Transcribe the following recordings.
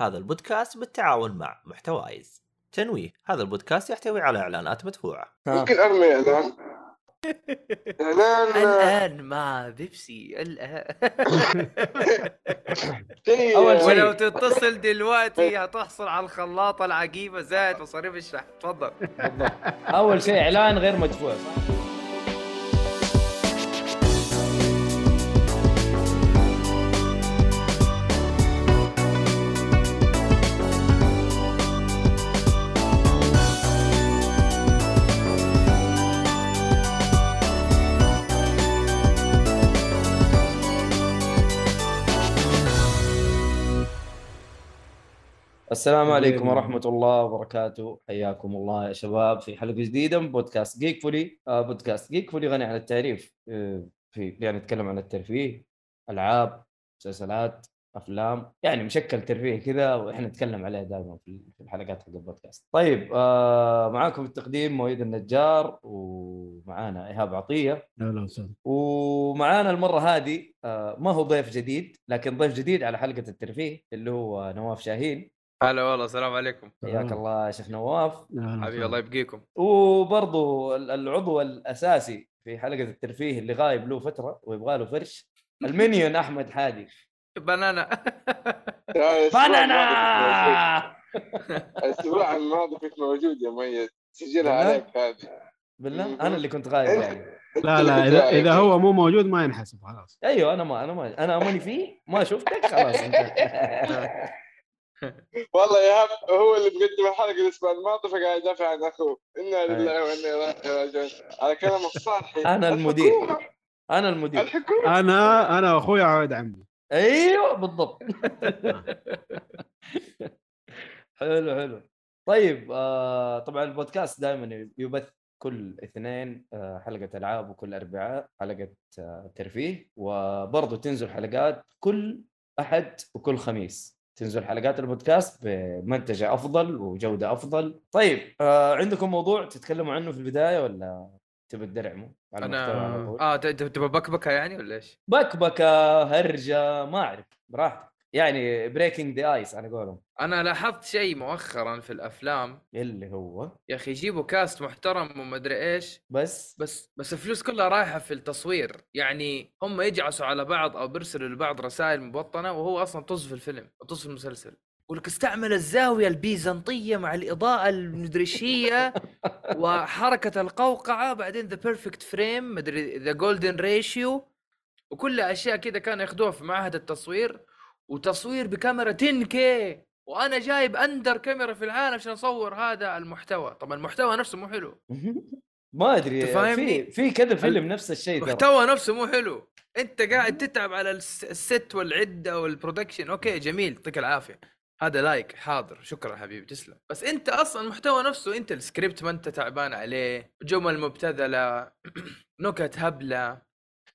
هذا البودكاست بالتعاون مع محتوايز. تنويه هذا البودكاست يحتوي على إعلانات مدفوعة. ممكن أرمي إعلان؟ إعلان الآن مع بيبسي الآن. أول شيء- ولو تتصل دلوقتي هتحصل على الخلاطة العجيبة زائد مصاريف الشحن تفضل. أول شيء إعلان غير مدفوع. صح؟ السلام عليكم ورحمة الله وبركاته. حياكم الله يا شباب في حلقة جديدة من بودكاست Geekvoli آه بودكاست Geekvoli غني عن التعريف. آه في يعني نتكلم عن الترفيه ألعاب مسلسلات أفلام. يعني مشكل ترفيه كذا وإحنا نتكلم عليه دائما في الحلقات حق البودكاست. طيب آه معاكم التقديم مؤيد النجار ومعانا إيهاب عطية. أهلا وسهلا ومعانا المرة هذه آه ما هو ضيف جديد لكن ضيف جديد على حلقة الترفيه اللي هو نواف شاهين. هلا والله السلام عليكم. حياك الله يا شيخ نواف. حبيبي الله يبقيكم. وبرضو ال- العضو الأساسي في حلقة الترفيه اللي غايب له فترة ويبغى له فرش المنيون أحمد حادي. بنانا. موجود. الأسبوع الماضي كنت موجود يا ميت. سجلها؟ عليك هذه. بالله؟ أنا اللي كنت غايب يعني. لا لا اذا إذا هو مو موجود ما ينحسب خلاص. أيوه أنا ما أنا ما أنا ماني فيه ما شفتك خلاص انت والله يا هاب هو اللي مقدم الحلقة الأسبوع الماضي فقاعد يدافع عن أخوه. إنا لله وإنا إليه راجعون. على كلام الصالحي أنا المدير. الحكومة- أنا المدير. الحكومة. أنا أنا واخوي عواد عمي. أيوه بالضبط. حلو حلو. طيب آه طبعا البودكاست دائما يبث كل اثنين آه حلقة ألعاب وكل أربعاء حلقة آه ترفيه وبرضه تنزل حلقات كل أحد وكل خميس. تنزل حلقات البودكاست بمنتجة أفضل وجودة أفضل طيب آه عندكم موضوع تتكلموا عنه في البداية ولا تبي على أنا؟ آه ت- ت- تبغى بكبكة يعني ولا إيش؟ بكبكة هرجة ما أعرف براحتك يعني breaking the ice على قولهم. أنا لاحظت شيء مؤخرا في الأفلام. اللي هو؟ يا أخي يجيبوا cast محترم ومدري إيش. بس؟ بس بس الفلوس كلها رايحة في التصوير. يعني هم يجعسوا على بعض أو بيرسلوا لبعض رسائل مبطنة وهو أصلا طز في الفيلم طز في المسلسل. يقول لك استعمل الزاوية البيزنطية مع الإضاءة المدريشية وحركة القوقعة بعدين ذا perfect frame مدري the golden ratio وكل أشياء كذا كانوا ياخذوها في معهد التصوير. وتصوير بكاميرا 10 K وأنا جايب أندر كاميرا في العالم عشان أصور هذا المحتوى. طبعا المحتوى نفسه مو حلو. ما أدري؟ في في كذا فيلم نفس الشيء المحتوى نفسه مو حلو. أنت قاعد تتعب على الس- ال set والعدة وال production okay جميل يعطيك العافية. هذا like حاضر شكرا حبيبي تسلم. بس أنت أصلا المحتوى نفسه أنت السكريبت ما أنت تعبان عليه جمل مبتذلة نكت هبلة.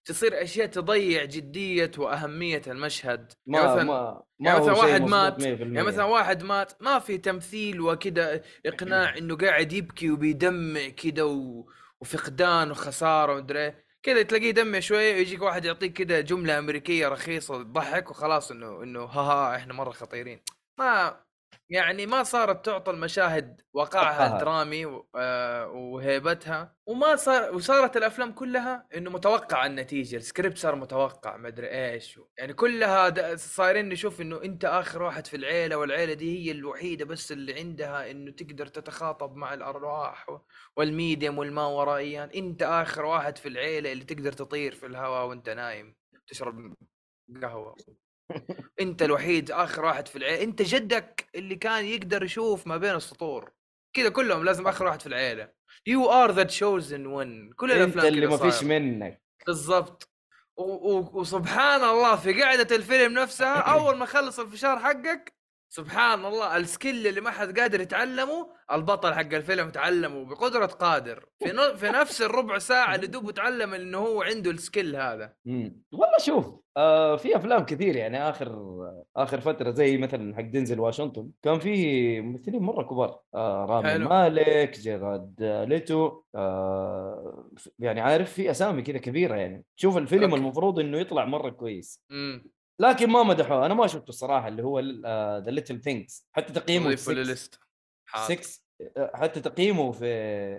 تصير أشياء تضيع جدية وأهمية المشهد ما يعني مثلا ما ما يعني مثلا واحد مات 100%. يعني مثلا واحد مات ما في تمثيل وكذا إقناع إنه قاعد يبكي وبيدمع كذا و... وفقدان وخسارة ومدري إيه. كذا تلاقيه يدمع شوية ويجيك واحد يعطيك كذا جملة أمريكية رخيصة تضحك وخلاص انه إنه ها ها إحنا مرة خطيرين ما يعني ما صارت تعطى المشاهد وقعها. الدرامي آه، وهيبتها وما صار وصارت الأفلام كلها إنه متوقع النتيجة السكريبت صار متوقع ما أدري إيش يعني كلها صايرين نشوف إنه أنت آخر واحد في العيلة والعيلة دي هي الوحيدة بس اللي عندها إنه تقدر تتخاطب مع الأرواح وال medium والماورائيات أنت آخر واحد في العيلة اللي تقدر تطير في الهواء وأنت نايم تشرب قهوة أنت الوحيد آخر واحد في العيله أنت جدك اللي كان يقدر يشوف ما بين السطور. كذا كلهم لازم آخر واحد في العيلة. you are the chosen one كل أنت الأفلام اللي كذا ما فيش. منك. بالضبط. و- و- وسبحان الله في قاعدة الفيلم نفسها أول ما خلص الفشار حقك سبحان الله ال skill اللي ما حد قادر يتعلمه البطل حق الفيلم تعلمه بقدرة قادر في ن- في نفس الربع ساعة اللي دوب تعلم إنه هو عنده ال skill هذا مم. والله شوف آه في أفلام كثير يعني آخر آخر فترة زي مثلا حق دينزل واشنطن كان في ممثلين مرة كبار آه رامي حلو. مالك جاريد ليتو آه يعني عارف في أسامي كذا كبيرة يعني شوف الفيلم okay. المفروض إنه يطلع مرة كويس امم لكن ما مدحوه أنا ما شفته الصراحة اللي هو The Little Things حتى تقييمه نضيفه 6 للأسف حاضر. 6 آه، حتى تقييمه في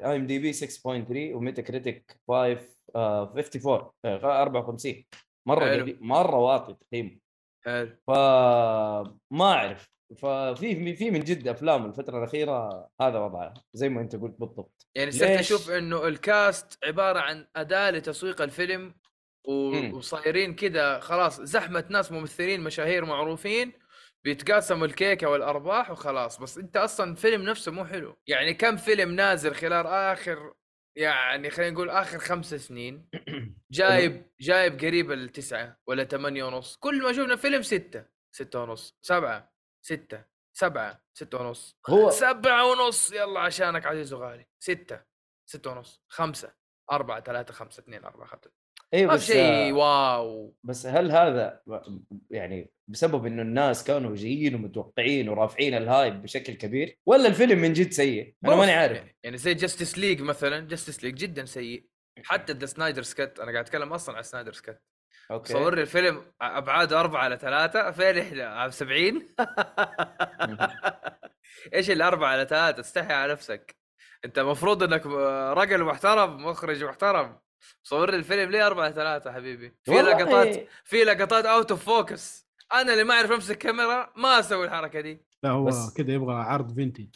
IMDb 6.3 و Metacritic 5 آه، 54 آه، 54 مرة. قديم- مرة واطي تقييمه حلو فما أعرف ففي في من جد أفلام الفترة الأخيرة هذا وضعها زي ما أنت قلت بالضبط يعني صرت؟ أشوف إنه ال cast عبارة عن أداة لتسويق الفيلم. وصايرين كذا خلاص زحمة ناس ممثلين مشاهير معروفين بيتقاسموا الكيكة والأرباح وخلاص. بس أنت أصلا الفيلم نفسه مو حلو. يعني كم فيلم نازل خلال آخر يعني خلينا نقول آخر خمس سنين جايب جايب قريب التسعة ولا ثمانية ونص. كل ما شفنا فيلم ستة ستة ونص سبعة ستة سبعة ستة ونص. هو سبعة ونص يلا عشانك عزيز وغالي. ستة ستة ونص خمسة أربعة ثلاثة خمسة اثنين أربعة خمسة. أيوه ما بس في شيء wow. بس هل هذا يعني بسبب إنه الناس كانوا جايين ومتوقعين ورافعين ال hype بشكل كبير ولا الفيلم من جد سيء؟ أنا. ماني عارف. يعني زي Justice League مثلا Justice League جدا سيء. حتى the Snyder's Cut أنا قاعد أتكلم أصلا عن Snyder's Cut okay. صور لي الفيلم ابعاده أربعة على ثلاثة فين إحنا؟ 70 إيش الأربعة على ثلاثة؟ استحي على نفسك. أنت المفروض إنك رجل محترم مخرج محترم. صور لي الفيلم ليه أربعة ثلاثة حبيبي؟ في والله لقطات في لقطات out of focus أنا اللي ما أعرف أمسك كاميرا ما أسوي الحركة دي. لا هو بس- كذا يبغى عرض فينتج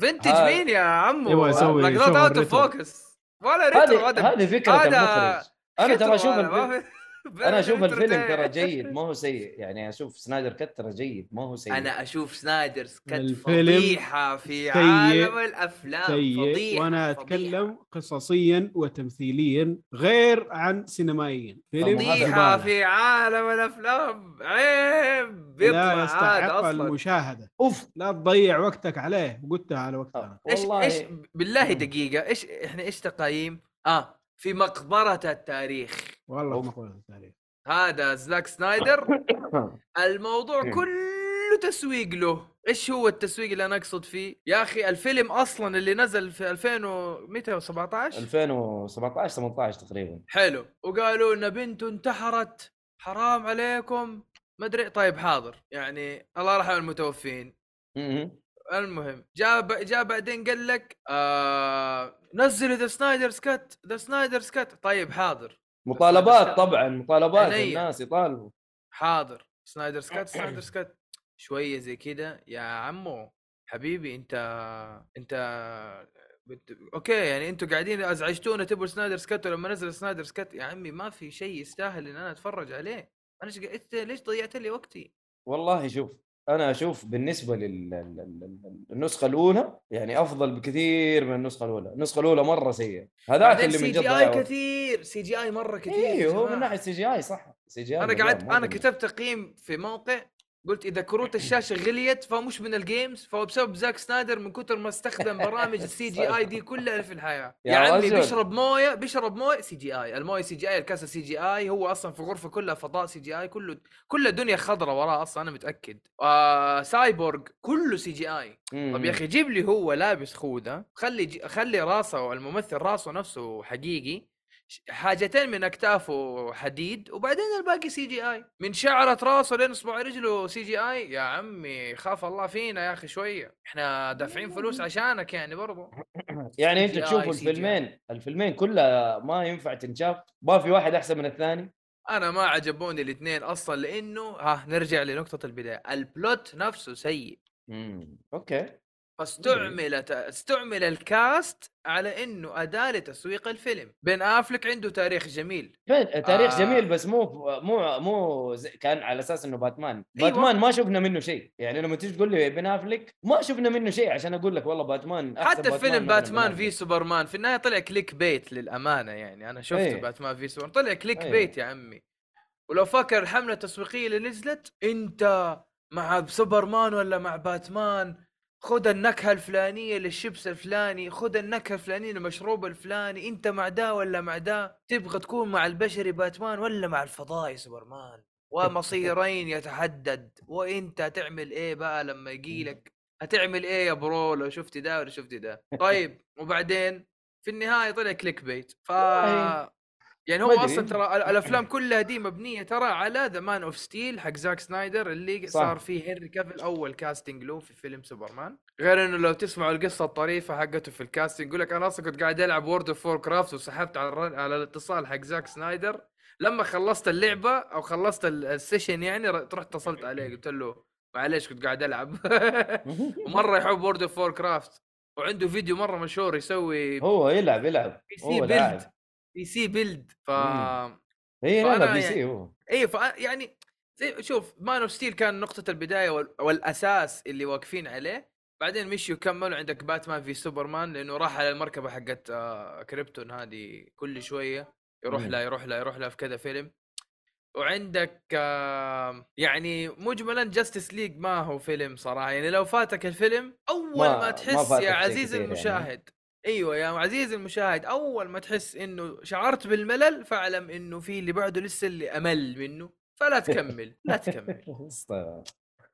فينتج مين يا عمو؟ يبغى يسوي لقطات out of. focus ولا retro هذه فكرة هذا أنا ترى أشوف أنا أشوف الفيلم. ترى جيد ما هو سيء. يعني أشوف Snyder Cut ترى جيد ما هو سيء. أنا أشوف سنايدر الفيلم فضيحة في عالم الأفلام. سيء فضيحة وأنا فضيحة. أتكلم قصصيا وتمثيليا غير عن سينمائيا. فيلم فضيحة. في عالم الأفلام. عيب بيطلع لا يستحق أصلا. المشاهدة. أوف. لا تضيع وقتك عليه وقلتها على وقتها. إيش والله. إيش بالله مم. دقيقة إيش إحنا إيش تقايم؟ آه في مقبرة التاريخ. والله التاريخ هذا زلاك سنايدر. الموضوع مم. كله تسويق له. إيش هو التسويق اللي أنا أقصد فيه؟ يا أخي الفيلم أصلا اللي نزل في 2000 و... متى 17 2017 18 تقريبا. حلو. وقالوا إن بنته انتحرت. حرام عليكم. ما أدري. طيب حاضر. يعني الله يرحم المتوفين. مهم. المهم جاء ب... جاء بعدين قال لك آه... نزلوا the Snyder's Cut the Snyder's Cut طيب حاضر. مطالبات طبعا مطالبات علنيا. الناس يطالبوا. حاضر. Snyder's Cut Snyder's Cut شوية زي كده. يا عمو حبيبي انت انت بت... okay يعني أنتوا قاعدين ازعجتونا تبوا Snyder's Cut ولما نزل Snyder's Cut يا عمي ما في شيء يستاهل إن أنا أتفرج عليه. أنا إيش إنت ليش ضيعت لي وقتي؟ والله شوف أنا أشوف بالنسبة للنسخه الأولى يعني أفضل بكثير من النسخة الأولى، النسخة الأولى مرة سيئة، هذاك اللي سي من جد جي ضيع آي. كثير CGI مرة كثير أيوه هو من. ناحية CGI صح CGI أنا قعدت أنا. كتبت تقييم في موقع قلت إذا كروت الشاشة غليت فهو مش من ال games فهو بسبب زاك سنايدر من كثر ما استخدم برامج ال CGI دي كلها في الحياة يا يا عمي رجل. بيشرب موية بيشرب موية CGI الموية CGI الكاسة CGI هو أصلا في غرفة كلها فضاء سي جي اي كله كل الدنيا خضراء وراه أصلا أنا متأكد آه سايبورغ كله CGI. طب يا أخي جيب لي هو لابس خوذة خلي. خلي راسه الممثل راسه نفسه حقيقي حاجتين من اكتافه حديد وبعدين الباقي CGI من شعرة راسه لين اصبع رجله CGI يا عمي خاف الله فينا يا أخي شوية. إحنا دافعين فلوس عشانك يعني برضو. يعني أنت تشوف. الفيلمين الفيلمين كلها ما ينفع تنشاف ما في واحد أحسن من الثاني. أنا ما عجبوني الاثنين أصلا لأنه ها نرجع لنقطة البداية. ال plot نفسه سيء. امم okay. فاستعملت استعمل ال cast على إنه أداة لتسويق الفيلم بن أفلك عنده تاريخ جميل تاريخ آه. جميل بس مو مو مو كان على أساس إنه باتمان أيوة. باتمان ما شفنا منه شيء يعني لما تيجي تقول لي بن أفلك ما شفنا منه شيء عشان أقول لك والله باتمان أحسن حتى في فيلم باتمان. في سوبرمان في النهاية طلع clickbait للأمانة يعني أنا شفت إيه. باتمان في سوبرمان طلع click إيه. bait يا عمي ولو فاكر الحملة التسويقية اللي نزلت أنت مع سوبرمان ولا مع باتمان خذ النكهة الفلانية للشيبس الفلاني خذ النكهة الفلانية للمشروب الفلاني انت مع ده ولا مع ده؟ تبغى تكون مع البشري باتمان ولا مع الفضائي سوبرمان؟ ومصيرين يتحدد. وانت تعمل إيه بقى لما يجيلك هتعمل إيه يا bro لو شفت ده ولا شفت ده؟ طيب وبعدين في النهاية طلع clickbait. ف والله. يعني هو. أصلا ترى ال- الأفلام كلها دي مبنية ترى على ذا Man of Steel حق زاك سنايدر اللي صح. صار فيه هنري كافل أول casting له في فيلم سوبرمان غير إنه لو تسمعوا القصة الطريفة حقته في ال casting يقول لك أنا أصلا كنت قاعد ألعب World of Warcraft وسحبت على. على الاتصال حق زاك سنايدر لما خلصت اللعبة أو خلصت ال- ال session يعني رحت اتصلت عليه قلت له معليش كنت قاعد ألعب ومرة يحب World of Warcraft وعنده فيديو مرة مشهور يسوي هو يلعب يلعب هو لاعب PC build ف مم. اي لا لا P يعني- C هو اي ف يعني زي شوف Man of Steel كان نقطة البداية وال- والأساس اللي واقفين عليه بعدين مشوا كملوا عندك باتمان في سوبرمان لأنه راح على المركبة حقت آه، كريبتون هذه كل شوية يروح مم. لها يروح لها يروح لها في كذا فيلم وعندك آه، يعني مجملا Justice League ما هو فيلم صراحة يعني لو فاتك الفيلم أول ما- ما, ما تحس فاتك يا عزيزي كثير يعني. أيوه يا عزيزي المشاهد أول ما تحس إنه شعرت بالملل فاعلم إنه في اللي بعده لسه اللي أمل منه فلا تكمل لا تكمل.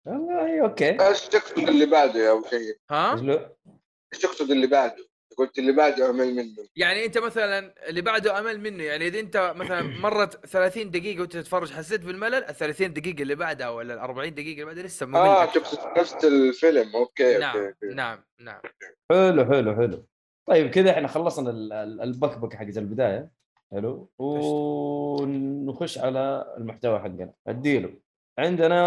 والله okay إيش تقصد اللي بعده يا أبو شيء؟ ها؟ إيش تقصد اللي بعده؟ قلت اللي بعده أمل منه يعني أنت مثلا اللي بعده أمل منه يعني إذا أنت مثلا مرت 30 دقيقة وأنت تتفرج حسيت بالملل ال 30 دقيقة اللي بعدها ولا ال 40 دقيقة اللي بعدها لسه ممل آه. تقصد نفس الفيلم okay نعم okay نعم نعم حلو حلو حلو طيب كذا إحنا خلصنا ال- ال- البكبكه حقت البداية. حلو. ونخش على المحتوى حقنا. أديله. عندنا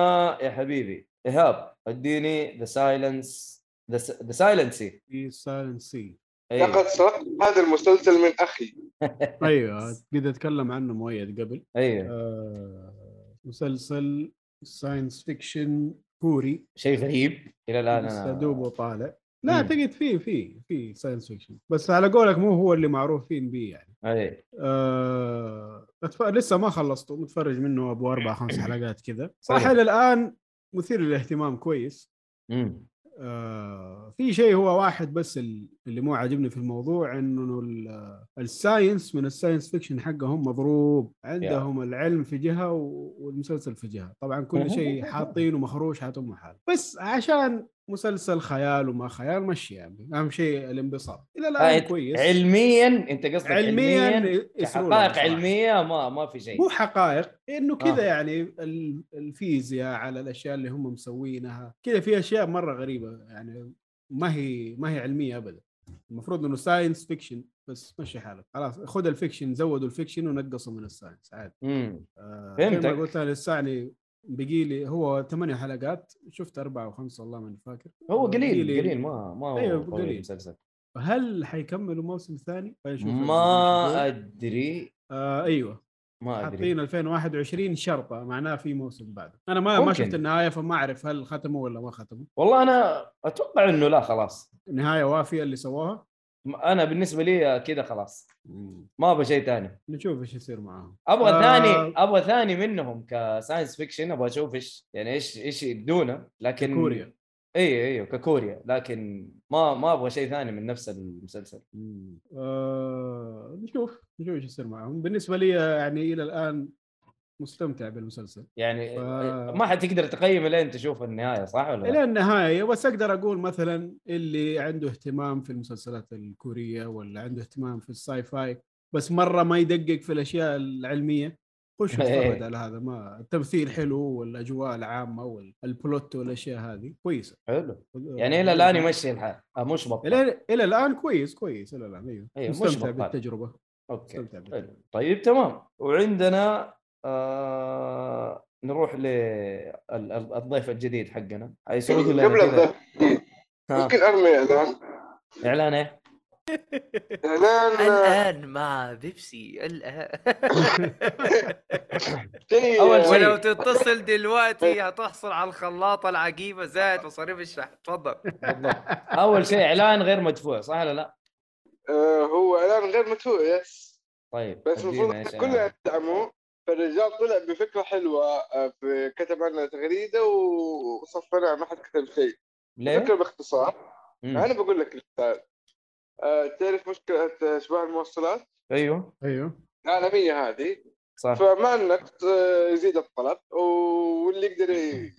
يا حبيبي إيهاب أديني ذا سايلنس The Silent Sea The Silent Sea لقد سرقت هذا المسلسل من أخي. أيوه. قد أتكلم عنه مؤيد قبل. أيوه. آه مسلسل science fiction كوري. شيء غريب. إلى الآن بس أنا دوبه طالع. لا مم. تجد فيه فيه فيه science fiction بس على قولك مو هو اللي معروفين به يعني أي آه أتف... لسه ما خلصته متفرج منه أبو أربع خمس حلقات كذا صراحة. إلى الآن مثير للاهتمام كويس مم. آه في شيء هو واحد بس ال- اللي مو عاجبني في الموضوع إنه ال- ال science من ال science fiction حقهم مضروب. عندهم العلم في جهة والمسلسل في جهة. طبعا كل شيء حاطينه مخروش حاتم حال بس عشان مسلسل خيال وما خيال مشي يعني. أهم شيء الانبساط. إلى الآن آه، كويس. علميا أنت قصدك علميا, علميا صراحة. علمية ما ما في شيء. مو حقائق إنه كذا آه. يعني ال- الفيزياء على الأشياء اللي هم مسوينها. كذا في أشياء مرة غريبة يعني ما هي ما هي علمية ابدا. المفروض إنه science fiction بس مشي حالك خلاص خذ ال fiction زودوا ال fiction ونقصوا من ال science عادي مم. آه فهمتك. قلت أنا لساني بقي لي هو ثمانية حلقات شفت أربعة أو خمسة والله ماني فاكر هو بقي قليل لي- قليل ما ما هو أيوه، قليل. المسلسل هل حيكملوا موسم ثاني؟ فنشوف ما أدري آه أيوه ما أدري. حاطين 2021 شرطة معناه في موسم بعده أنا ما ما ممكن. شفت النهاية فما أعرف هل ختموا ولا ما ختموا. والله أنا أتوقع إنه لا خلاص. النهايه وافية اللي سووها؟ أنا بالنسبة لي كذا خلاص. ما أبغى شيء ثاني. نشوف إيش يصير معاهم. أبغى آه. ثاني أبغى ثاني منهم ك science fiction أبغى أشوف إيش يعني إيش إيش يدونا لكن كوريا. اي أيوه ككوريا لكن ما ما أبغى شيء ثاني من نفس المسلسل. آه نشوف نشوف إيش يصير معاهم بالنسبة لي يعني إلى الآن مستمتع بالمسلسل. يعني ف- ما حتقدر تقيم لين تشوف النهاية صح ولا إلى لا؟ النهاية. بس أقدر أقول مثلا اللي عنده اهتمام في المسلسلات الكورية ولا عنده اهتمام في ال sci-fi بس مرة ما يدقق في الأشياء العلمية خش اتفرج إيه. على هذا؟ ما التمثيل حلو والأجواء العامة وال plot والأشياء هذه كويسة. حلو. يعني إلى الآن يمشي الحال. آه، مش بطل. إلى إلى الآن كويس كويس إلى الآن أيوه. أيوه، مش مستمتع. بالتجربة. أوكي. مستمتع بالتجربة. حلو. طيب تمام. وعندنا آه نروح للضيف الجديد حقنا. قبل الضيف. ممكن أرمي إعلان؟ إعلان إيه؟ اعلان الآن مع بيبسي الآن. ولو تتصل دلوقتي هتحصل على الخلاطة العقيمه زائد مصاريف الشحن تفضل أول شيء إعلان غير مدفوع صح ولا لا؟ آه، هو إعلان غير مدفوع يس طيب بس المفروض كلنا إعلان. يدعموه فالرجال طلع بفكرة حلوة آه، في كتب عنها تغريدة وصفناها ما حد كتب شيء ليه؟ فكرة باختصار. أنا بقول لك تعرف مشكلة اشباه الموصلات أيوه. أيوه. العالميه هذه. صح. فمع النقص آه، يزيد الطلب واللي يقدر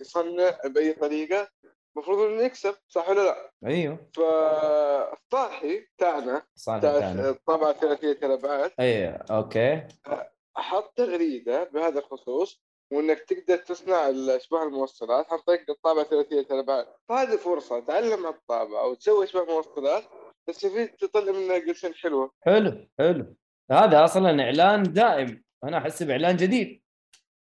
يصنع بأي طريقة المفروض إنه يكسب صح ولا لا؟ أيوه. فالطاحي تاعنا تاع ثاني الطابعة الثلاثيه الابعاد أيوه أوكي. حط تغريدة بهذا الخصوص وإنك تقدر تصنع الاشباه الموصلات عن طريق الطابعة الثلاثيه الابعاد فهذه فرصة تعلم على الطابعة وتسوي اشباه موصلات تستفيد تطلع منها قرشين حلوة. حلو حلو. هذا أصلا إعلان دائم. أنا احسه بإعلان جديد.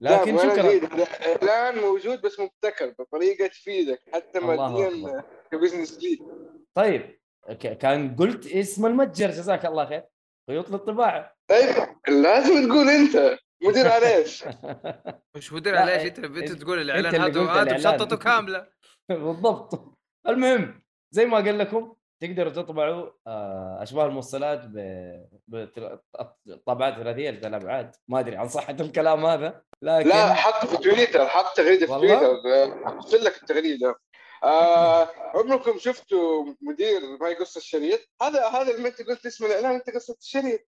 لكن شكرا. جديد، هذا إعلان موجود بس مبتكر بطريقة تفيدك حتى ماديا. كبزنس لي طيب ك- كان قلت اسم المتجر. جزاك الله خير. خيوط للطباعة. طيب لازم تقول أنت. مدير على إيش؟ مش مدير إيه، انت انت تقول اللي الاعلان هذا قلت هذا كاملة. بالضبط. المهم زي ما قال لكم تقدروا تطبعوا آه، أشباه الموصلات بطابعات ثلاثية الابعاد ما أدري عن صحة الكلام هذا لكن لا حط في تويتر حط تغريدة في؟ تويتر ارسل لك التغريدة. آه عمركم شفتوا مدير ما يقص الشريط؟ هذا هذا لما أنت قلت اسم الإعلان أنت قصت الشريط.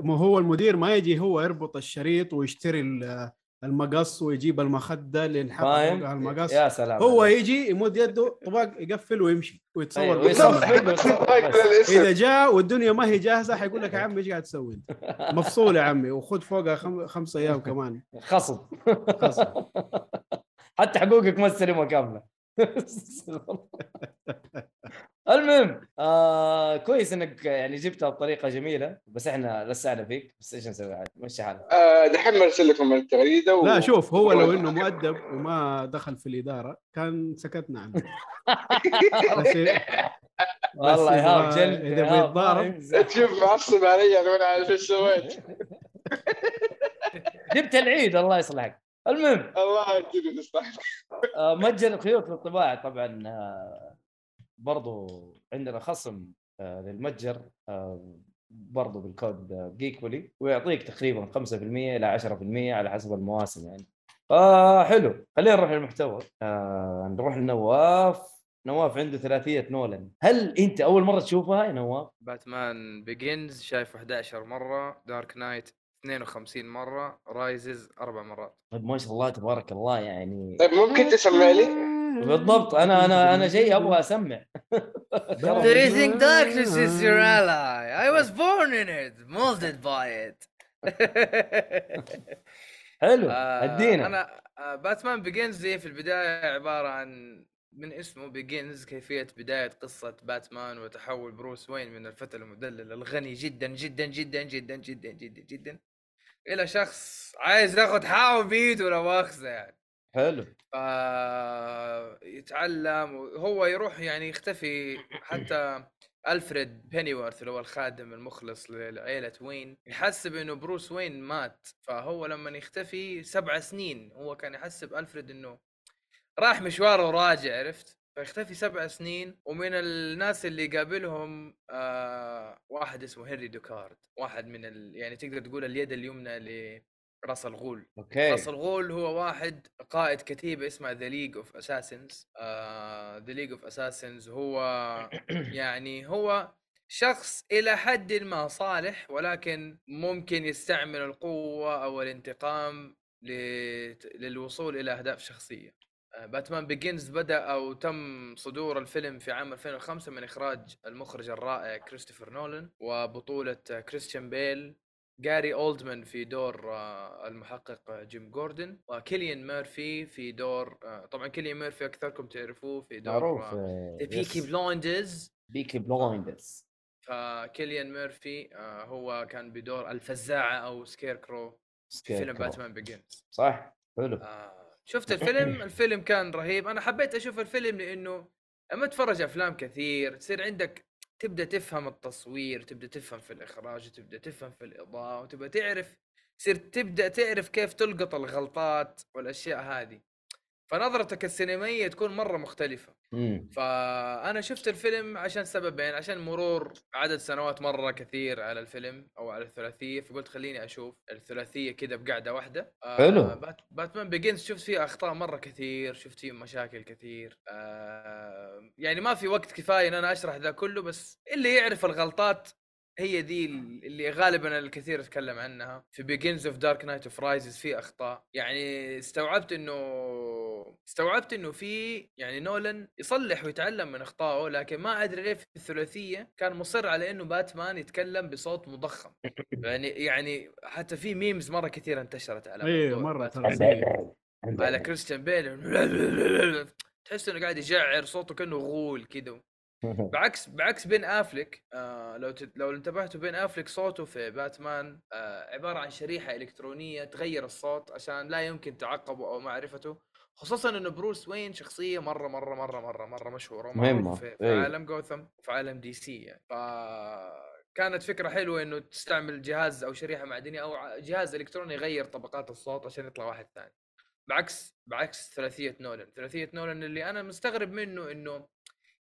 ما هو المدير ما يجي هو يربط الشريط ويشتري ال- المقص ويجيب المخدة اللي ينحط فاهم فوقها المقص يا سلام هو عليك. يجي يمد يده طباق يقفل ويمشي ويتصور بس. الاسم إذا جاء والدنيا ما هي جاهزة حيقول لك يا عمي إيش قاعد تسوي أنت؟ مفصول يا عمي وخذ فوقها خم... خمسة أيام كمان خصم خصم. حتى حقوقك ما تستلمها كاملة المهم آه كويس إنك يعني جبتها بطريقة جميلة بس إحنا لسعنا فيك بس إيش نسوي عاد؟ مشي حالك. آه دحين برسل لكم التغريدة و... لا شوف هو لو إنه مؤدب وما دخل في الإدارة كان سكتنا عنه. بس والله ايهاب جلد ما بيتضارب. تشوف معصب علي أنا وأنا عارف إيش سويت. جبت العيد الله يصلحك. المهم. الله يجزيك تستحق آه، متجر الخيوط للطباعه طبعا آه، برضو عندنا خصم آه، للمتجر آه، برضو بالكود جيكولي ويعطيك تقريبا 5% إلى 10% على حسب المواسم يعني. آه حلو. خلينا نروح للمحتوى. آه نروح لنواف. نواف عنده ثلاثية نولان هل أنت أول مرة تشوفها يا نواف؟ Batman Begins شايفه 11 مرة Dark Knight 52 مرة Rises أربع مرات. طيب ما شاء الله تبارك الله يعني. طيب ممكن تسمع لي؟ بالضبط. أنا أنا أنا جاي أبغى أسمع. Do you think darkness is your ally? I was born in it, molded by it. حلو. آه، أدينا. أنا آه، Batman Begins دي في البداية عبارة عن من اسمه Begins كيفية بداية قصة باتمان وتحول بروس وين من الفتى المدلل الغني جدا جدا جدا جدا جدا جدا جدا إلى شخص عايز ياخذ حقه بايده لا مؤاخذه يعني. حلو. يتعلم وهو يروح يعني يختفي حتى ألفريد بينيورث اللي هو الخادم المخلص لعائله وين يحسب إنه بروس وين مات. فهو لما يختفي سبع سنين هو كان يحسب ألفريد إنه راح مشواره وراجع عرفت؟ فيختفي سبع سنين ومن الناس اللي قابلهم آه واحد اسمه هنري دوكارد واحد من ال... يعني تقدر تقول اليد اليمنى لراس الغول. Okay. راس الغول هو واحد قائد كتيبة اسمها The League of Assassins The League of Assassins هو يعني هو شخص إلى حد ما صالح ولكن ممكن يستعمل القوة أو الانتقام للوصول إلى أهداف شخصية. آه، Batman Begins بدأ أو تم صدور الفيلم في عام 2005 من إخراج المخرج الرائع كريستوفر نولان وبطولة آه، كريستيان بيل جاري أولدمان في دور آه، المحقق آه، جيم جوردن وكيليان ميرفي في دور آه، طبعا كيليان ميرفي أكثركم تعرفوه في دور معروف Peaky Blinders Peaky Blinders فكيليان ميرفي هو كان بدور الفزاعة أو Scarecrow في فيلم Batman Begins صح حلو. شفت الفيلم؟ الفيلم كان رهيب. أنا حبيت أشوف الفيلم لأنه لما تتفرج أفلام كثير تصير عندك تبدأ تفهم التصوير تبدأ تفهم في الإخراج تبدأ تفهم في الإضاءة وتبدأ تعرف تصير تبدأ تعرف كيف تلقط الغلطات والأشياء هذه. فنظرتك السينمائية تكون مرة مختلفة مم. فأنا شفت الفيلم عشان سببين عشان مرور عدد سنوات مرة كثير على الفيلم أو على الثلاثية فقلت خليني أشوف الثلاثية كذا بقعده واحدة آه، حلو. بات باتمان بيجنز شفت فيه أخطاء مرة كثير شفت فيه مشاكل كثير آه يعني ما في وقت كفاية إن أنا أشرح ذا كله بس اللي يعرف الغلطات هي دي اللي غالبا الكثير يتكلم عنها. في Begins وفي Dark Knight وفي Rises في أخطاء. يعني استوعبت إنه استوعبت إنه في يعني نولان يصلح ويتعلم من أخطائه لكن ما أدري ليه في الثلاثية كان مصر على إنه باتمان يتكلم بصوت مضخم. يعني يعني حتى في memes مرة كثيرة انتشرت على أيوه موضوع مرة. ترى. على كريستيان بيل تحس إنه قاعد يجعر صوته كأنه غول كذا بعكس بعكس بن أفلك آه لو تت... لو انتبهتوا بن أفلك صوته في باتمان آه عبارة عن شريحة إلكترونية تغير الصوت عشان لا يمكن تعقبه أو معرفته خصوصا إنه بروس وين شخصية مرة مرة مرة مرة مرة مشهورة ومعروف في, في إيه. عالم جوثم وفي عالم دي سي يعني. ف كانت فكرة حلوة إنه تستعمل جهاز أو شريحة معدنية أو جهاز إلكتروني يغير طبقات الصوت عشان يطلع واحد ثاني. بعكس بعكس ثلاثية نولان ثلاثية نولان اللي أنا مستغرب منه إنه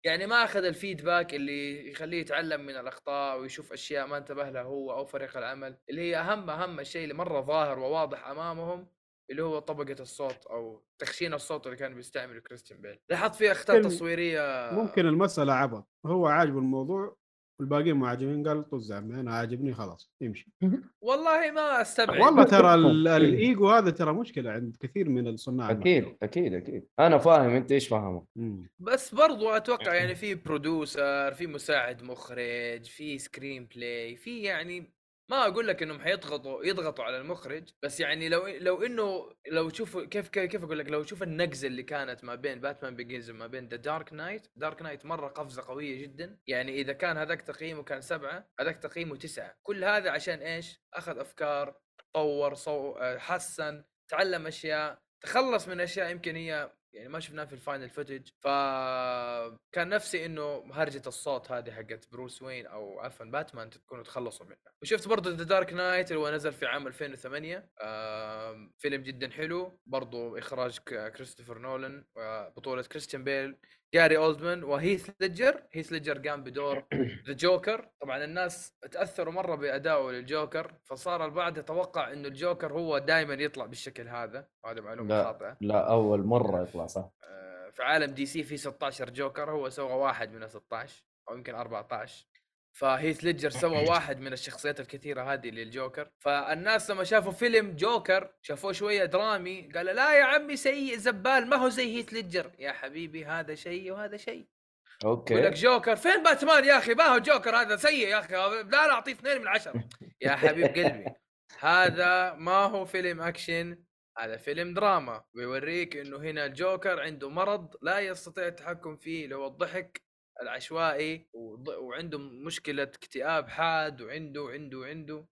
يعني ما أخذ الفيدباك اللي يخليه يتعلم من الأخطاء ويشوف أشياء ما انتبه لها هو أو فريق العمل اللي هي أهم أهم الشيء اللي مرة ظاهر وواضح أمامهم اللي هو طبقة الصوت أو تخشين الصوت اللي كان بيستعمله كريستيان بيل. لاحظت في أخطاء تصويرية ممكن المسألة عبط هو عاجبه الموضوع والباقيين ما عاجبين قال طز يا عمي أنا عاجبني خلاص يمشي. والله ما أستبعد. والله ترى ال- الإيجو هذا ترى مشكلة عند كثير من الصناع أكيد أكيد أكيد. أنا فاهم أنت إيش فاهمه؟ مم. بس برضو أتوقع يعني في producer في مساعد مخرج في screenplay في يعني ما أقول لك إنهم حيضغطوا يضغطوا على المخرج بس يعني لو لو إنه لو تشوفوا كيف كيف أقول لك لو تشوف النقزه اللي كانت ما بين باتمان بيجنز وما بين ذا دارك نايت دارك نايت مرة قفزة قوية جدا. يعني إذا كان هذاك تقييمه كان سبعة هذاك تقييمه تسعة. كل هذا عشان إيش؟ أخذ أفكار طور صو... حسن تعلم أشياء تخلص من أشياء يمكن هي يعني ما شفناه في ال final footage فكان نفسي إنه هرجة الصوت هذه حقت بروس وين أو عفوا باتمان تكونوا تخلصوا منها. وشفت برضه ذا دارك نايت اللي هو نزل في عام 2008 آم، فيلم جدا حلو. برضه إخراج كريستوفر نولان وبطوله كريستيان بيل جاري أولدمان وهيث ليدجر. هيث ليدجر قام بدور ذا جوكر طبعا الناس تأثروا مرة بادائه للجوكر فصار البعض يتوقع إنه الجوكر هو دائما يطلع بالشكل هذا. وهذا معلومة. خاطئة. لا أول مرة يطلع صح. آه، في عالم دي سي في 16 جوكر هو سوى واحد من ال 16 أو يمكن 14 فهيث ليدجر سوى واحد من الشخصيات الكثيرة هذه للجوكر. فالناس لما شافوا فيلم جوكر شافوه شوية درامي قالوا لا يا عمي سيء زبال ما هو زي هيث ليدجر. يا حبيبي هذا شيء وهذا شيء. يقول لك أوكي جوكر فين باتمان يا أخي؟ ما هو جوكر هذا سيء يا أخي. لا لا أعطيه اثنين من عشرة. يا حبيب قلبي هذا ما هو فيلم أكشن هذا فيلم دراما. ويوريك إنه هنا الجوكر عنده مرض لا يستطيع التحكم فيه اللي هو الضحك. العشوائي وعنده مشكلة اكتئاب حاد وعنده وعنده وعنده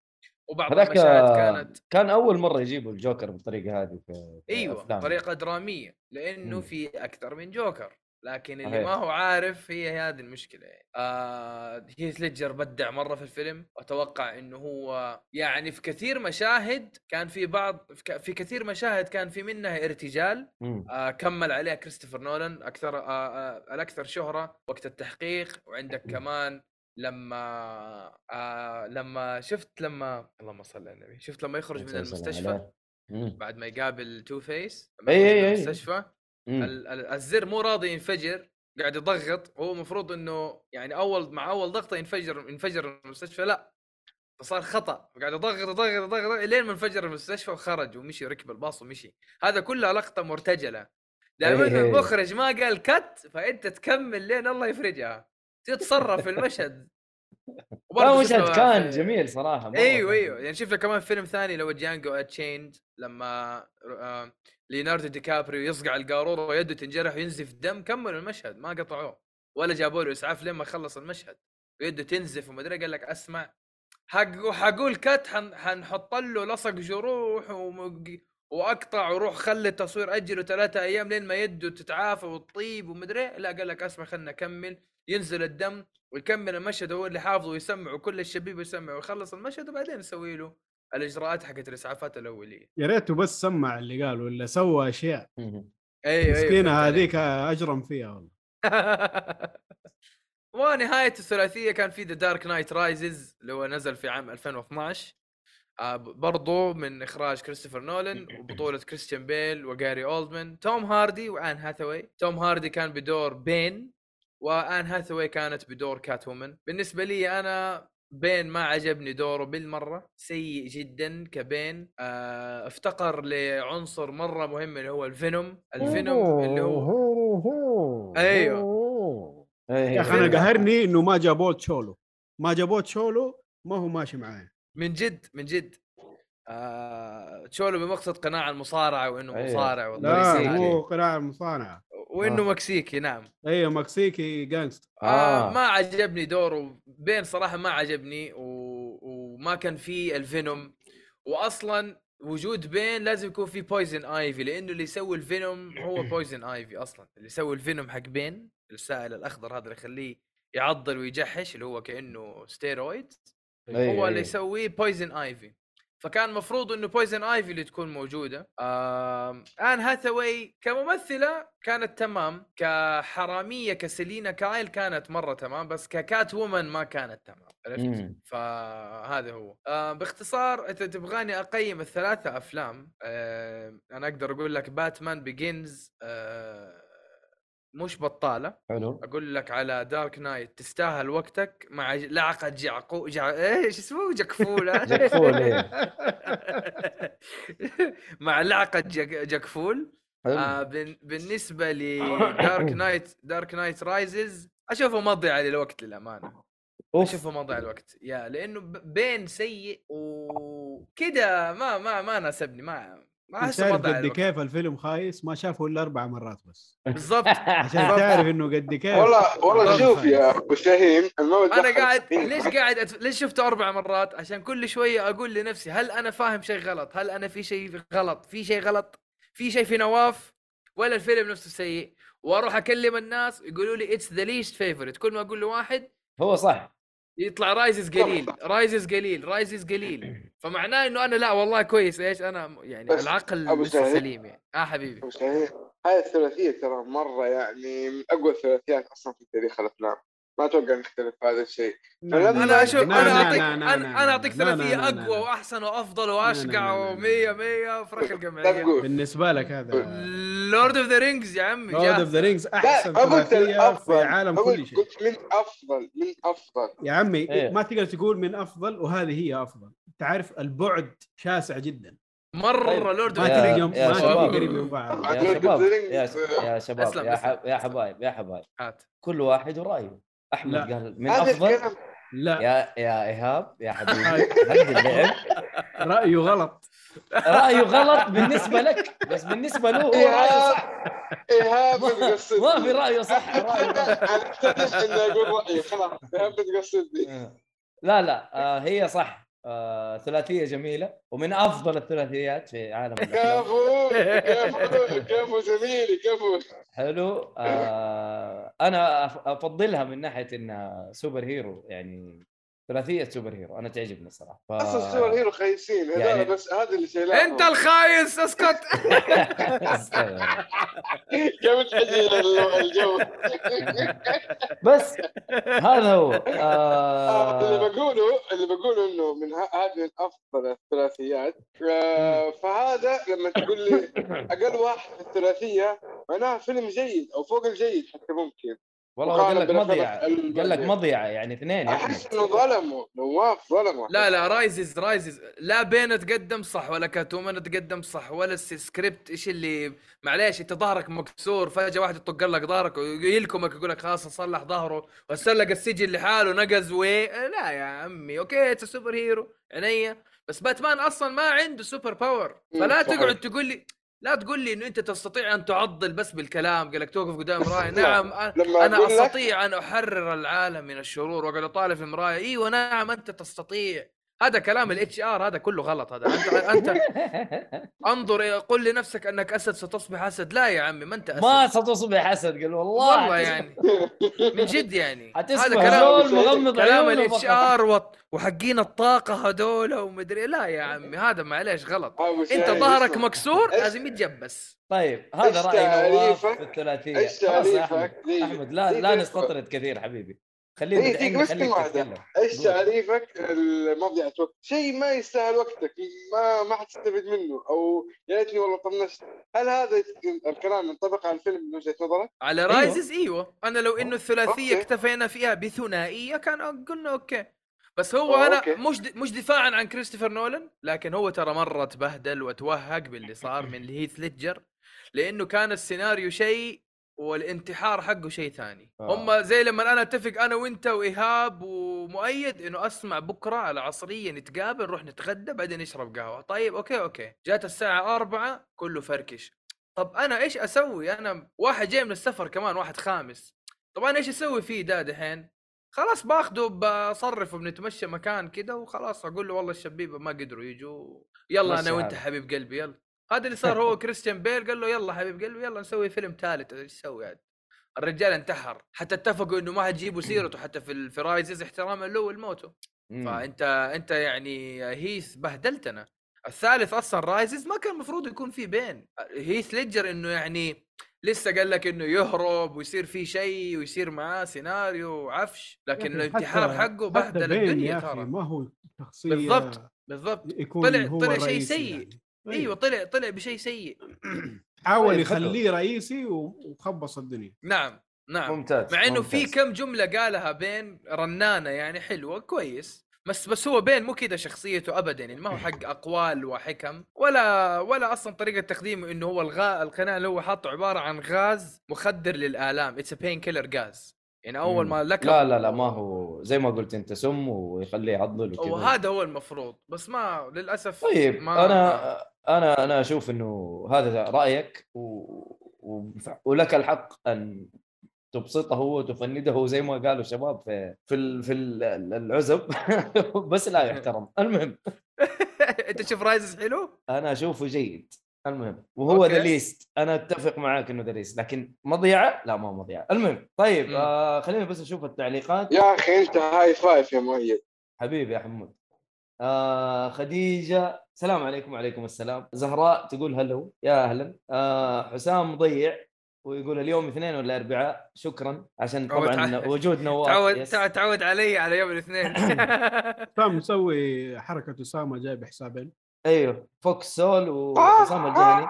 وبعض المشاهد كانت كان أول مرة يجيبوا الجوكر بالطريقة هذه في أيوه أفلام. طريقه درامية لأنه مم. في أكثر من جوكر لكن اللي. ما هو عارف هي هذه المشكلة يعني. آه هيث ليدجر بدع مرة في الفيلم واتوقع إنه هو يعني في كثير مشاهد كان في بعض في كثير مشاهد كان في منها ارتجال. آه كمل عليها كريستوفر نولان أكثر آه آه الأكثر شهرة وقت التحقيق وعندك كمان لما آه لما شفت لما اللهم صل على النبي شفت لما يخرج من المستشفى. بعد ما يقابل Two-Face إي من إي. المستشفى الزر مو راضي ينفجر قاعد يضغط هو المفروض إنه يعني أول مع أول ضغطة ينفجر ينفجر المستشفى لأ فصار خطأ قاعد يضغط يضغط يضغط لين ما انفجر المستشفى وخرج ومشي وركب الباص ومشي. هذا كله لقطة مرتجلة. دائما إيه. المخرج ما قال cut فأنت تكمل لين الله يفرجها. تتصرف في المشهد. مشهد كان جميل صراحة أيوه أيوه. يعني شفنا كمان فيلم ثاني لو Django Unchained لما آه، ليوناردو دي كابريو يصقع القارورة ويده تنجرح وينزف دم كملوا المشهد ما قطعوه. ولا جابوا له إسعاف لين ما خلص المشهد. ويده تنزف وما أدري قال لك أسمع حق حقول cut حن حنحط له لصق جروح ومق- وأقطع وروح خلي التصوير أجله ثلاثة أيام لين ما يده تتعافى وتطيب ومدري لا قال لك أسمع خلنا نكمل. ينزل الدم ويكمل المشهد هو اللي حافظه ويسمع وكل الشبيب يسمع ويخلص المشهد وبعدين يسوي له الإجراءات حقت الإسعافات الأولية. يا ريته بس سمع اللي قال ولا سوى أشياء. مم. أيوه مسكينة. هذيك أجرم فيها والله. ونهاية الثلاثية كان في ذا دارك نايت رايزز اللي هو نزل في عام 2012 آه برضو من إخراج كريستوفر نولان وبطولة كريستيان بيل وجاري اولدمان توم هاردي وان هاثاواي توم هاردي كان بدور بين وان هاثاواي كانت بدور كات وومن بالنسبة لي أنا بين ما عجبني دوره بالمرة سيء جدا كبين آه افتقر لعنصر مرة مهم اللي هو الفينوم. ال venom اللي هو أيوه. يا أخي أنا قهرني إنه ما جابوه cholo. ما جابوه cholo ما هو ماشي معايا. من جد من جد. آه cholo بمقصد قناع المصارعة وإنه أيوه. مصارع لا هو قناع المصارعة وإنه آه. مكسيكي نعم أيوه مكسيكي gangster آه. آه. ما عجبني دوره بين صراحة ما عجبني و... وما كان فيه ال venom واصلا وجود بين لازم يكون في بويزن ايفي لأنه اللي يسوي ال venom هو بويزن ايفي أصلا اللي يسوي ال venom حق بين السائل الأخضر هذا اللي يخليه يعضل ويجحش اللي هو كأنه ستيرويد هو اللي أيوه. يسويه بويزن ايفي فكان مفروض إنه بويزن ايفي اللي تكون موجودة. آم، ان هاثاواي كممثلة كانت تمام. كحرامية كسيلينا كايل كانت مرة تمام بس ككات وومن ما كانت تمام. عرفت. فهذا هو. آه باختصار أنت تبغاني أقيم الثلاثة أفلام. آه أنا أقدر أقول لك باتمان بيجنز آه مش بطالة. حلو. أقول لك على دارك نايت تستاهل وقتك مع لعقة جعقو جع... إيش اسمه؟ جكفول جكفول، إيه. مع لعقة جك... جكفول. آه بن... بالنسبة لدارك نايت دارك نايت رايزز أشوفه مضيعه للوقت للأمانة. أوف. أشوفه مضيع الوقت يا لأنه بين سيء وكذا ما ما ما ناسبني ما ما تعرف قد كيف الفيلم خايس ما شافه إلا أربع مرات بس. بالضبط. عشان تعرف إنه قد كيف. والله والله الفيلم شوف. يا أبو شاهين الموت أنا قاعد ليش قاعد أتف... ليش شفته أربع مرات؟ عشان كل شوية أقول لنفسي هل أنا فاهم شيء غلط؟ هل أنا في شيء غلط؟ في شيء غلط؟ في شيء في نواف؟ ولا الفيلم نفسه سيء؟ وأروح أكلم الناس يقولوا لي it's the least favorite كل ما أقول لواحد هو صح. يطلع رايزز قليل رايزز قليل رايزز قليل. فمعناه إنه أنا لا والله كويس إيش أنا يعني العقل لسه. سليم يعني. آه حبيبي. هاي الثلاثية ترى مرة يعني من أقوى الثلاثيات أصلا في تاريخ الأفلام. ما أتوقع نختلف في هذا الشيء. أنا أشوف لا، أنا اعطيك أنا أعطيك لا، لا، ثلاثيه لا، لا، أقوى. وأحسن وأفضل واشقع لا، لا، لا. و100 100 فراخ لا الجمعيه تقول بالنسبة لك هذا. لورد اوف ذا رينجز يا عمي لورد اوف. ذا رينجز أحسن ما قلت ثلاثية في الأفضل. عالم ما كل قلت شيء. قلت من أفضل من أفضل. يا عمي إيه. ما تقدر تقول من أفضل وهذه هي أفضل. انت عارف البعد شاسع جدا. مرة طيب. لورد ما اوف يا- ذا تلقاهم ما. تلقى قريب من بعض يا Lord of شباب the Rings، يا شباب. يا. حبايب يا حبايب. كل واحد ورايه. أحمد لا. قال من أفضل؟ الكلام. لا. يا يا إيهاب يا حبيبي هدي اللعب. رأيه غلط. رأيه غلط بالنسبة لك بس بالنسبة له هو رأيه صح. إيهاب ما, بتقصدني. ما في رأيه صح رأيه غلط. أنا أقول رأيي خلاص إيهاب بتقصدني. لا لا آه هي صح. آه ثلاثية جميلة ومن أفضل الثلاثيات في عالم كفو كفو كفو زميلي كفو. حلو. آه أنا أفضلها من ناحية إنها سوبر هيرو يعني ثلاثية superhero أنا تعجبني الصراحة. ف... أصلا ال super hero خايسين يعني- بس هذا اللي شايلاه. أنت الخايس اسكت. الجو؟ بس هذا هو. آه، اللي آه بقوله اللي بقوله إنه من ه- هذه من افضل الثلاثيات. آه، فهذا لما تقول لي أقل واحد في الثلاثية معناها فيلم جيد أو فوق الجيد حتى ممكن. والله هو قال لك مضيعة قال لك. مضيعة يعني اثنين أحس إنه ظلموا نواف ظلموا لا لا Rises Rises لا Bane تقدم صح ولا Catwoman تقدم صح ولا السكريبت إيش اللي معليش أنت ظهرك مكسور فجأة واحد يطق لك ظهرك ويلكمك يقول لك خلاص اصلح ظهره وتسلق السجن لحاله نقز وي لا يا عمي okay انت superhero عينيا. بس باتمان أصلا ما عنده super power فلا. تقعد تقول لي لا تقول لي إنه أنت تستطيع أن تعضل بس بالكلام قال لك توقف قدام مرايه نعم أنا أستطيع أن أحرر العالم من الشرور وأقعد اطالع في المرايه أيوه نعم أنت تستطيع. هذا كلام ال HR هذا كله غلط هذا. انت أنت انظر قل لنفسك أنك أسد ستصبح أسد. لا يا عمي ما أنت أسد. ما ستصبح أسد قال والله والله يعني. من جد يعني. هذا كلام مغمض كلام ال H. R وحقين الطاقة هذول ومدري لا يا عمي هذا معليش غلط. أنت ظهرك. مكسور لازم يتجبس. طيب هذا رأي نواف في الثلاثية. أحمد. لا لا؟ نستطرد كثير حبيبي. خلينا إيه، فيك بس إيش. تعريفك مضيعة وقت؟ شيء ما يستاهل وقتك ما ما حتستفيد منه أو يا ريتني والله طنشت هل هذا الكلام ينطبق على الفيلم من وجهة نظرك؟ على أيوة. Rises إيوه أنا لو إنه الثلاثية okay. اكتفينا فيها بثنائية كان قلنا okay بس هو أنا okay. مش د... مش دفاعا عن كريستوفر نولان لكن هو ترى مرة تبهدل وتوهق باللي صار من هيث ليدجر لأنه كان السيناريو شيء والانتحار حقه شيء ثاني. آه. هم زي لما أنا أتفق أنا وإنت وإيهاب ومؤيد إنه أسمع بكرة على عصريه نتقابل نروح نتغدى بعدين نشرب قهوة. طيب okay okay. جات الساعة أربعة كله فركش. طب أنا إيش أسوي؟ أنا واحد جاي من السفر كمان واحد خامس. طب أنا إيش أسوي فيه ده دحين؟ خلاص باخده بصرفه بنتمشى مكان كده وخلاص. أقول له والله الشبيبه ما قدروا يجوا. يلا أنا وإنت. حبيب قلبي يلا. هذا اللي صار هو كريستيان بيل قال له يلا حبيب قلبي يلا نسوي فيلم ثالث إيش تسوي عاد؟ الرجال انتحر. حتى اتفقوا إنه ما حتجيبوا سيرته حتى في ال- في Rises احتراما له ولموته. فأنت أنت يعني هيث بهدلتنا. الثالث أصلا Rises ما كان المفروض يكون في Bane. هيث ليدجر إنه يعني لسه قال لك إنه يهرب ويصير في شيء ويصير معاه سيناريو وعفش لكن الانتحار حقه بهدل الدنيا ترى. ما هو شخصية بالضبط بالضبط. طلع- طلع شيء سيء. يعني. أيوه طلع طلع بشيء سيء. حاول طيب، يخليه رئيسي وخبص الدنيا. نعم نعم. ممتاز مع إنه في. كم جملة قالها Bane رنانة يعني حلوة كويس. بس بس هو Bane مو كذا شخصيته ابدا يعني ما هو حق أقوال وحكم ولا ولا أصلا طريقة تقديمه إنه هو الغاء القناع اللي هو حاطه عبارة عن غاز مخدر للآلام. it's pain killer غاز يعني أول. ما لك لا لا لا ما هو زي ما قلت أنت سم ويخليه يعضل وكذا. وهذا هو المفروض. بس ما للأسف طيب ما أنا أنا أنا أشوف إنه هذا رأيك و... و... ولك الحق أن تبسطه وتفنده زي ما قالوا الشباب في في ال... في ال- العزب. بس لا يحترم. المهم. أنت تشوف Rises حلو؟ أنا أشوفه جيد. المهم. وهو. the least أنا أتفق معاك إنه the least لكن مضيعة؟ لا ما مضيعة. المهم. طيب مم. آه خلينا بس نشوف التعليقات. يا أخي أنت high five يا مؤيد. حبيبي يا حمود. آه خديجة. السلام عليكم وعليكم السلام. زهراء تقول hello. يا أهلا. آه حسام مضيع ويقول اليوم اثنين ولا أربعاء شكرا. عشان طبعا وجود نواف. تعود yes. تع- تعود علي على يوم الاثنين. سام مسوي حركة أسامة جايب حسابين أيوه. Fox Soul وحسام الجهني.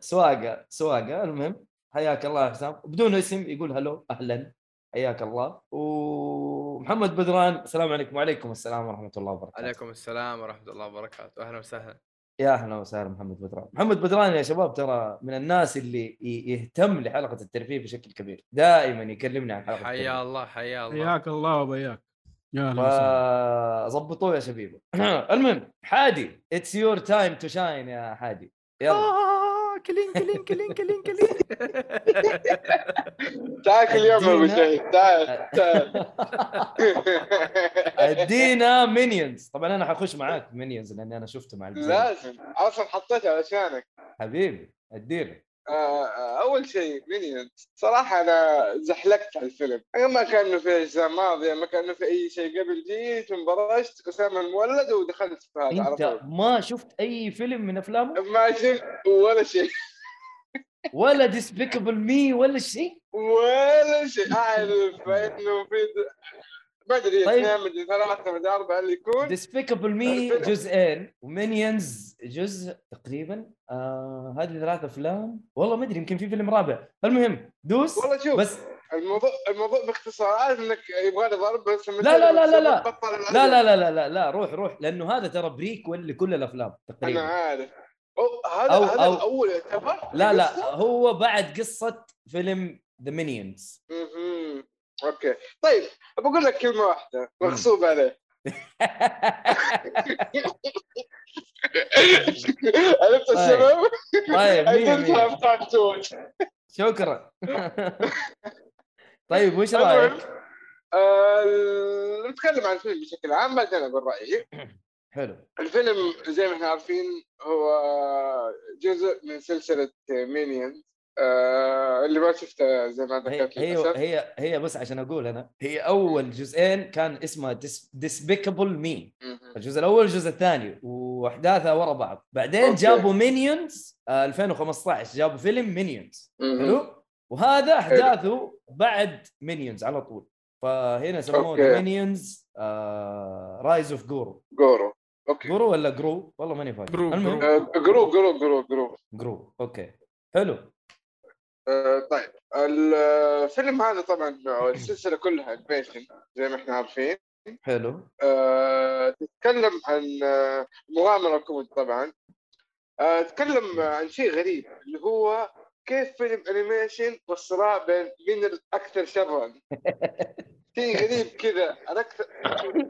سواقة سواقة. المهم حياك الله يا حسام. بدون اسم يقول hello. أهلا. حياك الله. ومحمد بدران السلام عليكم. وعليكم السلام ورحمة الله وبركاته. عليكم السلام ورحمة الله وبركاته. أهلا وسهلا. يا أهلا وسهلا محمد بدران. محمد بدران يا شباب ترى من الناس اللي يهتم لحلقة الترفيه بشكل كبير. دائما يكلمني عن حلقة حيا الله حيا الله. حياك الله وبياك. يا أهلا وسهلا. فظبطوه يا شبيبة. المهم حادي it's your time to shine يا حادي. يلا. آه، كلين كلين كلين كلين كلين. تعال كل يوم أبو شهيد تعال تعال. أدينا مينيونز طبعا أنا حخش معاك مينيونز لأني أنا شفته مع الجزيرة. لازم. أصلا حطيته علشانك. حبيبي أديله. أول شيء مينيونز صراحة أنا زحلقت على الفيلم. ما كانه في أجزاء ماضية ما كانه في أي شيء. قبل جيت انبرشت اسامه المولد ودخلت في هذا أنت طول. ما شفت أي فيلم من أفلامه؟ ما شفت ولا شيء. ولا Despicable Me ولا شيء؟ ولا شيء. أعرف إنه في ما أدري طيب. اثنين مدري ثلاثة مدري أربعة اللي يكون. ديسبيكابل Me. جزئين. و Minions جزء تقريبا. آه هذه ثلاث أفلام. والله ما أدري يمكن في فيلم رابع. المهم دوس. والله شوف بس الموضوع الموضوع باختصار عارف إنك يبغى لي ضرب بس لا- لا- لا- لا- لا. لا لا لا لا لا, لا روح روح. لأنه هذا ترى prequel لكل الأفلام أنا تقريبا عارف. أو هذا أو- هذا أو- الأول يعتبر؟ لا لا. هو بعد قصة فيلم the Minions. أوكي. طيب بقول لك كلمة واحدة مغصوب عليه عرفت السبب؟ طيب to watch. شكرا. طيب وش رأيك؟ آه، نتكلم عن الفيلم بشكل عام بعدين أقول رأيي. حلو. الفيلم زي ما إحنا عارفين هو جزء من سلسلة Minions. اللي ما شفته زي ما ذكرت هي هي هي بس عشان أقول أنا هي أول جزئين كان اسمها Despicable Me. الجزء الأول الجزء الثاني واحداثها ورا بعض. بعدين أوكي. جابوا Minions 2015 جابوا فيلم Minions. حلو؟ وهذا أحداثه بعد Minions على طول. فهنا سموه. Minions Rise of جورو جورو أوكي. جورو ولا جرو والله ماني فاكر جرو، المهم جرو. آه، جرو جرو جرو أوكي. حلو. آه، طيب الفيلم هذا طبعا السلسلة كلها animation زي ما إحنا عارفين. حلو. آه، تتكلم عن آه، مغامرة كوميدي طبعا. آه، تتكلم عن شيء غريب اللي هو كيف فيلم animation والصراع بين مين الأكثر شرا شيء غريب كذا. أنا أكثر...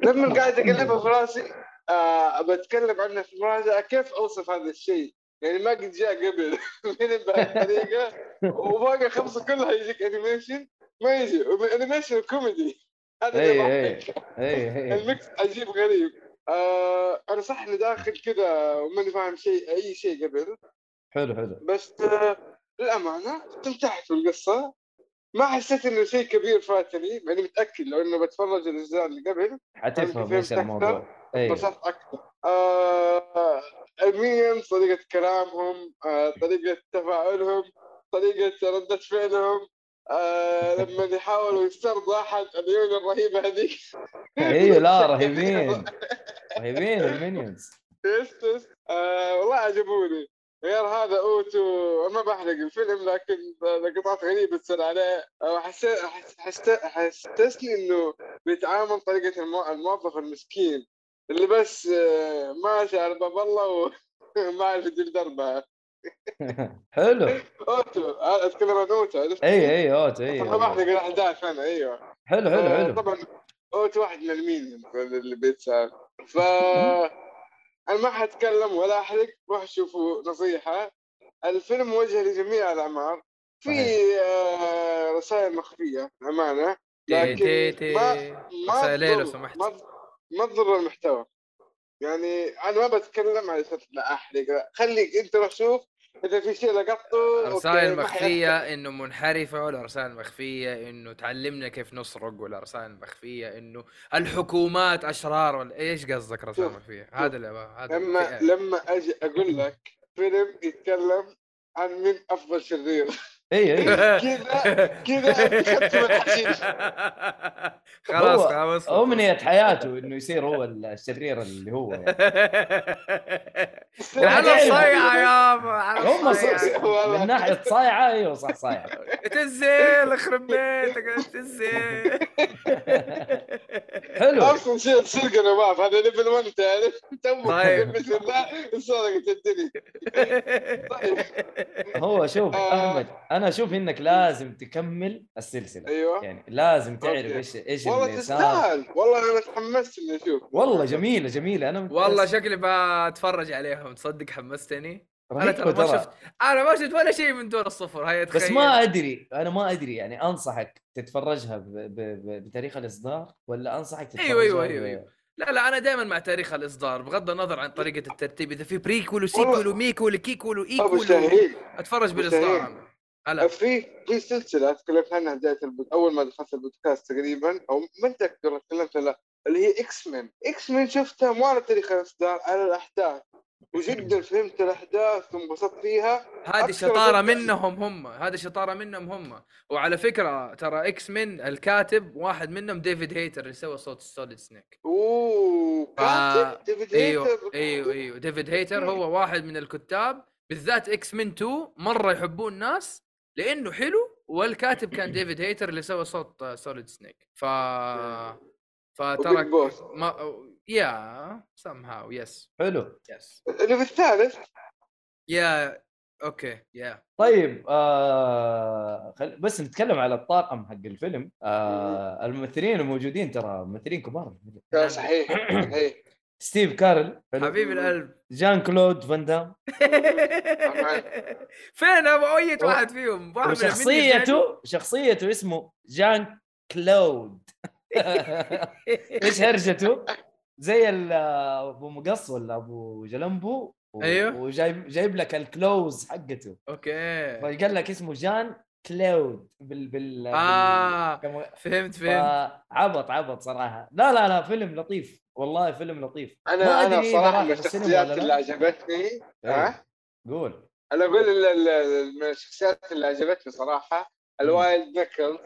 لما قاعد اقلبها في راسي آه بتكلم عنه في راسي كيف أوصف هذا الشيء؟ يعني ما قد جاء قبل. فيلم بهالطريقه وباقي خمسة كلها يجيك animation ما يجي. animation كوميدي هذا اللي يضحك. اي اي ال mix عجيب غريب. آه أنا صح إني داخل كذا وماني فاهم شيء أي شيء قبل. حلو حلو. بس آه للأمانة استمتعت بالقصة. ما حسيت إنه شيء كبير فاتني. ماني متأكد لو إنه بتفرج الأجزاء اللي قبل. حتفهم فهمت إيش. الموضوع. اي انبسطت أكثر. آه الميم طريقة كلامهم آه طريقة تفاعلهم طريقة ردة فعلهم. آه لما يحاولوا يسترضوا أحد العيون الرهيبة هذيك. أيوه لا رهيبين. رهيبين ال Minions yes yes. آه والله عجبوني. غير هذا أوتو ما بحرق الفيلم لكن لقطات غريبة تصير عليه. آه، حسيت حسيت حسستني إنه بيتعامل طريقة المو- الموظف المسكين. اللي بس آه، ماشي على باب الله وما عارف يدير دربها حلو. أوتو آه، اتكلم عن اوتو؟ إي إي اوت إي. ما بحرق الاحداث أنا إيوه. حلو حلو آه، حلو طبعا أوتو واحد من المين اللي بيتسال ف أنا ما حتكلم ولا أحرق روح شوفوا نصيحة. الفيلم موجه لجميع الأعمار. في. آه، رسائل مخفية أمانة. لكن ما ما لو سمحت. ما تضر المحتوى يعني أنا ما بتكلم على أساس لا احرق. خليك أنت روح شوف إذا في شيء لقطته أوكي، رسائل ما مخفية إنه منحرفة ولا رسائل مخفية إنه تعلمنا كيف نسرق ولا رسائل مخفية إنه الحكومات أشرار ولا إيش قصدك رسائل شوف، مخفية؟ هذا اللي هذا لما لما أجي أقول لك فيلم يتكلم عن من أفضل شرير. اي اي كذا كذا من خلاص خلاص امنية حياته إنه يصير هو الشرير اللي هو يعني. على يعني- الصيعة يابا على هم. من ناحية صايعة أيوه صح صايعة. تنزل يخرب بيتك تنزل. حلو. أصلا شيء سرقه نواف هذا ليفل 1 تعرف؟ تو طيب. بسم الله. سرقت الدنيا. طيب هو شوف. أحمد أنا أشوف إنك لازم تكمل السلسلة. أيوه. يعني لازم تعرف أوكي. إيش إيش والله اللي صار. تستاهل. والله أنا تحمست اني أشوف. والله جميلة جميلة. أنا والله شكلي بتفرج عليهم. تصدق حمستني. أنا ترى ما. شفت أنا ما شفت ولا شيء من دور الصفر. بس تخيل. ما أدري أنا ما أدري. يعني أنصحك تتفرجها ب... ب... ب... بتاريخ الإصدار ولا أنصحك تتفرجها أيوة، ب- أيوة، أيوة. لا لا أنا دائما مع تاريخ الإصدار بغض النظر عن طريقة الترتيب. إذا في prequel و sequel وميكول وكيكول وايكول أتفرج بالإصدار. هلا. في في سلسلة تكلمت عنها بداية البود... أول ما دخلت البودكاست تقريبا أو ما اتذكر تكلمت لا اللي هي X-Men X-Men شفتها مو على تاريخ الأصدار على الأحداث. وجدا فهمت الأحداث وانبسطت فيها. هذه شطارة منهم هم هذه شطارة منهم هم. وعلى فكرة ترى X-Men الكاتب واحد منهم ديفيد هيتر اللي سوى صوت سوليد سنيك أوه كاتب؟ ديفيد أيوه هيتر. أيوه أيوه. ديفيد هيتر هو واحد من الكتاب بالذات X-Men 2 مرة يحبوه الناس لأنه حلو والكاتب كان ديفيد هيتر اللي سوى صوت سوليد سنيك ف فترى بوس. ما يا سم هاو يس حلو. يس اللي في الثالث؟ يا أوكي يا طيب آه خل... بس نتكلم على الطاقم حق الفيلم. آه الممثلين الموجودين ترى ممثلين كبار. صحيح صحيح. ستيف كارل. حبيب القلب. جان كلود فان دام. فين ابو اي واحد فيهم. وشخصيته شخصيته اسمه جان كلود. إيش هرجته؟ زي ال- أبو مقص ولا أبو جلمبو و- أيوه. وجايب جايب لك ال claws حقته. أوكي. فقال لك اسمه جان كلود بال بال آه بال... فهمت فهمت. عبط عبط صراحة. لا لا لا فيلم لطيف. والله فيلم لطيف. ما أنا أنا أدري إذا صراحة راح من الشخصيات اللي. عجبتني أيوه. ها؟ قول. أنا أقول ال- ال- ال- من الشخصيات اللي عجبتني صراحة ال Wild Knuckles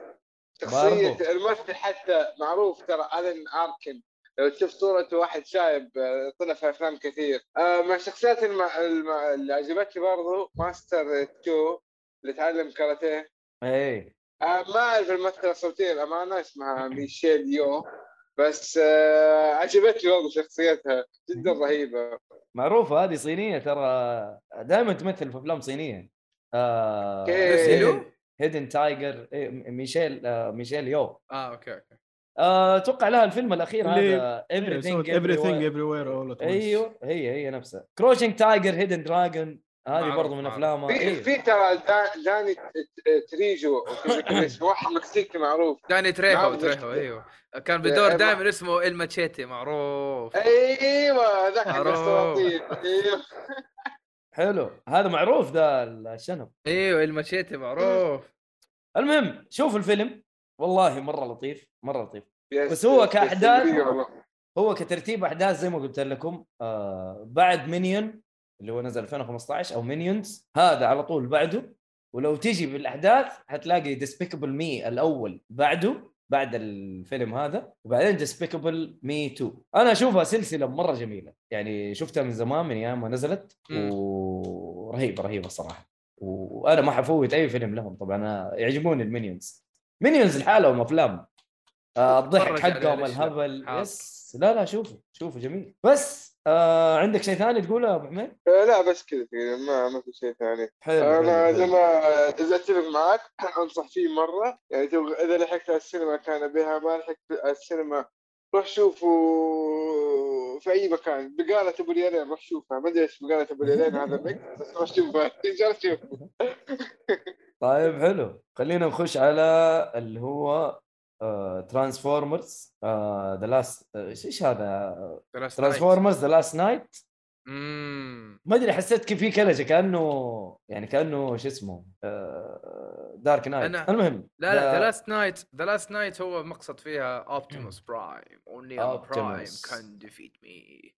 شخصية برضو. الممثل حتى معروف ترى الين آركن. لو تشوف صورته واحد شايب آه، طلع في أفلام كثير. آه، من الشخصيات الم... الم... اللي عجبتني برضو Master Chow. اللي تعلم كاراتيه. إيه. آه، ما أعرف الممثله الصوتية الأمانة اسمها ميشيل يو. بس آه عجبتني برضه شخصيتها جدا رهيبة. معروفة هذه صينية ترى دائما تمثل في أفلام صينية. آه. Hidden Tiger ميشيل آه ميشيل يو. آه okay okay. آه، أتوقع لها الفيلم الأخير هذا everything everything everything everywhere. everywhere all at once. أيوه هي هي نفسها. Crouching Tiger Hidden Dragon هذه برضو من معروف. افلامها في إيه. في ترى دا- داني ت- تريجو واحد مكسيكي معروف. داني تريهو تريهو بس- أيوه. كان بدور إيه، دائما ما- اسمه ال Machete معروف. أيوه. السكاكين أيوه. حلو. هذا معروف ذا الشنب أيوه ال Machete معروف. المهم شوف الفيلم. والله مرة لطيف مرة لطيف. بس هو والله. هو كترتيب أحداث زي ما قلت لكم آه بعد Minion اللي هو نزل 2015 أو Minions هذا على طول بعده. ولو تيجي بالأحداث حتلاقي Despicable Me الأول بعده بعد الفيلم هذا وبعدين Despicable Me 2 أنا أشوفها سلسلة مرة جميلة. يعني شفتها من زمان من أيام ما نزلت. ورهيبة رهيبة الصراحه وأنا ما حفوت أي فيلم لهم طبعا أنا يعجبوني ال Minions Minions لحالهم أفلام. آه، الضحك حقهم؟ الهبل. yes. لا لا شوفوا شوفوا جميل. بس آه عندك شيء ثاني تقوله يا أبو حميد؟ آه، لا بس كذا ما ما في شيء ثاني. حلو أنا زي. ما إذا أتفق معك أنصح فيه مرة. يعني إذا لحقت على السينما كان بها ما لحقت على السينما روح شوفوا في أي مكان. بقالة أبو ريالين روح شوفها. ما أدري إيش بقالة أبو ريالين هذا بس روح شوفها. جرب شوفها طيب حلو. خلينا نخش على اللي هو Transformers The Last إيش هذا؟ Transformers The Last Knight ما أدري حسيت كيف في كلجة كأنه يعني كأنه شو اسمه Dark Knight أنا- المهم لا لا ذا The- Last Knight The Last Knight هو مقصد فيها Optimus Prime only Prime. can defeat me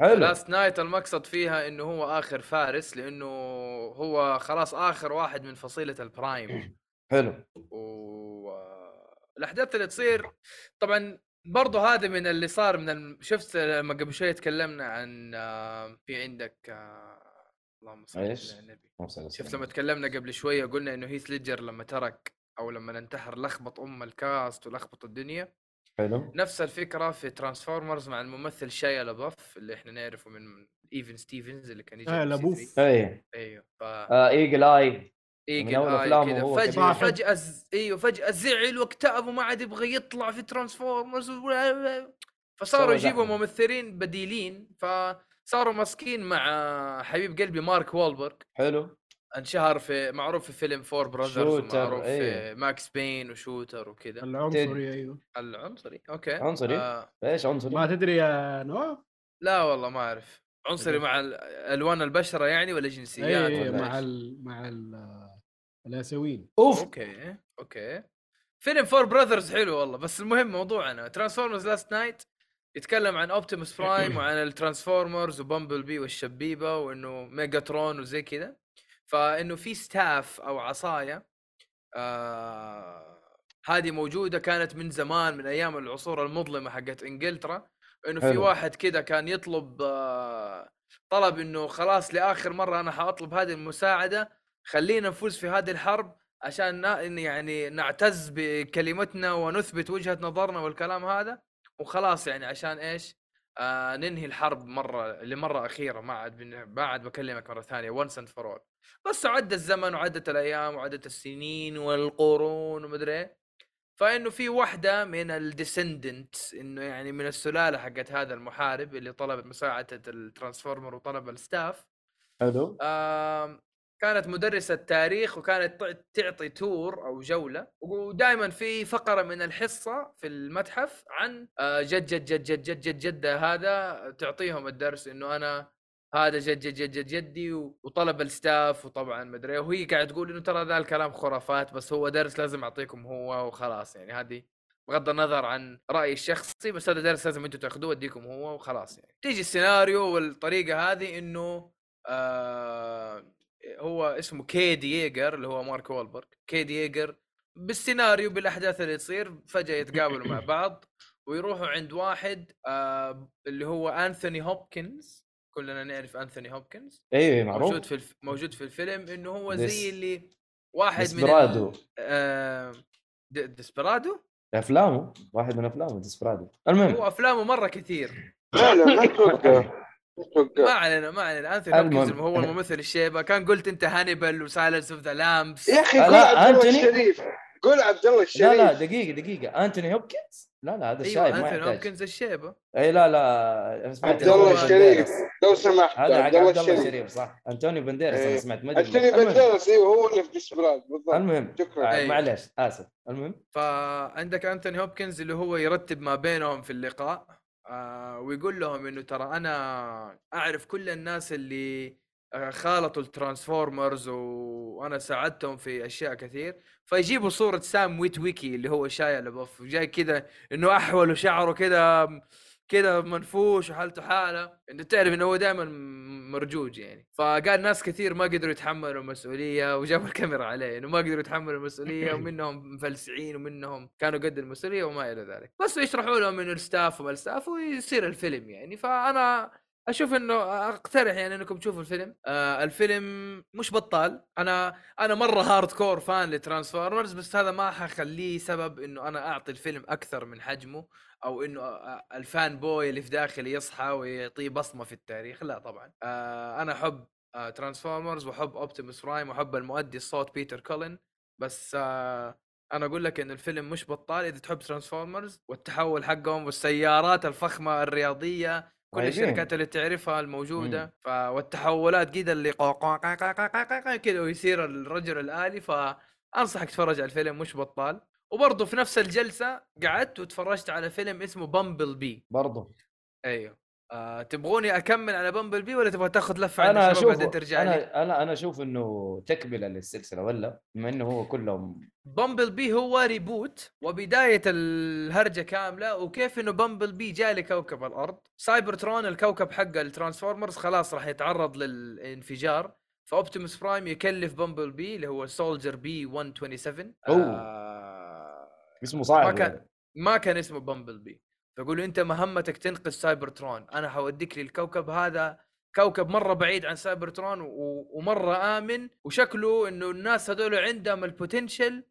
حلو. Last Knight المقصد فيها إنه هو آخر فارس لأنه هو خلاص آخر واحد من فصيلة ال Prime حلو. والاحداث اللي تصير طبعا برضو هذا من اللي صار من الم... شفت لما قبل شوية تكلمنا عن آه، في عندك آه، اللهم صل؟ على النبي شفت لما تكلمنا قبل شوية قلنا إنه هيث ليدجر لما ترك أو لما انتحر لخبط أم ال cast ولخبط الدنيا حلو نفس الفكرة في Transformers مع الممثل شايا لابوف اللي إحنا نعرفه من Even Stevens اللي كان يجي آه، لابوف. سي 3. اي أيوه ف آه Eagle Eye أول آي أفلامه كذا فجأة. فجأة ز... إيوه فجأة زعل واكتئب وما عاد يبغى يطلع في Transformers. فصاروا يجيبوا. ممثلين بديلين فصاروا ماسكين مع حبيب قلبي مارك وولبرغ حلو انشهر في معروف في فيلم Four Brothers ومعروف أيوه. في Max Payne و Shooter وكذا العنصري أيوه العنصري okay عنصري؟ آه إيش عنصري؟ ما تدري يا نواف لا والله ما أعرف عنصري مع ال- ألوان البشرة يعني ولا جنسيات اي ولا مع؟ ال مع ال الآسيويين. أوف! okay okay. فيلم Four Brothers حلو والله بس المهم موضوعنا. Transformers Last Knight يتكلم عن Optimus Prime وعن ال Transformers و Bumblebee والشبيبة وإنه Megatron وزي كذا فإنه في staff أو عصاية آه هذه موجودة كانت من زمان من أيام العصور المظلمة حقت إنجلترا. إنه في. واحد كذا كان يطلب آه طلب إنه خلاص لآخر مرة أنا حأطلب هذه المساعدة خلينا نفوز في هذه الحرب عشان يعني نعتز بكلمتنا ونثبت وجهة نظرنا والكلام هذا. وخلاص يعني عشان إيش؟ آه ننهي الحرب مرة لمرة أخيرة ما عاد ما عاد بكلمك مرة ثانية. once and for all بس عدى الزمن وعدت الأيام وعدت السنين والقرون ومدري إيه. فإنه في واحدة من ال descendant إنه يعني من السلالة حقت هذا المحارب اللي طلب مساعدة ال Transformer وطلب ال staff حلو. آم، كانت مدرسة تاريخ وكانت تع- تعطي tour أو جولة ودائما في فقرة من الحصة في المتحف عن آه، جد جد جد جد جد جد جدة هذا تعطيهم الدرس إنه أنا هذا جد جد جد جد جدي وطلب ال staff وطبعا مدري وهي قاعد تقول إنه ترى ذا الكلام خرافات بس هو درس لازم أعطيكم هو وخلاص يعني هذه بغض النظر عن رأيي الشخصي بس هذا درس لازم أنتم تأخذوه أديكم هو وخلاص يعني. تيجي السيناريو والطريقة هذه إنه آه هو اسمه كيدي ييجر اللي هو مارك وولبرغ. كيدي ييجر بالسيناريو بالأحداث اللي تصير فجأة يتقابلوا مع بعض ويروحوا عند واحد آه اللي هو أنثوني هوبكنز. كلنا نعرف أنثوني هوبكنز. أيوه معروف. موجود في الف... موجود في الفيلم إنه هو ديس- زي اللي واحد من Desperado. ال... آه... د- Desperado؟ أفلامه واحد من أفلامه Desperado. المهم. هو أفلامه مرة كثير. لا لا ما توقع ما علينا ما علينا. أنثوني. هوبكنز هو الممثل الشيبة. كان قلت أنت هانيبال و Silence of the Lambs. يا أخي لا، قول عبد الله. الشريف. قول عبد الله لا الشريف. لا دقيقة دقيقة. أنتوني هوبكنز؟ لا لا هذا أيوه الشايب ما أنثوني هوبكنز الشيبة. إي لا لا عبد الله الشريف. بنديرس. لو سمحت هذا عبد الله الشريف. صح. أنتوني بنديرس أنا. سمعت ما أدري. أنتوني. بنديرس أيوه هو اللي في ديسبرادو بالضبط. المهم. شكرا. آه، أيوة. معليش آسف. المهم. فعندك انثوني هوبكنز اللي هو يرتب ما بينهم في اللقاء. آه ويقول لهم إنه ترى أنا أعرف كل الناس اللي آه، خالطوا الترانسفورمرز وأنا ساعدتهم في أشياء كثير فيجيبوا صورة سام ويتويكي اللي هو شايا لابوف جاي كذا إنه أحول وشعره كذا كذا منفوش وحالته حالة انت تعرف إنه هو دائما مرجوج يعني. فقال ناس كثير ما قدروا يتحملوا المسؤولية وجابوا الكاميرا عليه إنه ما قدروا يتحملوا المسؤولية ومنهم مفلسعين ومنهم كانوا قد المسؤولية وما إلى ذلك. بس يشرحوا لهم إنه ال stuff وما ال stuff ويصير الفيلم يعني. فأنا أشوف إنه أقترح يعني إنكم تشوفوا الفيلم. آه الفيلم مش بطال. أنا أنا مرة hardcore fan لترانسفورمرز بس هذا ما حخليه سبب إنه أنا أعطي الفيلم أكثر من حجمه. أو إنه آه، ال fanboy اللي في داخلي يصحى ويعطيه بصمة في التاريخ لا طبعا. آه أنا أحب آه ترانسفورمرز وأحب اوبتيموس برايم وأحب المؤدي الصوت بيتر كولين بس آه أنا أقول لك إن الفيلم مش بطال إذا تحب ترانسفورمرز والتحول حقهم والسيارات الفخمة الرياضية كل. الشركات اللي تعرفها الموجودة ف... والتحولات كذا اللي كذا ويصير الرجل الآلي فانصحك تتفرج على الفيلم مش بطال. وبرضه في نفس الجلسة قعدت وتفرجت على فيلم اسمه بامبل بي برضه. أيوه. آه تبغوني أكمل على بامبل بي ولا تبغى تاخذ لفة أنا أشوف بعدين ترجع لي؟ أنا أنا أنا أشوف إنه تكملة للسلسلة ولا؟ بما إنه هو كلهم بامبل بي هو reboot وبداية الهرجة كاملة وكيف إنه بامبل بي جاء لكوكب الأرض. سايبر ترون الكوكب حق الترانسفورمرز خلاص راح يتعرض للانفجار. فأوبتيموس برايم يكلف بامبل بي اللي هو soldier B 127 أوه. آه اسمه صعب ما كان يعني. ما كان اسمه بامبل بي فيقول له أنت مهمتك تنقذ سايبر ترون أنا حوديك للكوكب هذا كوكب مرة بعيد عن سايبر ترون و- ومرة آمن وشكله إنه الناس هذول عندهم ال potential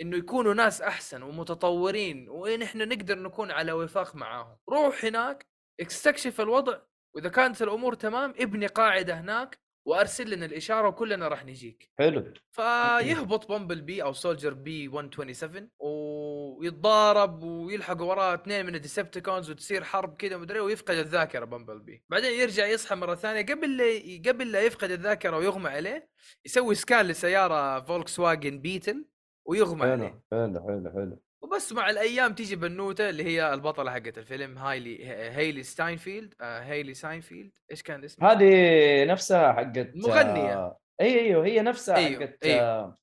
إنه يكونوا ناس أحسن ومتطورين ونحن نقدر نكون على وفاق معاهم. روح هناك استكشف الوضع وإذا كانت الأمور تمام ابني قاعدة هناك وأرسل لنا الإشارة وكلنا راح نجيك. حلو. فيهبط بامبل بي أو soldier B 127 ويتضارب ويلحقوا وراه اثنين من الديسبتيكونز وتصير حرب كذا مدري ويفقد الذاكرة بامبل بي بعدين يرجع يصحى مرة ثانية قبل لا قبل لا يفقد الذاكرة ويغمى عليه يسوي scan لسيارة فولكس واجن بيتل ويغمى عليه. حلو حلو حلو حلو. وبس مع الأيام تيجي بنوتة اللي هي البطلة حقت الفيلم هايلي هيلي ستاينفيلد آه هيلي ستاينفيلد إيش كان اسمها؟ هذه نفسها حقت مغنية. آه، إي إيوه هي نفسها أيوه، حقت أيوه. آه،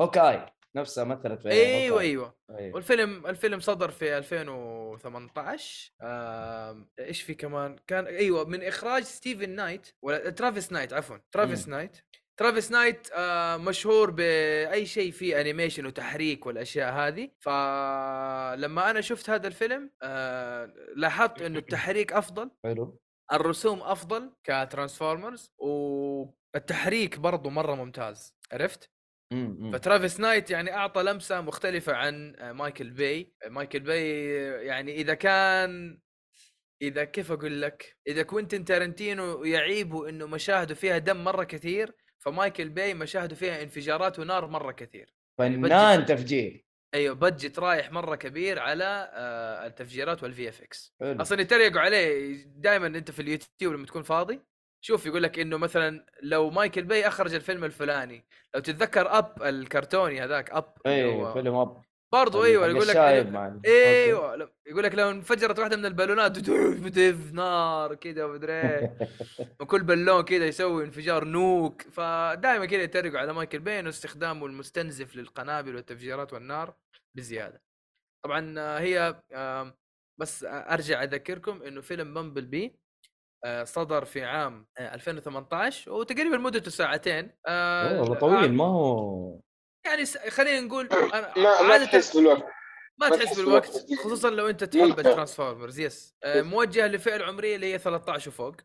هوكاي نفسها مثلت في أيوه. أيوه أيوه. والفيلم الفيلم صدر في 2018 آم، إيش في كمان كان أيوه من إخراج ستيفن نايت ولا ترافيس نايت عفوا ترافيس. نايت ترافيس نايت آه مشهور بأي شيء فيه animation وتحريك والأشياء هذه. فلما أنا شفت هذا الفيلم آه لاحظت إنه التحريك أفضل حلو. الرسوم أفضل كترانسفورمرز والتحريك برضو مرة ممتاز. عرفت. فترافيس نايت يعني أعطى لمسة مختلفة عن آه، مايكل باي. مايكل باي يعني إذا كان إذا كيف أقول لك؟ إذا كوينتن تارنتينو يعيب إنه مشاهده فيها دم مرة كثير فمايكل باي مشاهده فيها انفجارات ونار مرة كثير. فنان budget- تفجير. أيوه budget رايح مرة كبير على آه، التفجيرات وال VFX أصلا يتريقوا عليه دائما أنت في اليوتيوب لما تكون فاضي شوف يقول لك إنه مثلا لو مايكل باي أخرج الفيلم الفلاني لو تتذكر أب الكرتوني هذاك أب اللي اي هو- فيلم أب. برضو أيوه يقول لك أيوه يقول لك لو انفجرت واحدة من البالونات دف دف نار كذا ومدري إيه. وكل بالون كذا يسوي انفجار nuke. فدائما كذا يتريقوا على مايكل باي واستخدامه المستنزف للقنابل والتفجيرات والنار بزيادة. طبعا آه، هي بس أرجع أذكركم إنه فيلم بامبل بي آه، صدر في عام آه، 2018 وتقريبا مدته ساعتين. آه، والله طويل ما هو يعني س- خلينا نقول أنا ما ما عادة- تحس بالوقت. ما ما تحس بالوقت. خصوصا لو أنت تحب ممتع. الترانسفورمرز. yes آه، yes. موجه للفئه العمرية اللي هي 13 وفوق.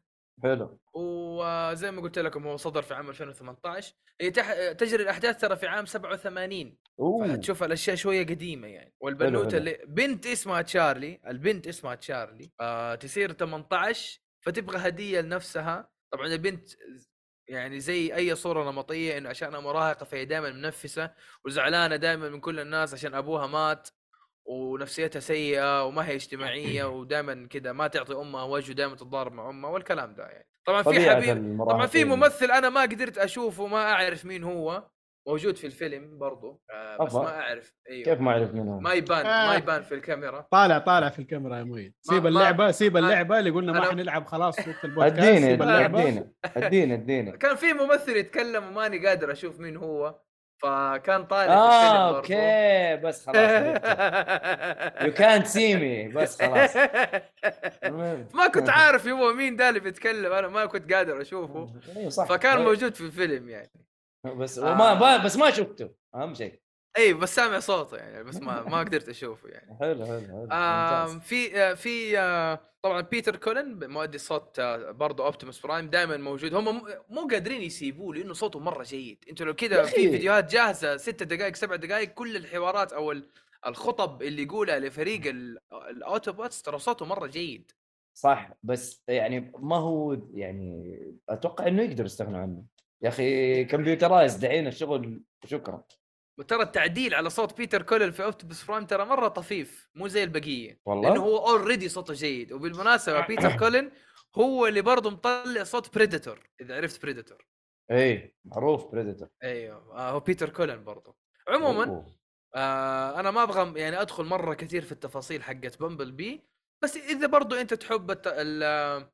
حلو. وزي ما قلت لكم هو صدر في عام 2018 هي تح... تجري الأحداث ترى في عام 87 أوه. فتشوف الأشياء شوية قديمة يعني. والبنوتة. اللي بنت اسمها تشارلي. البنت اسمها تشارلي. آه تصير 18 فتبغى هدية لنفسها. طبعا البنت يعني زي أي صورة نمطية إنه عشانها مراهقة فهي دائما منفسة وزعلانة دائما من كل الناس عشان أبوها مات ونفسيتها سيئة وما هي اجتماعية ودائما كذا ما تعطي أمها وجه ودائما تتضارب مع أمها والكلام ده يعني طبعا في حبيب طبعا في. ممثل أنا ما قدرت أشوفه ما أعرف مين هو موجود في الفيلم برضو آه بس. ما أعرف أيوه. كيف ما أعرف منهم؟ ما يبان ما آه. يبان في الكاميرا. طالع طالع في الكاميرا يا مؤيد سيب ما- اللعبة سيب ما- اللعبة اللي قلنا ما أنا- حنلعب خلاص وقت البودكاست أديني سيب اللعبة. أديني أديني أديني. كان في ممثل يتكلم وماني قادر أشوف مين هو فكان طالع آه في. okay بس خلاص يو كانت سي مي بس خلاص. المهم. ما كنت عارف هو مين ده اللي بيتكلم أنا ما كنت قادر أشوفه. أيوه صح. فكان طيب. موجود في الفيلم يعني. بس آه. وما ما بس ما شفته أهم شيء اي بس سامع صوته يعني بس ما ما قدرت أشوفه يعني حلو حلو حلو ممتاز. في آه، في آه، طبعا بيتر كولين مؤدي صوت آه، برضه اوبتيموس برايم دائما موجود هم مو قادرين يسيبوه لأنه صوته مرة جيد أنتوا لو كذا. في فيديوهات جاهزة ستة دقائق سبع دقائق كل الحوارات أو ال- الخطب اللي يقولها لفريق ال- الأوتوبوتس ترى صوته مرة جيد صح بس يعني ما هو يعني أتوقع إنه يقدر يستغنوا عنه يا أخي computerized دحين الشغل شكرا. وترى التعديل على صوت بيتر كولن في اوبتيموس برايم ترى مرة طفيف مو زي البقية. والله؟ لأنه هو already صوته جيد وبالمناسبة بيتر كولن هو اللي برضه مطلع صوت بريدتور إذا عرفت بريدتور اي معروف بريدتور أيوه آه هو بيتر كولن برضو. عموما آه أنا ما أبغى يعني أدخل مرة كثير في التفاصيل حقت بامبل بي بس إذا برضو أنت تحب الت... ال...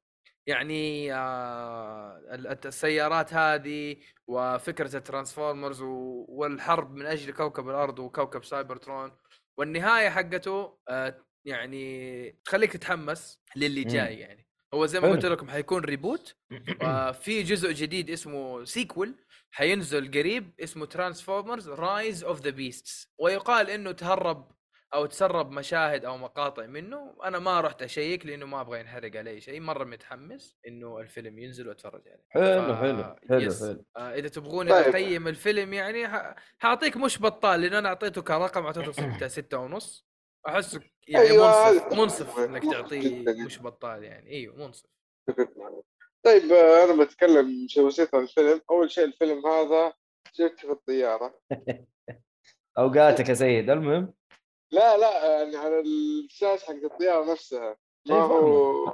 يعني آه ال- السيارات هذه وفكرة الترانسفورمرز. والحرب من أجل كوكب الأرض وكوكب سايبرترون والنهاية حقته آه يعني تخليك تتحمس للي مم. جاي يعني هو زي ما. قلت لكم حيكون reboot وفي جزء جديد اسمه sequel حينزل قريب اسمه Transformers Rise of the Beasts ويقال إنه تهرب أو تسرب مشاهد أو مقاطع منه. أنا ما رحت أشيك لأنه ما أبغى ينحرق علي شيء مرة متحمس إنه الفيلم ينزل وأتفرج عليه. حلو ف- حلو حلو yes. حلو. آه إذا تبغوني طيب. أقيم الفيلم يعني ح- حأعطيك مش بطال لأن أنا أعطيته كرقم أعطيته ستة ستة ونص. أحس يعني أيوة، منصف منصف إنك تعطيه. مش بطال يعني. إيوه منصف. طيب آه، أنا بتكلم شيء بسيط عن الفيلم. أول شيء الفيلم هذا شفته في الطيارة. أوقاتك يا سيد. المهم لا لا يعني على الشاشه حق الطياره نفسها. ما إيه، هو.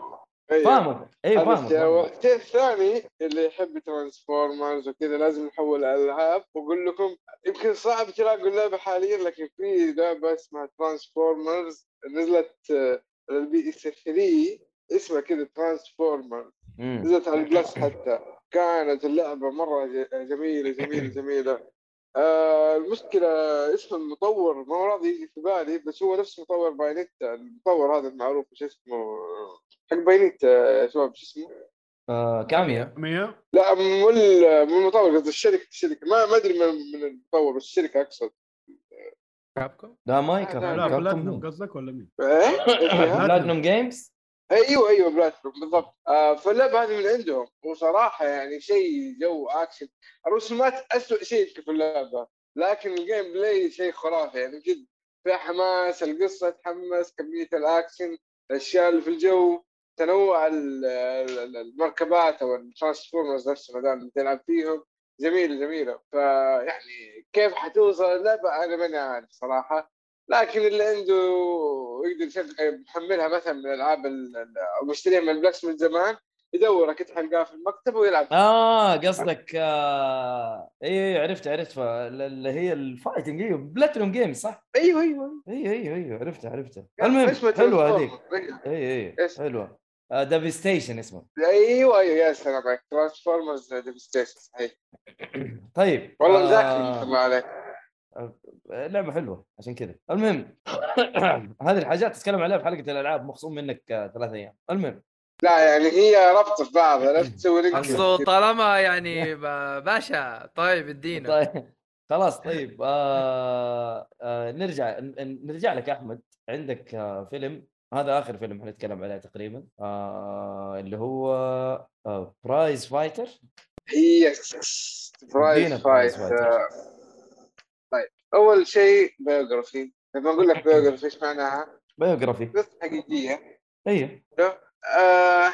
فاهمك. اي فاهمك. الشيء الثاني اللي يحب ترانسفورمرز وكذا لازم نحول الالعاب وأقول لكم يمكن صعب تلاقوا اللعبه حاليا لكن في لعبة اسمها ترانسفورمرز نزلت على ال PS3 اسمها كذا ترانسفورمر. نزلت على ال Plus حتى. كانت اللعبة مرة جميلة جميلة جميلة. آه المشكلة اسم المطور ما هو راضي يجي في بالي بس هو نفس مطور بايونيتا المطور هذا المعروف شو اسمه؟ حق بايونيتا يا شباب شو اسمه؟ آه كاميا. مية لا مو مو المطور قصدي الشركة الشركة. ما ما أدري من, من المطور بس الشركة أقصد. كابكم لا ما لا، بلاتينوم؟ قصدك ولا مين؟ إيه إيه؟ Platinum Games؟ أيوه أيوه بلاتينوم بالضبط. آه فاللعبه هذه من عندهم. وصراحة يعني شيء جو اكشن الرسومات اسوء شيء في اللعبة لكن ال gameplay شيء خرافي يعني جد فيها حماس القصة تحمس كمية الاكشن الأشياء اللي في الجو تنوع ال- ال- المركبات أو الترانسفورمرز هذول اللي تلعب فيهم. جميلة جميلة. فيعني كيف حتوصل اللعبة؟ أنا ماني عارف صراحة. لكن اللي عنده يقدر يحملها مثلا من الألعاب ال- ال- أو مشتريها من البلس من زمان يدورها كده حيلقاها في المكتبة ويلعب. آه قصدك آه... اي عرفت عرفت اللي هي ال fighting أيوه Platinum Games صح؟ أيوه أيوه اي اي اي عرفتها عرفتها المهم اسمه حلوة هذيك. اي اي؟ حلوة. آه Devastation اسمه. أيوه أيوه يا سلام عليك. Transformers Devastation صحيح. طيب والله آه، مذاكر ما شاء الله عليك. لعبة حلوة عشان كذا. المهم هذه الحاجات تتكلم عليها في حلقة الألعاب مخصوم منك آه، ثلاث أيام. المهم. لا يعني هي ربط في بعض عرفت تسوي link أصل طالما يعني ب- باشا طيب ادينا. طيب خلاص طيب. آه آه نرجع نرجع لك يا أحمد. عندك آه فيلم. هذا آخر فيلم حنتكلم عليه تقريبا. آه اللي هو آه Prizefighter هي Prize Prize Fight Fighter. أول شيء biography لما أقول لك biography إيش معناها؟ biography قصه حقيقية. أيوه. آه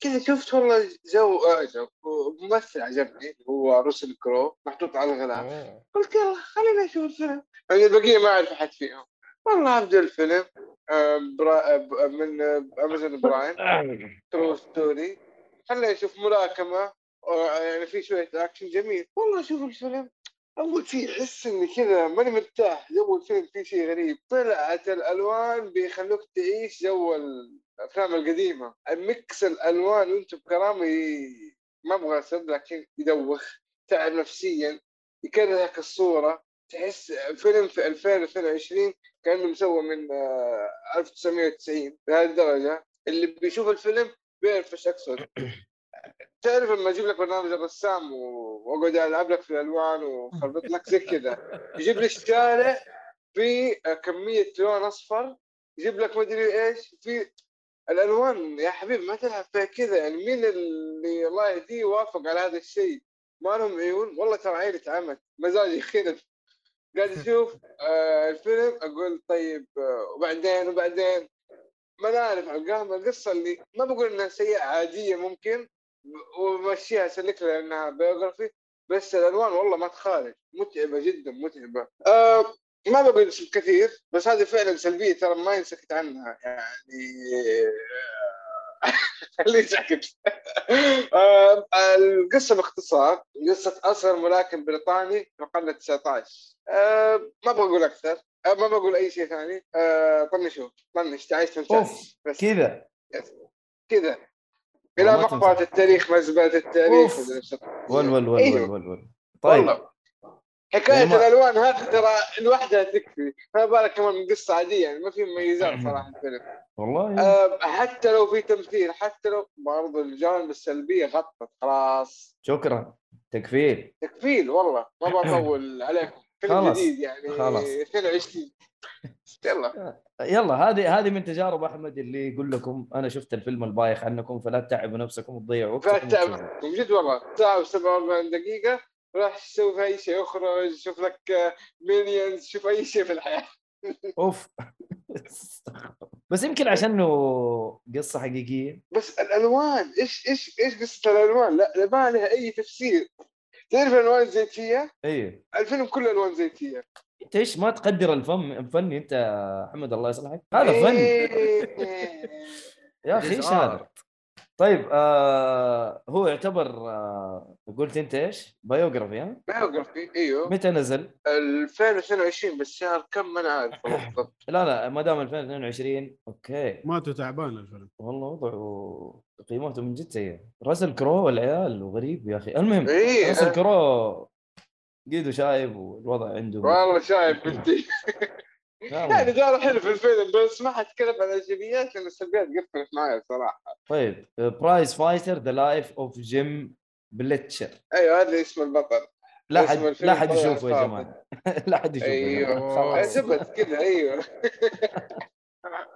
كذا شفت والله جو عجب وممثل عجبني هو روسل كرو محطوط على الغلاف. قلت يلا خلينا نشوف الفيلم. يعني البقية ما أعرف أحد فيهم. والله أبدأ الفيلم آه، برا... من أمازون برايم. true story خلينا نشوف ملاكمة آه، يعني في شوية اكشن جميل. والله شوف الفيلم. اول شيء احس إني كذا ماني مرتاح. جو الفيلم فيه شيء غريب. طلعت الألوان بيخلوك تعيش جو الأفلام القديمة. mix الألوان وأنت بكرامة ما أبغى اسب لكن يدوخ تعب نفسيا يكرهك الصورة. تحس فيلم في 2022 كأنه مسوى من آه، 1990 لهذه الدرجه اللي بيشوف الفيلم بيعرف إيش أقصد. تعرف لما أجيب لك برنامج الرسام وأقعد ألعب لك في الألوان وخربط لك زي كذا. يجيب لي الشارع في كمية لون أصفر يجيب لك مدري إيش في الألوان يا حبيبي ما تلعب فيها كذا. يعني مين اللي الله يهديه وافق على هذا الشيء؟ ما لهم عيون؟ والله ترى عيني اتعمت مزاجي خرب قاعد أشوف آه الفيلم أقول طيب آه وبعدين وبعدين. ما نعرف القصة اللي ما بقول إنها سيئة عادية ممكن. ومشيها سلك لانها بيوغرافي بس الألوان والله ما تخارج متعبة جدا متعبة. آه ما بقول كثير بس هذه فعلا سلبية ترى ما ينسكت عنها يعني خليه ساكت. آه، القصة باختصار قصة أصغر ملاكم بريطاني في القرن ال 19 آه، ما بقول أكثر آه، ما بقول أي شيء ثاني. آه، طنشوا طنش تعيش تنتهي. بس. كذا. كذا. إلى مقبره. التاريخ مزبله التاريخ. ول ول ول أيوه. ول ول طيب. والله. حكاية وما- الألوان هذه ترى لوحدها تكفي. ما بالك كمان من قصة عادية يعني ما في مميزات صراحة الفيلم. والله. آه، حتى لو في تمثيل حتى لو برضو الجوانب السلبية غطت خلاص. شكرا. تكفيل. تكفيل والله. ما بطول عليكم. فيلم خلاص. جديد يعني خلاص. 22 يلا. يلا هذه هذه من تجارب أحمد اللي يقول لكم أنا شفت الفيلم البايخ عنكم فلا تتعبوا نفسكم وتضيعوا وقتكم. وتشوفوا. من جد والله. ساعة و47 دقيقة راح تسوي في أي شيء اخرج شوف لك مينيونز شوف أي شيء في الحياة. أوف. بس يمكن عشانه قصة حقيقية. بس الألوان إيش إيش إيش قصة الألوان؟ لا لا ما لها أي تفسير. تعرف الألوان الزيتية؟ أيوه الفيلم كله ألوان زيتية. أنت إيش ما تقدر الفن الفني أنت أحمد الله يصلحك؟ هذا فن. إيه. يا أخي إيش هذا؟ طيب آه هو يعتبر آه قلت أنت إيش؟ biography ها؟ biography إيوه. متى نزل؟ 2022 بس شهر كم ما أنا عارف بالضبط. لا لا ما دام 2022 okay. ماتوا تعبان الفيلم. والله وضعه تقييماته من جد سيئة. راسل كرو والعيال وغريب يا أخي. المهم إيه راسل كرو قيده شايب والوضع عنده. والله شايف بنتي. يعني دار حلو في الفيلم بس ما حتكلم عن الإيجابيات لأن السلبيات قفلت معي صراحة. طيب Prizefighter The Life of Jem Belcher أيوه هذا اسم البطل. لا حد لا حد يشوفه يا خاطئ. جماعة. لا حد يشوفه أيوه. عجبت كذا أيوه.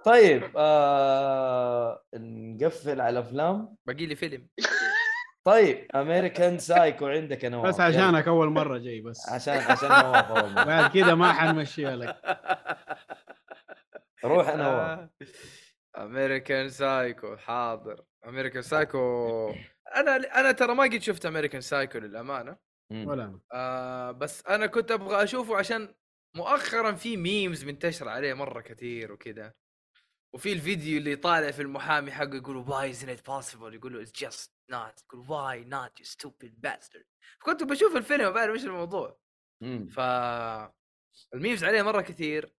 طيب آه... نقفل على الأفلام. باقي لي فيلم. طيب American Psycho عندك يا نواف. بس. عشانك أول مرة جاي بس. عشان عشان نواف أول مرة. بعد كذا ما حنمشيها لك. روح يا نواف American Psycho حاضر. American Psycho أنا أنا ترى ما قد شفت American Psycho للأمانة. ولا أنا. آه بس أنا كنت أبغى أشوفه عشان مؤخرا في memes منتشرة عليه مرة كثير وكذا. وفي الفيديو اللي طالع في المحامي حقه يقولوا why isn't it possible? يقولوا it's just not. يقول why not you stupid bastard? كنت بشوف الفيلم بعرف إيش الموضوع. ف ال memes عليه مرة كثير.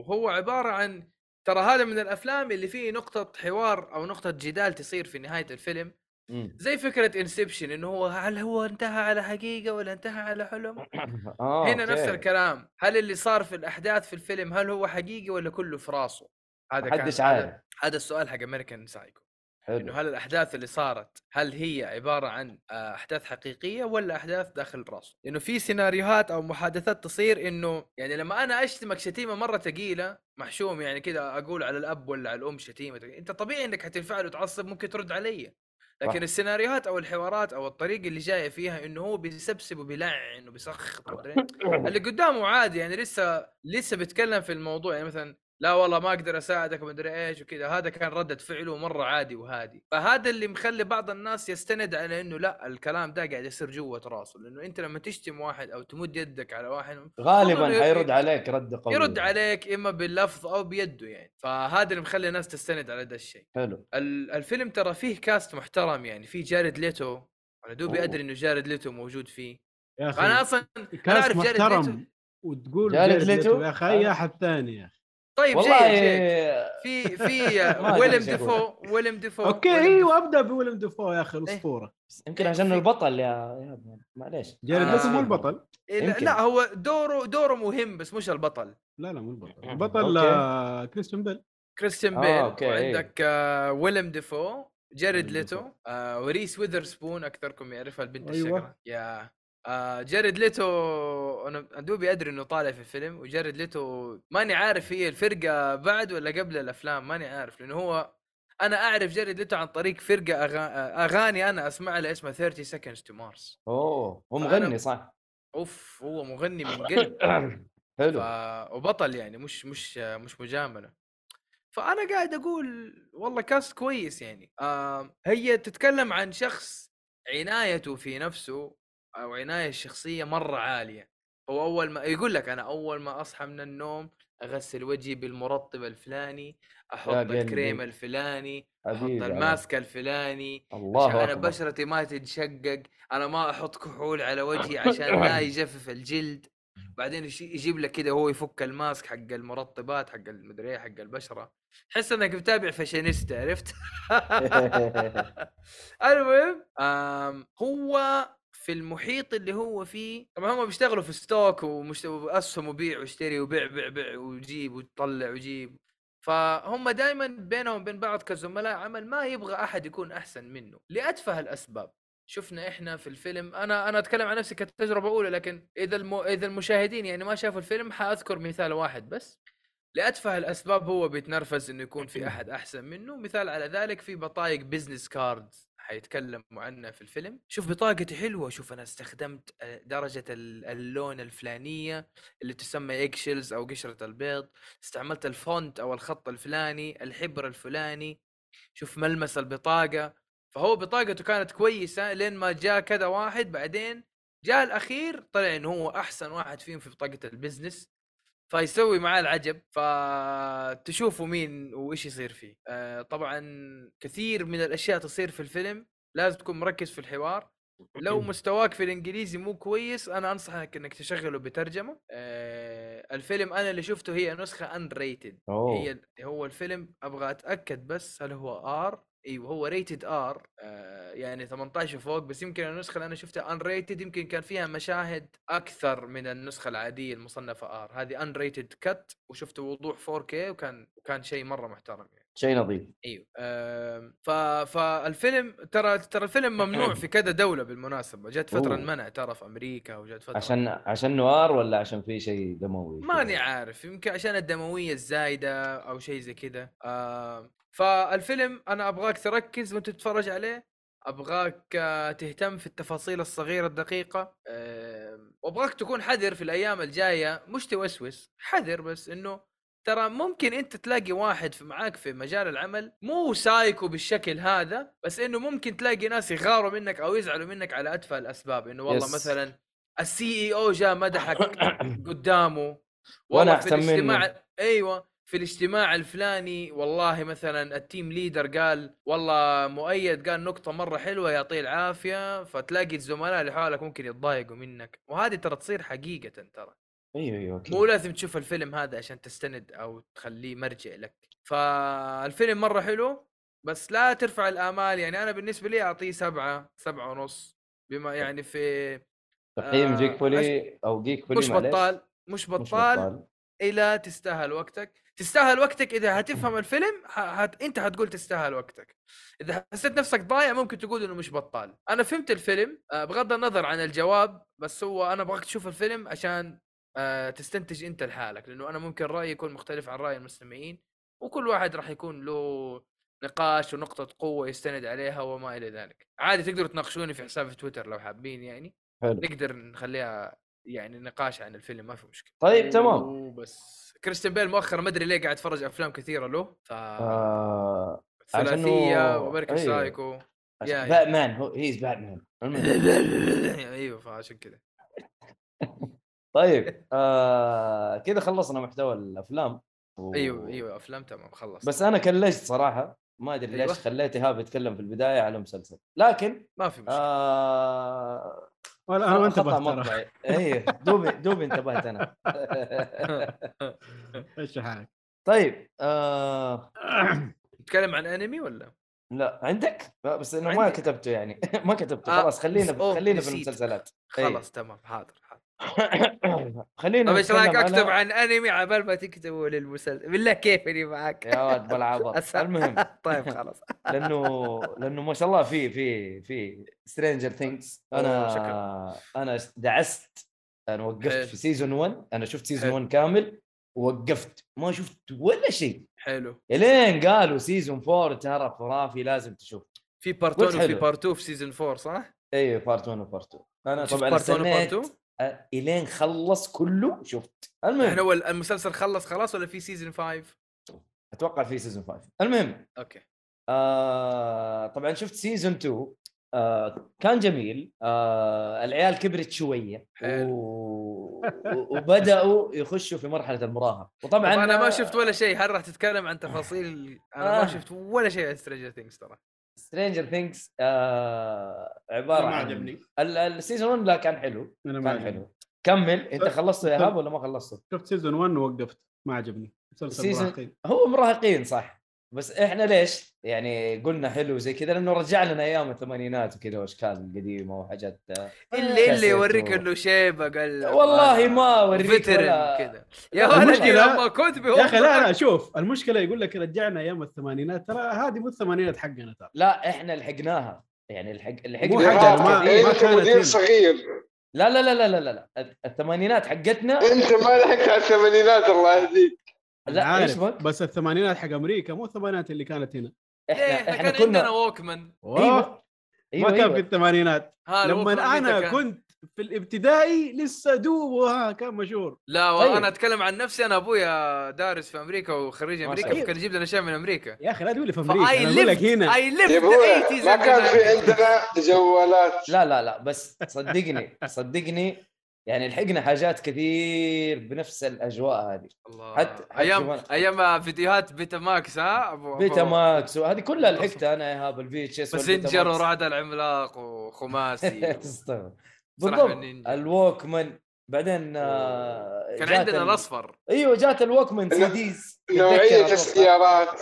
وهو عبارة عن ترى هذا من الأفلام اللي فيه نقطة حوار أو نقطة جدال تصير في نهاية الفيلم. مم. زي فكرة Inception إنه هو هل هو انتهى على حقيقة ولا انتهى على حلم؟ آه، هنا نفس. الكلام. هل اللي صار في الأحداث في الفيلم هل هو حقيقي ولا كله في راسه؟ هذا محدش كان عارف. هذا السؤال حق American Psycho حلو إنه هل الأحداث اللي صارت هل هي عبارة عن آه، أحداث حقيقية ولا أحداث داخل راسه؟ لأنه في سيناريوهات أو محادثات تصير إنه يعني لما أنا أشتمك شتيمة مرة ثقيله محشوم يعني كذا أقول على الأب ولا على الأم شتيمة أنت طبيعي إنك حتنفعل وتعصب ممكن ترد علي لكن صح. السيناريوهات أو الحوارات أو الطريقة اللي جاية فيها إنه هو بيسبسب وبيلعن وبيسخط. اللي قدامه عادي يعني لسه لسه بيتكلم في الموضوع يعني مثلا لا والله ما أقدر أساعدك ومدري إيش وكذا. هذا كان ردة فعله مرة عادي وهادي. فهذا اللي مخلي بعض الناس يستند على إنه لا الكلام ده قاعد يصير جوة راسه. لأنه أنت لما تشتم واحد أو تمد يدك على واحد غالبا حيرد عليك رد قوي. يرد عليك إما باللفظ أو بيده يعني. فهذا اللي مخلي الناس تستند على ده الشيء. حلو. ال- الفيلم ترى فيه cast محترم يعني. في جارد ليتو. أنا دوبي أوه. أدري إنه جارد ليتو موجود فيه. يا أخي أنا أصلا كاس أعرف جارد محترم. وتقول جارد جارد ليتو؟ ليتو؟ يا أخي أي أحد ثاني يا أخي. طيب والله جيد جيد في في ويلم. ديفو ويلم ديفو أوكي ويلم أيوه ابدا بويلم ديفو يا أخي إيه. الأسطورة يمكن إيه، عشان البطل يا يا معليش جارد آه. ليتو مو البطل إيه، لا, هو دوره دوره مهم بس مش البطل لا لا مو البطل أوكي. البطل آه، كريستيان بيل كريستيان آه، بيل أوكي، إيه. وعندك آه ويلم ديفو ويلم ليتو. آه وريس ويذرسبون أكثركم يعرفها البنت أيوة. الشقراء يا آه جارد ليتو أنا دوبي أدري إنه طالع في الفيلم وجارد ليتو ماني عارف هي الفرقة بعد ولا قبل الأفلام ماني عارف لأنه هو أنا أعرف جارد ليتو عن طريق فرقة. أغاني أنا أسمع لها اسمها 30 seconds to Mars أوه هو مغني صح؟ أوف هو مغني من قلب ف... حلو. وبطل يعني مش مش مش مجاملة. فأنا قاعد أقول والله كاست كويس يعني. آه هي تتكلم عن شخص عنايته في نفسه أو عناية الشخصيه مرة عالية. هو أول ما يقول لك أنا أول ما أصحى من النوم أغسل وجهي بالمرطب الفلاني أحط. الكريم الفلاني أحط الماسك الفلاني الله عشان أنا بشرتي ما تتشقق أنا ما أحط كحول على وجهي عشان لا يجفف الجلد. بعدين يجيب لك كده هو يفك ال mask حق المرطبات حق المدري إيه، حق البشرة. تحس إنك متابع فاشينيستا عرفت؟ المهم هو في المحيط اللي هو فيه طبعا هم بيشتغلوا في stock ومشت... وأسهم وبيع واشتري وبيع بيع بيع وجيب وتطلع وجيب. فهم دائما بينهم وبين بعض كزملاء عمل ما يبغى أحد يكون أحسن منه لأتفه الأسباب. شفنا إحنا في الفيلم أنا أنا أتكلم عن نفسي كتجربة أولى لكن إذا الم... إذا المشاهدين يعني ما شافوا الفيلم حأذكر مثال واحد بس. لأتفه الأسباب هو بيتنرفز إنه يكون في أحد أحسن منه. مثال على ذلك في بطايق business cards حيتكلموا عنها في الفيلم. شوف بطاقتي حلوة. شوف أنا استخدمت آه، درجة ال- اللون الفلانية اللي تسمى eggshells أو قشرة البيض. استعملت ال font أو الخط الفلاني الحبر الفلاني. شوف ملمس البطاقة. فهو بطاقته كانت كويسة لين ما جاء كذا واحد بعدين جاء الأخير طلع إنه هو أحسن واحد فيهم في بطاقة ال business فيسوي معاه العجب فتشوفوا مين وإيش يصير فيه. آه طبعا كثير من الأشياء تصير في الفيلم لازم تكون مركز في الحوار. لو مستواك في الإنجليزي مو كويس أنا أنصحك إنك تشغله بترجمة. آه الفيلم أنا اللي شفته هي نسخة unrated. هي هو الفيلم أبغى أتأكد بس هل هو R أيوه هو rated R آه يعني 18 وفوق بس يمكن النسخة اللي أنا شفتها unrated يمكن كان فيها مشاهد أكثر من النسخة العادية المصنفة R هذه unrated cut وشفته وضوح 4K وكان وكان شيء مرة محترم يعني. شيء نظيف. إيوه ف فالفيلم ترى ترى الفيلم ممنوع في كذا دولة بالمناسبة. جت فترة أوه. انمنع ترى في أمريكا وجت فترة عشان عشان نوار ولا عشان في شيء دموي ماني عارف. يمكن عشان الدموية الزايدة أو شيء زي كذا. آه فالفيلم أنا أبغاك تركز وأنت تتفرج عليه. أبغاك آه، تهتم في التفاصيل الصغيرة الدقيقة. وأبغاك تكون حذر في الأيام الجاية. مش توسوس حذر بس إنه ترى ممكن أنت تلاقي واحد في معاك في مجال العمل مو سايكو بالشكل هذا بس إنه ممكن تلاقي ناس يغاروا منك أو يزعلوا منك على أتفه الأسباب. إنه والله يس. مثلا ال CEO جاء مدحك قدامه. منه. الاجتماع أيوه. في الاجتماع الفلاني والله مثلا ال team leader قال والله مؤيد قال نقطة مرة حلوة يعطيه العافية. فتلاقي الزملاء اللي حولك ممكن يتضايقوا منك. وهذه ترى تصير حقيقة ترى. أيوه أيوه أكيد. مو لازم تشوف الفيلم هذا عشان تستند أو تخليه مرجع لك. فالفيلم مرة حلو بس لا ترفع الآمال. يعني أنا بالنسبة لي أعطيه سبعة سبعة ونص بما يعني في تقييم آه، جيك فولي أو جيك فولي مش. بطال مش مش بطال. إلى تستاهل وقتك. تستاهل وقتك. إذا هتفهم الفيلم ه... هت... أنت حتقول تستاهل وقتك. إذا حسيت نفسك ضايع ممكن تقول إنه مش بطال. أنا فهمت الفيلم آه، بغض النظر عن الجواب بس هو أنا أبغاك تشوف الفيلم عشان آه، تستنتج أنت لحالك. لأنه أنا ممكن رأيي يكون مختلف عن رأي المستمعين وكل واحد راح يكون له نقاش ونقطة قوة يستند عليها وما إلى ذلك. عادي تقدروا تناقشوني في حسابي في تويتر لو حابين يعني. حلو. نقدر نخليها يعني نقاش عن الفيلم ما في مشكلة. طيب تمام. وبس. كريستيان بيل مؤخرا ما أدري ليه قاعد اتفرج أفلام كثيرة له ف آه ثلاثية وامريكان أيوه. Psycho. عشان باتمان هو he's باتمان. أيوه فعشان كذا طيب آه كذا خلصنا محتوى الأفلام. و... أيوه أيوه أفلام تمام خلص بس أنا كلجت صراحة ما أدري أيوة. ليش خليت إيهاب يتكلم في البداية على مسلسل. لكن ما في مشكلة. آه ولا أنا ما انتبهت مطبعي إيه دوبي دوبي انتبهت أنا إيش حالك طيب آه نتكلم عن أنمي ولا؟ لا عندك؟ لا بس إنه ما. كتبته يعني ما كتبته آه، خلاص خلينا خلينا في. المسلسلات إيه. خلاص تمام حاضر خلينا طيب إيش رايك أكتب عن أنمي عبال ما تكتبوا للمسلسل؟ بالله كيفني معك يا ولد بالعبط المهم. طيب خلاص. لأنه لأنه ما شاء الله في في في Stranger Things أنا شكراً. أنا دعست أنا وقفت حلو. في season 1 أنا شفت season حلو. 1 كامل ووقفت. ما شفت ولا شيء. حلو. إلين قالوا season 4 ترى خرافي لازم تشوف. في part قلت 1 وفي. part 2 في season 4 صح؟ أيوه part 1 و part 2 أنا طبعا part 1 و part استنيت 2 أ- إلين خلص كله شفت. المهم يعني هو المسلسل خلص خلاص ولا في season 5؟ أتوقع في season 5 المهم okay. آه طبعا شفت season 2 آه كان جميل. آه العيال كبرت شوية. حلو. و... وبدأوا يخشوا في مرحلة المراهقة. وطبعا طبعا أنا ما شفت ولا شيء. هل راح تتكلم عن تفاصيل؟ أنا آه. ما شفت ولا شيء عن سترينجر ثينكس ترى. سترينجر ثينكس آه عبارة ما عن عجبني. ال- ال season 1 لا كان حلو ما كان عجبني. حلو كمل أنت. خلصته يا ايهاب ولا ما خلصته؟ شفت season 1 ووقفت ما عجبني مسلسل مراهقين هو مراهقين صح بس إحنا ليش؟ يعني قلنا حلو زي كذا؟ لأنه رجع لنا أيام الثمانينات وكذا واشكال قديمه وحاجات إللي إللي كاسيت يوريك و- إنه شيبه قال والله ما أوريك كذا. يا ولدي المشكلة- لما كنت يا أخي لا لا شوف المشكلة يقول لك رجعنا أيام الثمانينات ترى هذه مو الثمانينات حقنا ترى. لا إحنا لحقناها. يعني الحق مو لحقنا حاجة، حاجات ما-. ما انت كانت مدير. صغير. لا لا لا لا لا لا لا الثمانينات حقتنا أنت ما لحقت على الثمانينات الله يهديك. لا عارف؟ بس الثمانينات حق أمريكا مو الثمانينات اللي كانت هنا إحنا, إحنا إحنا كان عندنا كنا ووكمان أوه. إيوه ما كان في أيوه الثمانينات لما أنا كان؟ كنت في الابتدائي لسه دوب ها كان مشهور لا طيب. وأنا أتكلم عن نفسي أنا أبويا دارس في أمريكا وخريج أمريكا. فكان يجيب لنا أشياء من أمريكا يا أخي لا تقول لي في أمريكا أنا أقول لك ليفت هنا اي ليفت أبويا 80 ما كان في عندنا جوالات لا لا لا بس صدقني صدقني يعني لحقنا حاجات كثير بنفس الأجواء هذه. الله. حتى- حتى أيام شوف أنا- أيام فيديوهات بيتا ماكس ها؟ أبو بيتا أبو- ماكس وهذه كلها لحقتها أنا يا هاب الفي اتش اس ماسنجر ورعد العملاق وخماسي صراحة بالضبط. الووكمان بعدين آه، كان عندنا ال- الأصفر. أيوه جات الووكمان سي ديز نوعية السيارات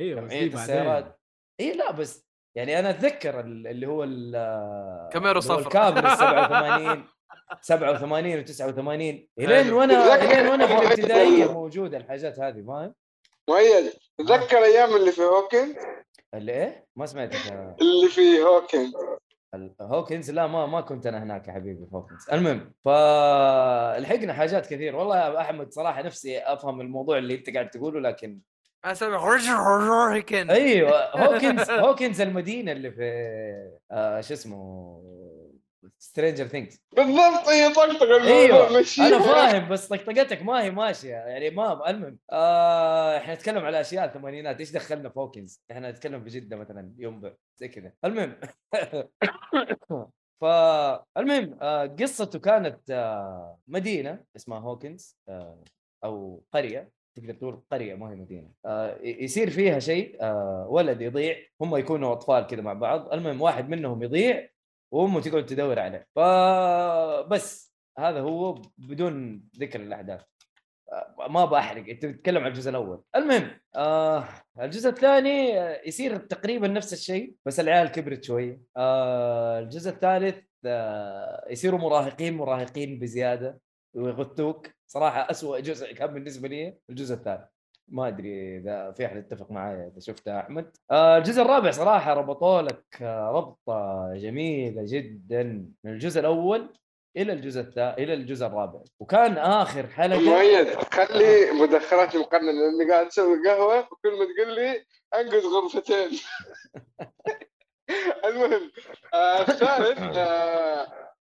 أيوه بعدين. السيارات. اي لا بس يعني أنا أتذكر ال- اللي هو ال- كاميرو اللي هو صفر. الكامل 87 87 و89 الين. وأنا الين وأنا في الابتدائيه ال- موجودة الحاجات هذه فاهم؟ مؤيد تذكر أيام اللي في هوكن اللي إيه؟ ما سمعتك اللي في هوكن هوكنز؟ لا ما ما كنت أنا هناك يا حبيبي في هوكنز. المهم فلحقنا حاجات كثير. والله يا أحمد صراحة نفسي أفهم الموضوع اللي أنت قاعد تقوله لكن هوريكن أيوه. Hawkins Hawkins المدينة اللي في آه شو اسمه؟ Stranger Things بالضبط هي طقطق الموضوع أيوه أنا فاهم بس طقطقتك ما هي ماشية يعني ما المهم. آه إحنا نتكلم على أشياء الثمانينات إيش دخلنا؟ في Hawkins؟ إحنا نتكلم في جدة مثلا ينبع زي كذا. المهم. فالمهم آه قصته كانت آه مدينة اسمها Hawkins آه أو قرية. تقدر تقول قرية ما هي مدينة. آه يصير فيها شيء آه ولد يضيع هم يكونوا أطفال كذا مع بعض. المهم واحد منهم يضيع وامه تقعد تدور عليه. فبس هذا هو بدون ذكر الأحداث. آه، ما بحرق أنت بتتكلم عن الجزء الأول. المهم آه الجزء الثاني آه، يصير تقريبا نفس الشيء بس العيال كبرت شوية آه الجزء الثالث آه يصيروا مراهقين مراهقين بزيادة ويغثوك. صراحة أسوأ جزء كان بالنسبة لي الجزء الثالث. ما أدري إذا في أحد يتفق معي إذا شفتها أحمد. آه الجزء الرابع صراحة ربطوا لك آه، ربطة جميلة جدا من الجزء الأول إلى الجزء الثالث إلى الجزء الرابع. وكان آخر حلقة مؤيد خلي مدخرات مقننة لأني قاعد أسوي قهوة وكل ما تقول لي أنقذ غرفتين. المهم آه، الثالث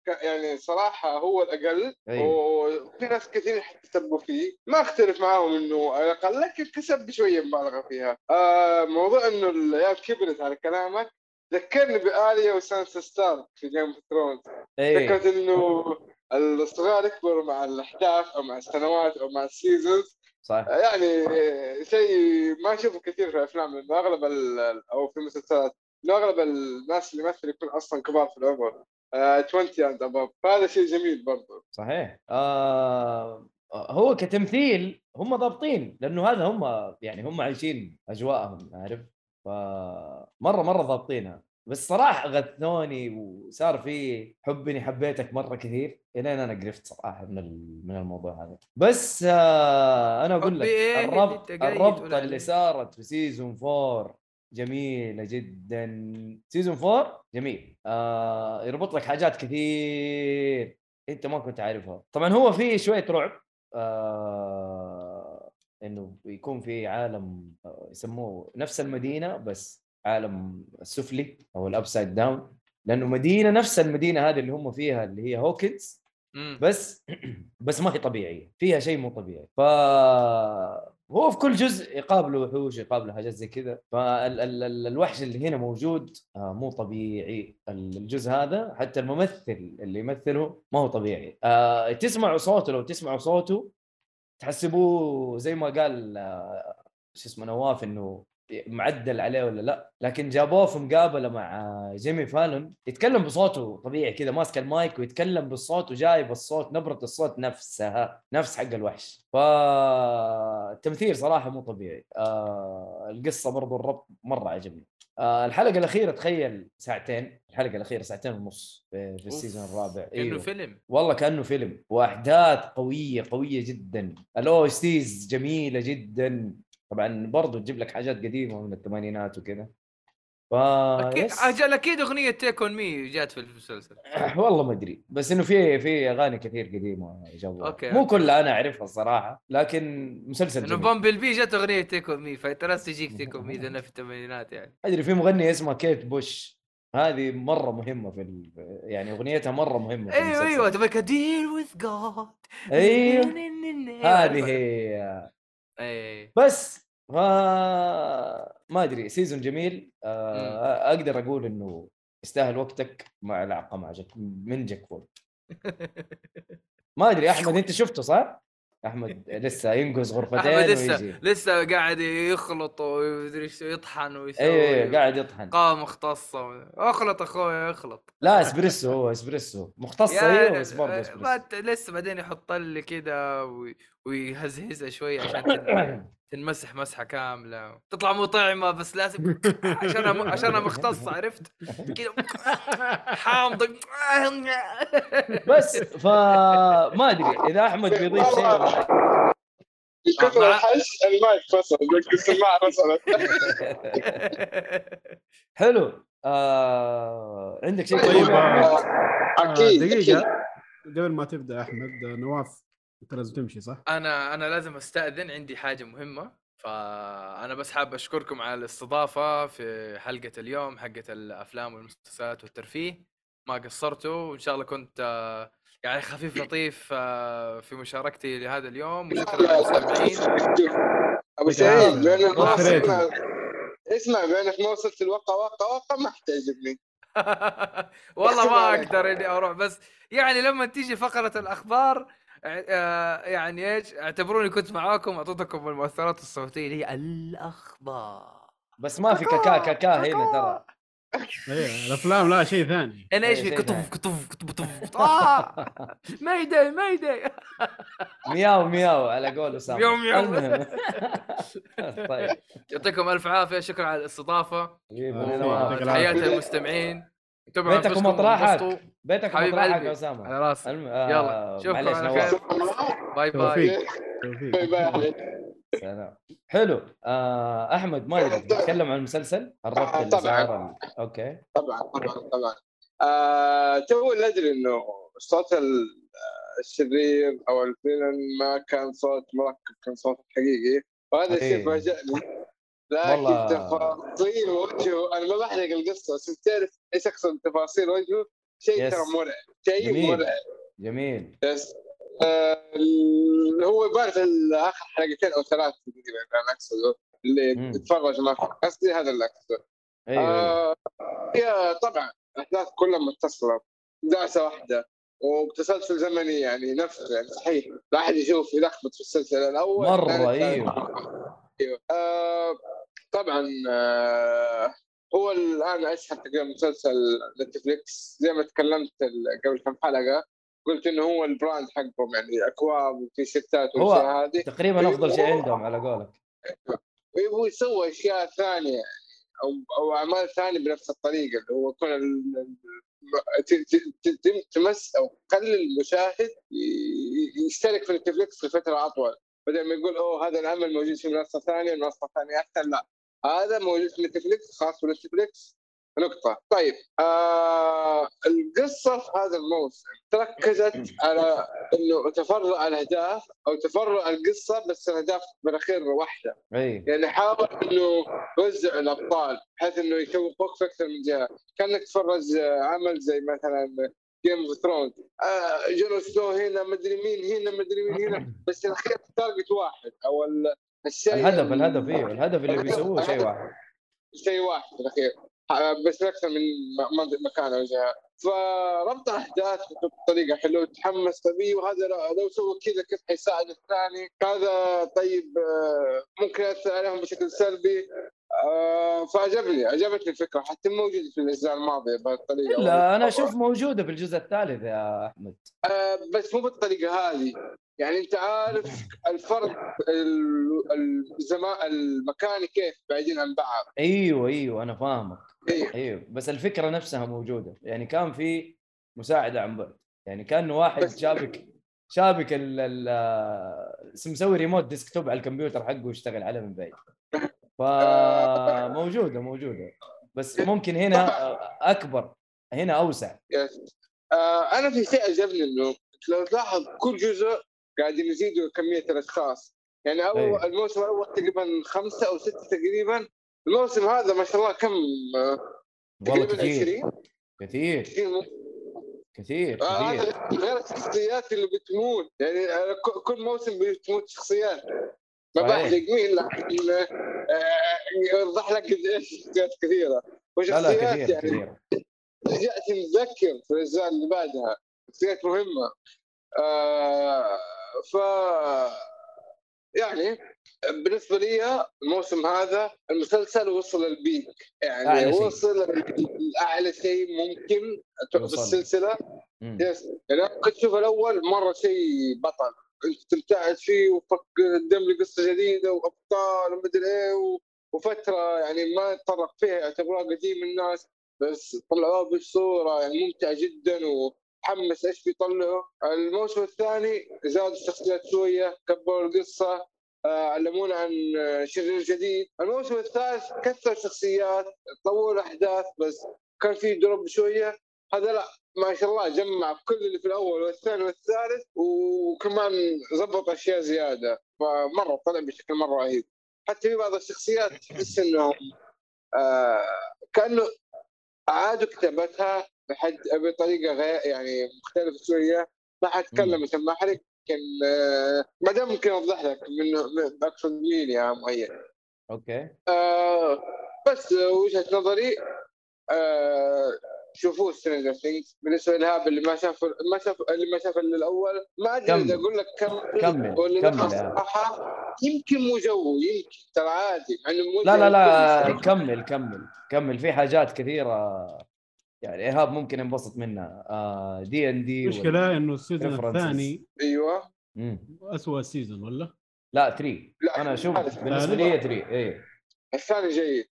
يعني صراحة هو الأقل أيوة. وفي ناس كثير حتسبوا فيه. ما أختلف معاهم إنه على الأقل لكن كسب شوية مبالغة فيها. آه موضوع إنه العيال كبرت على كلامك. ذكرني بآريا وسانسا ستارك في Game of Thrones إيه فكرة إنه الصغار يكبروا مع الأحداث أو مع السنوات أو مع ال seasons صح. يعني شيء ما أشوفه كثير في الأفلام لأنه أغلب أو في المسلسلات إنه أغلب الناس اللي يمثل يكون أصلا كبار في العمر. 20 and above فهذا شيء جميل برضو. صحيح. آه هو كتمثيل هم ضابطين لأنه هذا هم يعني هم عايشين أجواءهم عارف؟ فمره مرة ضابطينها بس صراحة غثوني وصار في حب إني حبيتك مرة كثير الين أنا قرفت صراحة من ال- من الموضوع هذا. بس آه أنا أقول لك إيه اللي الربط أنت قايد الربط ولا اللي عليه؟ صارت في season 4 جميلة جدا. season 4 جميل. آه يربط لك حاجات كثير أنت ما كنت عارفها. طبعا هو في شوية رعب. آه إنه يكون في عالم آه، يسموه نفس المدينة بس عالم السفلي أو ال Upside Down لأنه مدينة نفس المدينة هذه اللي هم فيها اللي هي Hawkins. بس بس ما هي طبيعية. فيها شيء مو طبيعي. ف هو في كل جزء يقابلوا وحوش يقابلوا حاجات زي كذا. فالوحش اللي هنا موجود آه، مو طبيعي. الجزء هذا حتى الممثل اللي يمثله ما هو طبيعي. آه، تسمعوا صوته لو تسمعوا صوته تحسبوه زي ما قال آه، شو اسمه نواف إنه معدل عليه ولا لا. لكن جابوه في مقابلة مع جيمي فالون يتكلم بصوته طبيعي كذا ماسك المايك ويتكلم بالصوت وجايب الصوت نبرة الصوت نفسها نفس حق الوحش. فالتمثيل صراحة مو طبيعي. آه القصة برضو الربط مرة عجبني. آه الحلقة الأخيرة تخيل ساعتين الحلقة الأخيرة ساعتين ونص في, في ال season الرابع. كأنه فيلم. والله كأنه فيلم. وأحداث قوية قوية جدا. ال OSTs جميلة جدا. طبعا برضو تجيب لك حاجات قديمة من الثمانينات وكذا. ف أكيد. أجل أكيد أغنية Take On Me جات في المسلسل. والله ما أدري بس إنه في في أغاني كثير قديمة جو okay، مو. كلها أنا أعرفها الصراحة لكن مسلسل إنه بامبل بي جات أغنية تيك اون مي لازم تجيك تيك اون مي لأنها في الثمانينات يعني. أدري في مغنية اسمها كيت بوش هذه مرة مهمة في ال... يعني أغنيتها مرة مهمة في أيوه. أيوه تبغى ديل وذ جاد أيوه. هذه هي. إيه بس ما أدري سيزون جميل. آه أقدر أقول إنه يستاهل وقتك مع العقه مع جك من جاك فول ما أدري أحمد أنت شفته صح؟ أحمد لسه ينقز غرفتين أحمد لسه ويجي. لسه قاعد يخلط ويدري إيش يطحن ويسوي أيوه قاعد يطحن. قام مختصه اخلط أخوي اخلط. لا إسبريسو هو إسبريسو. مختصة يا- أيوه بس برضه إسبريسو. لسه بعدين يحط لي كذا وي- ويهزهزها شوي عشان تنمسح مسحة كاملة. تطلع مو طعمه بس لازم عشانها م- عشانها مختصه عرفت؟ كذا حامضه بس فما أدري. إذا أحمد بيضيف شيء كثر الحش المايك فصل. السماعه فصلت حلو. آه... عندك شيء طيب أحمد؟ آه، أكيد دقيقه أكيد. قبل ما تبدأ أحمد آه، نواف. انت لازم تمشي صح؟ أنا أنا لازم أستأذن عندي حاجة مهمة فأنا بس حاب أشكركم على الاستضافة في حلقة اليوم حقة الأفلام والمسلسلات والترفيه. ما قصرتوا وإن شاء الله كنت يعني خفيف لطيف آه، في مشاركتي لهذا اليوم وشكرا للمستمعين. أبو سعيد اسمع بما انك ما وصلت الوقع وقع وقع ما حتعجبني. والله ما. أقدر إني أروح بس يعني لما تيجي فقرة الأخبار يعني إيش؟ اعتبروني كنت معاكم أعطيتكم المؤثرات الصوتية اللي هي الاخبار بس ما في كاكا كاكا هنا ترى. إيه الأفلام لا شيء ثاني. أنا إيش أي في؟ كتف ثاني. كتف كتف كتف. آه! ميداي ميداي مياو مياو على قول أسامة. مياو مياو. طيب. يعطيكم ألف عافية شكرا على الاستضافة. آه،. تحياتي للمستمعين. تابعوا بيتك ومطرحك. بيتك ومطرحك. يا أسامة. على راسي. الم... آه يلا، خير. باي باي. bye bye. سلام. حلو. آه أحمد ما أدري تتكلم عن المسلسل الربط اللي طبعاً. okay. طبعا طبعا طبعا. آه تو ندري إنه صوت ال- الشرير أو ال villain ما كان صوت مركب كان صوت حقيقي. وهذا الشيء إيه. لكن. تفاصيل وجهه أنا ما بحرق القصة بس تعرف إيش أقصد تفاصيل وجهه شيء yes. ترى مرعب شيء. مرعب جميل بس آه، هو يبان في ال- اخر حلقتين أو ثلاث تقريبا أنا اقصده اللي مم. يتفرج ما قصدي هذا اللي أقصده أيوه أيوة. آه، هي طبعا أحداث كلها متصلة دعسه واحدة وتسلسل زمني يعني نفسه يعني صحيح. لا احد يشوف يلخبط في السلسلة الأول الثالث. أيوه. أيوه. آه، طبعا آه، هو الآن أشهر تقريبا مسلسل نتفليكس. زي ما تكلمت قبل كم حلقة قلت إنه هو ال brand حقهم يعني أكواب وتيشيرتات هو والاشياء هذه. تقريبا أفضل شيء عندهم على قولك. ويبغوا يسووا أشياء ثانية. أو أو أعمال ثانية بنفس الطريقة اللي هو ت- تمس أو تخلي المشاهد يشترك في نتفلكس لفتره أطول. بدل ما يقول أوه هذا العمل موجود في منصة ثانية منصة ثانية احسن لا هذا موجود في نتفلكس خاص بنتفلكس نقطة. طيب آه القصة في هذا الموسم تركزت على إنه تفرع الأهداف أو تفرع القصة بس الأهداف بالأخير واحدة. إي. يعني حاول إنه يوزع الأبطال بحيث إنه يشوفوك في أكثر من جهة. كأنك تتفرج آه، عمل زي مثلا Game of Thrones جون سنو هنا مدري مين هنا مدري مين هنا بس الأخير ال target واحد أو ال- الشيء الهدف الهدف أيوه الهدف اللي بيسووه شيء واحد. شيء واحد في الأخير. بس أكثر من مكان أو جهة. فربط الأحداث بطريقة حلوة تحمس طبيعي وهذا لو- سووا كذا كيف حيساعد الثاني؟ هذا طيب آه، ممكن يأثر عليهم بشكل سلبي. آه، فعجبني عجبتني الفكرة حتى موجودة في الأجزاء الماضية بهالطريقه لا أنا أشوف موجودة في الجزء الثالث يا أحمد. آه، بس مو بالطريقة هذه. يعني انت عارف الفرق ال- الزمان المكاني كيف بعيدين عن بعض. أيوه أيوه أنا فاهمك. إيه. أيوه بس الفكرة نفسها موجودة. يعني كان في مساعدة عن بعد. يعني كانه واحد شابك شابك ال ال مسوي ريموت ديسكتوب على الكمبيوتر حقه ويشتغل عليه من بعيد. فموجوده موجودة بس ممكن هنا أكبر هنا أوسع. آه أنا في شيء عجبني إنه لو تلاحظ كل جزء قاعدين يزيدوا كمية الاشخاص يعني أول أيوة. الموسم الأول تقريبا خمسة أو ستة تقريبا. الموسم هذا ما شاء الله كم؟ والله كثير. 20 كثير. 20 مو- كثير آه، كثير. غير الشخصيات اللي بتموت. يعني آه، كل موسم بتموت شخصيات. ما. بحرق مين لكن آه، يوضح لك قد إيش شخصيات كثيرة. لا وشخصيات لا كثير يعني كثير. رجعت نتذكر في الأجزاء اللي بعدها. شخصيات مهمة. ف يعني بالنسبة لي الموسم هذا المسلسل وصل البيك يعني أعلى. وصل لأعلى شيء ممكن في. السلسلة. يس يعني كنت أشوف الأول مرة شيء بطل أنت استمتعت فيه وقدم لي قصه جديدة وأبطال ومدري إيه و- وفترة يعني ما تطرق فيها يعتبروها قديم الناس بس طلعوها بالصورة يعني ممتع جدا وحمس إيش بيطلعوا الموسم الثاني زادوا الشخصيات شوية كبروا القصة آه، علمونا عن آه، شرير جديد. الموسم الثالث كثر الشخصيات طولوا الاحداث بس كان في دروب شوية. هذا لا ما شاء الله جمع كل اللي في الأول والثاني والثالث وكمان ضبط أشياء زيادة. فمرة طلع بشكل مرة رهيب. حتى في بعض الشخصيات تحس إنهم آه كأنه أعادوا كتابتها بحد بطريقه غير يعني مختلفة شوية. ما حتكلم عشان ما أحرق لكن آه ما دام ممكن أوضح لك من من- اقصد مين يا مؤيد. okay. آه بس وجهة نظري آه شوفوه Stranger Things بالنسبة لإيهاب اللي ما شاف ما شاف اللي ما شاف إلا الأول ما أدري. إذا أقول لك كمل. كمل، ولا كمل. صراحة يمكن مو جو يمكن ترى عادي. مو لا لا لا كمل كمل كمل. في حاجات كثيرة يعني إيهاب ممكن ينبسط منها آه D and D المشكلة إنه ال season. الثاني أيوه اسوء season ولا؟ لا 3 لا، أنا أشوف. بالنسبة لي 3 إيه الثاني جيد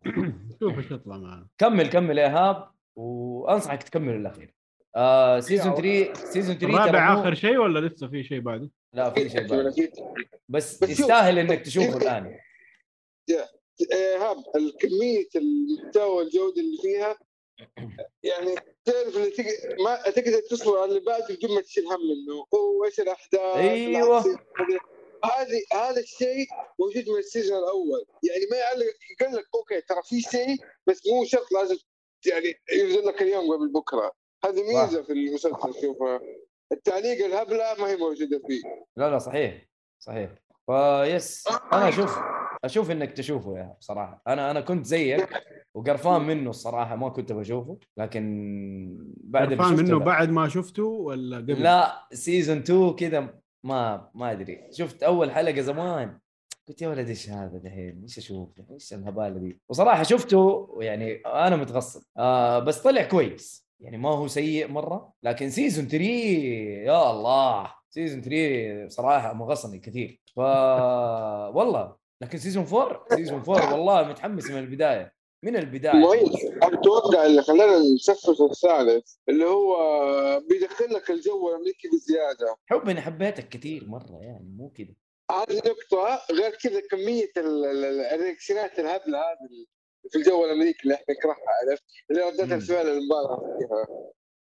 شوف إيش يطلع معنا كمل كمل إيهاب وأنصحك تكمل الأخير آه season 3 season 3 ترى الرابع آخر شيء ولا لسه في شيء بعده؟ لا في شيء بعد. أكيد. بس. يستاهل إنك تشوفه الآن إيهاب كميه المحتوى والجوده اللي فيها يعني تعرف اللي تق... ما تقدر تصبر على اللي بعد بدون ما تشيل هم منه هو إيش الاحداث. حتصير. هذه هذا الشيء موجود من ال season الأول. يعني ما يعلق يقول لك okay ترى في شيء بس مو شرط لازم يعني ينزل لك اليوم قبل بكرة. هذه ميزة في المسلسل شوفها التعليق الهبلة ما هي موجودة فيه. لا لا صحيح. صحيح. فيس أنا أشوف أشوف إنك تشوفه يا بصراحه أنا أنا كنت زيك. وقرفان منه الصراحة ما كنت بشوفه لكن بعد شفته منه. بعد ما شفته ولا قبل؟ لا season 2 كذا ما ما أدري. شفت أول حلقة زمان. قلت يا ولد إيش هذا دحين إيش أشوف إيش الهباله دي وصراحة شفته يعني أنا متغصب. آه بس طلع كويس. يعني ما هو سيء مرة لكن season 3 يا الله. season 3 صراحة مغصني كثير. ف والله. لكن season 4 season 4 والله متحمس من البداية. من البداية. أتوقع اللي خلانا نسخف الثالث اللي هو بيدخل لك الجو الامريكي بزيادة. حب اني حبيتك كثير مرة يعني مو كذا. هذه نقطة غير كذا كمية ال- ال- ال- الرياكشنات الهبلة هذه في الجو الأمريكي اللي إحنا نكرهها عرفت؟ اللي ردات مم. الفعل المبالغ فيها.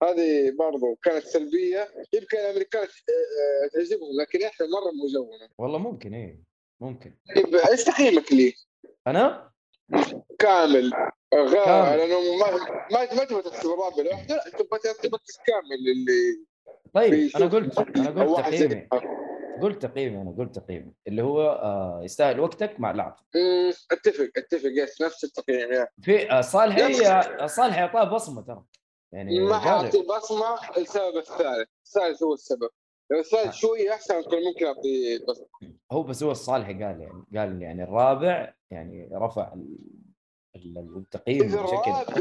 هذه برضو كانت سلبية يمكن الأمريكان آه، تعجبهم لكن إحنا مرة مزونة والله ممكن إيه ممكن. طيب إيش تقييمك لي؟ أنا؟ كامل. غير. لأنه ما ما ما تبغى تحسب لوحده تبغى تبغى كامل اللي طيب أنا قلت أنا قلت تقييمي. قلت تقييمي أنا قلت تقييمي. اللي هو آه يستاهل وقتك مع لعب أتفق أتفق يس نفس التقييم يا. في آه نفس- آه، صالحي أعطاه بصمة ترى. يعني ما حاعطي بصمة السبب الثالث، الثالث هو السبب. لو الثالث شوي أحسن كان ممكن أعطيه بصمه. هو بس هو الصالحي قال يعني قال يعني الرابع يعني رفع ال- ال- التقييم إذا بشكل الرابع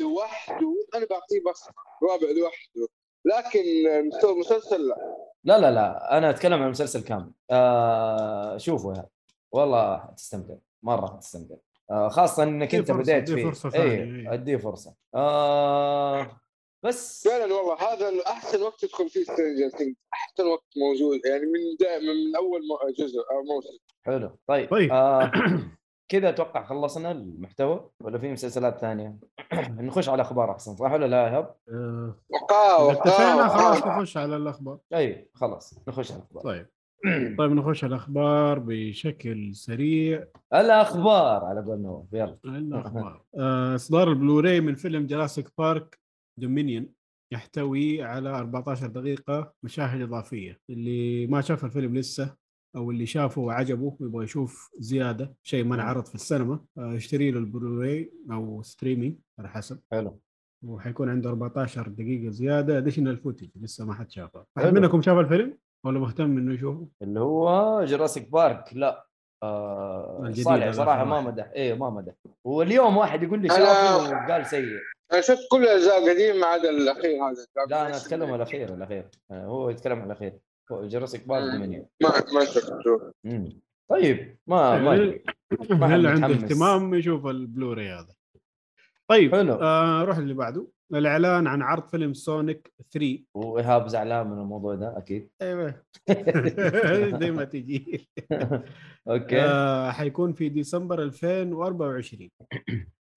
لوحده أنا بعطيه بصمه، رابع لوحده. لكن المس- المسلسل لا. لا لا لا أنا أتكلم عن المسلسل كامل آه شوفوا يا والله حتستمتع مرة حتستمتع آه خاصة إنك أنت بديت دي فيه فرصة ثانية، إيه إيه. اديه فرصة آه بس فعلا والله هذا أحسن وقت تدخل فيه Stranger Things، أحسن وقت موجود يعني من دائما من أول جزء أو موسم. حلو. طيب, طيب. آه كذا أتوقع خلصنا المحتوى ولا في مسلسلات ثانية؟ نخش على أخبار أحسن صح ولا لا يا إيهاب؟ آه، اتفقنا خلاص. نخش على الأخبار. اي خلاص نخش على الأخبار. طيب. طيب نخش على الأخبار بشكل سريع. الأخبار على قول نواف يلا. الأخبار. آه، إصدار البلوراي من فيلم Jurassic Park Dominion يحتوي على 14 دقيقة مشاهد إضافية. اللي ما شاف الفيلم لسه أو اللي شافه وعجبه ويبغى يشوف زيادة. شيء ما انعرض في السينما. آه، يشتري له البلوراي أو streaming على حسب. حلو. وحيكون عنده 14 دقيقة زيادة. additional footage لسه ما حد شافه. أحد. منكم شاف الفيلم؟ ولا مهتم إنه يشوفه؟ اللي هو Jurassic Park لا. آه الجديد صالح صراحة ما. مدح. إيه ما مدح. واليوم واحد يقول لي شافه وقال سيء. أنا شفت كل الأجزاء القديمة ما عدا الأخير هذا. لا أنا أتكلم عن الأخير الأخير. آه، هو يتكلم عن الأخير. Jurassic Park. Dominion ما ما شفته. طيب ما ما اللي عنده. اهتمام يشوف البلوراي هذا؟ طيب حلو. آه روح اللي بعده. الإعلان عن عرض فيلم سونيك 3 وإيهاب زعلان من الموضوع ده أكيد. أيوه. زي ما تجي. okay. آه حيكون في ديسمبر 2024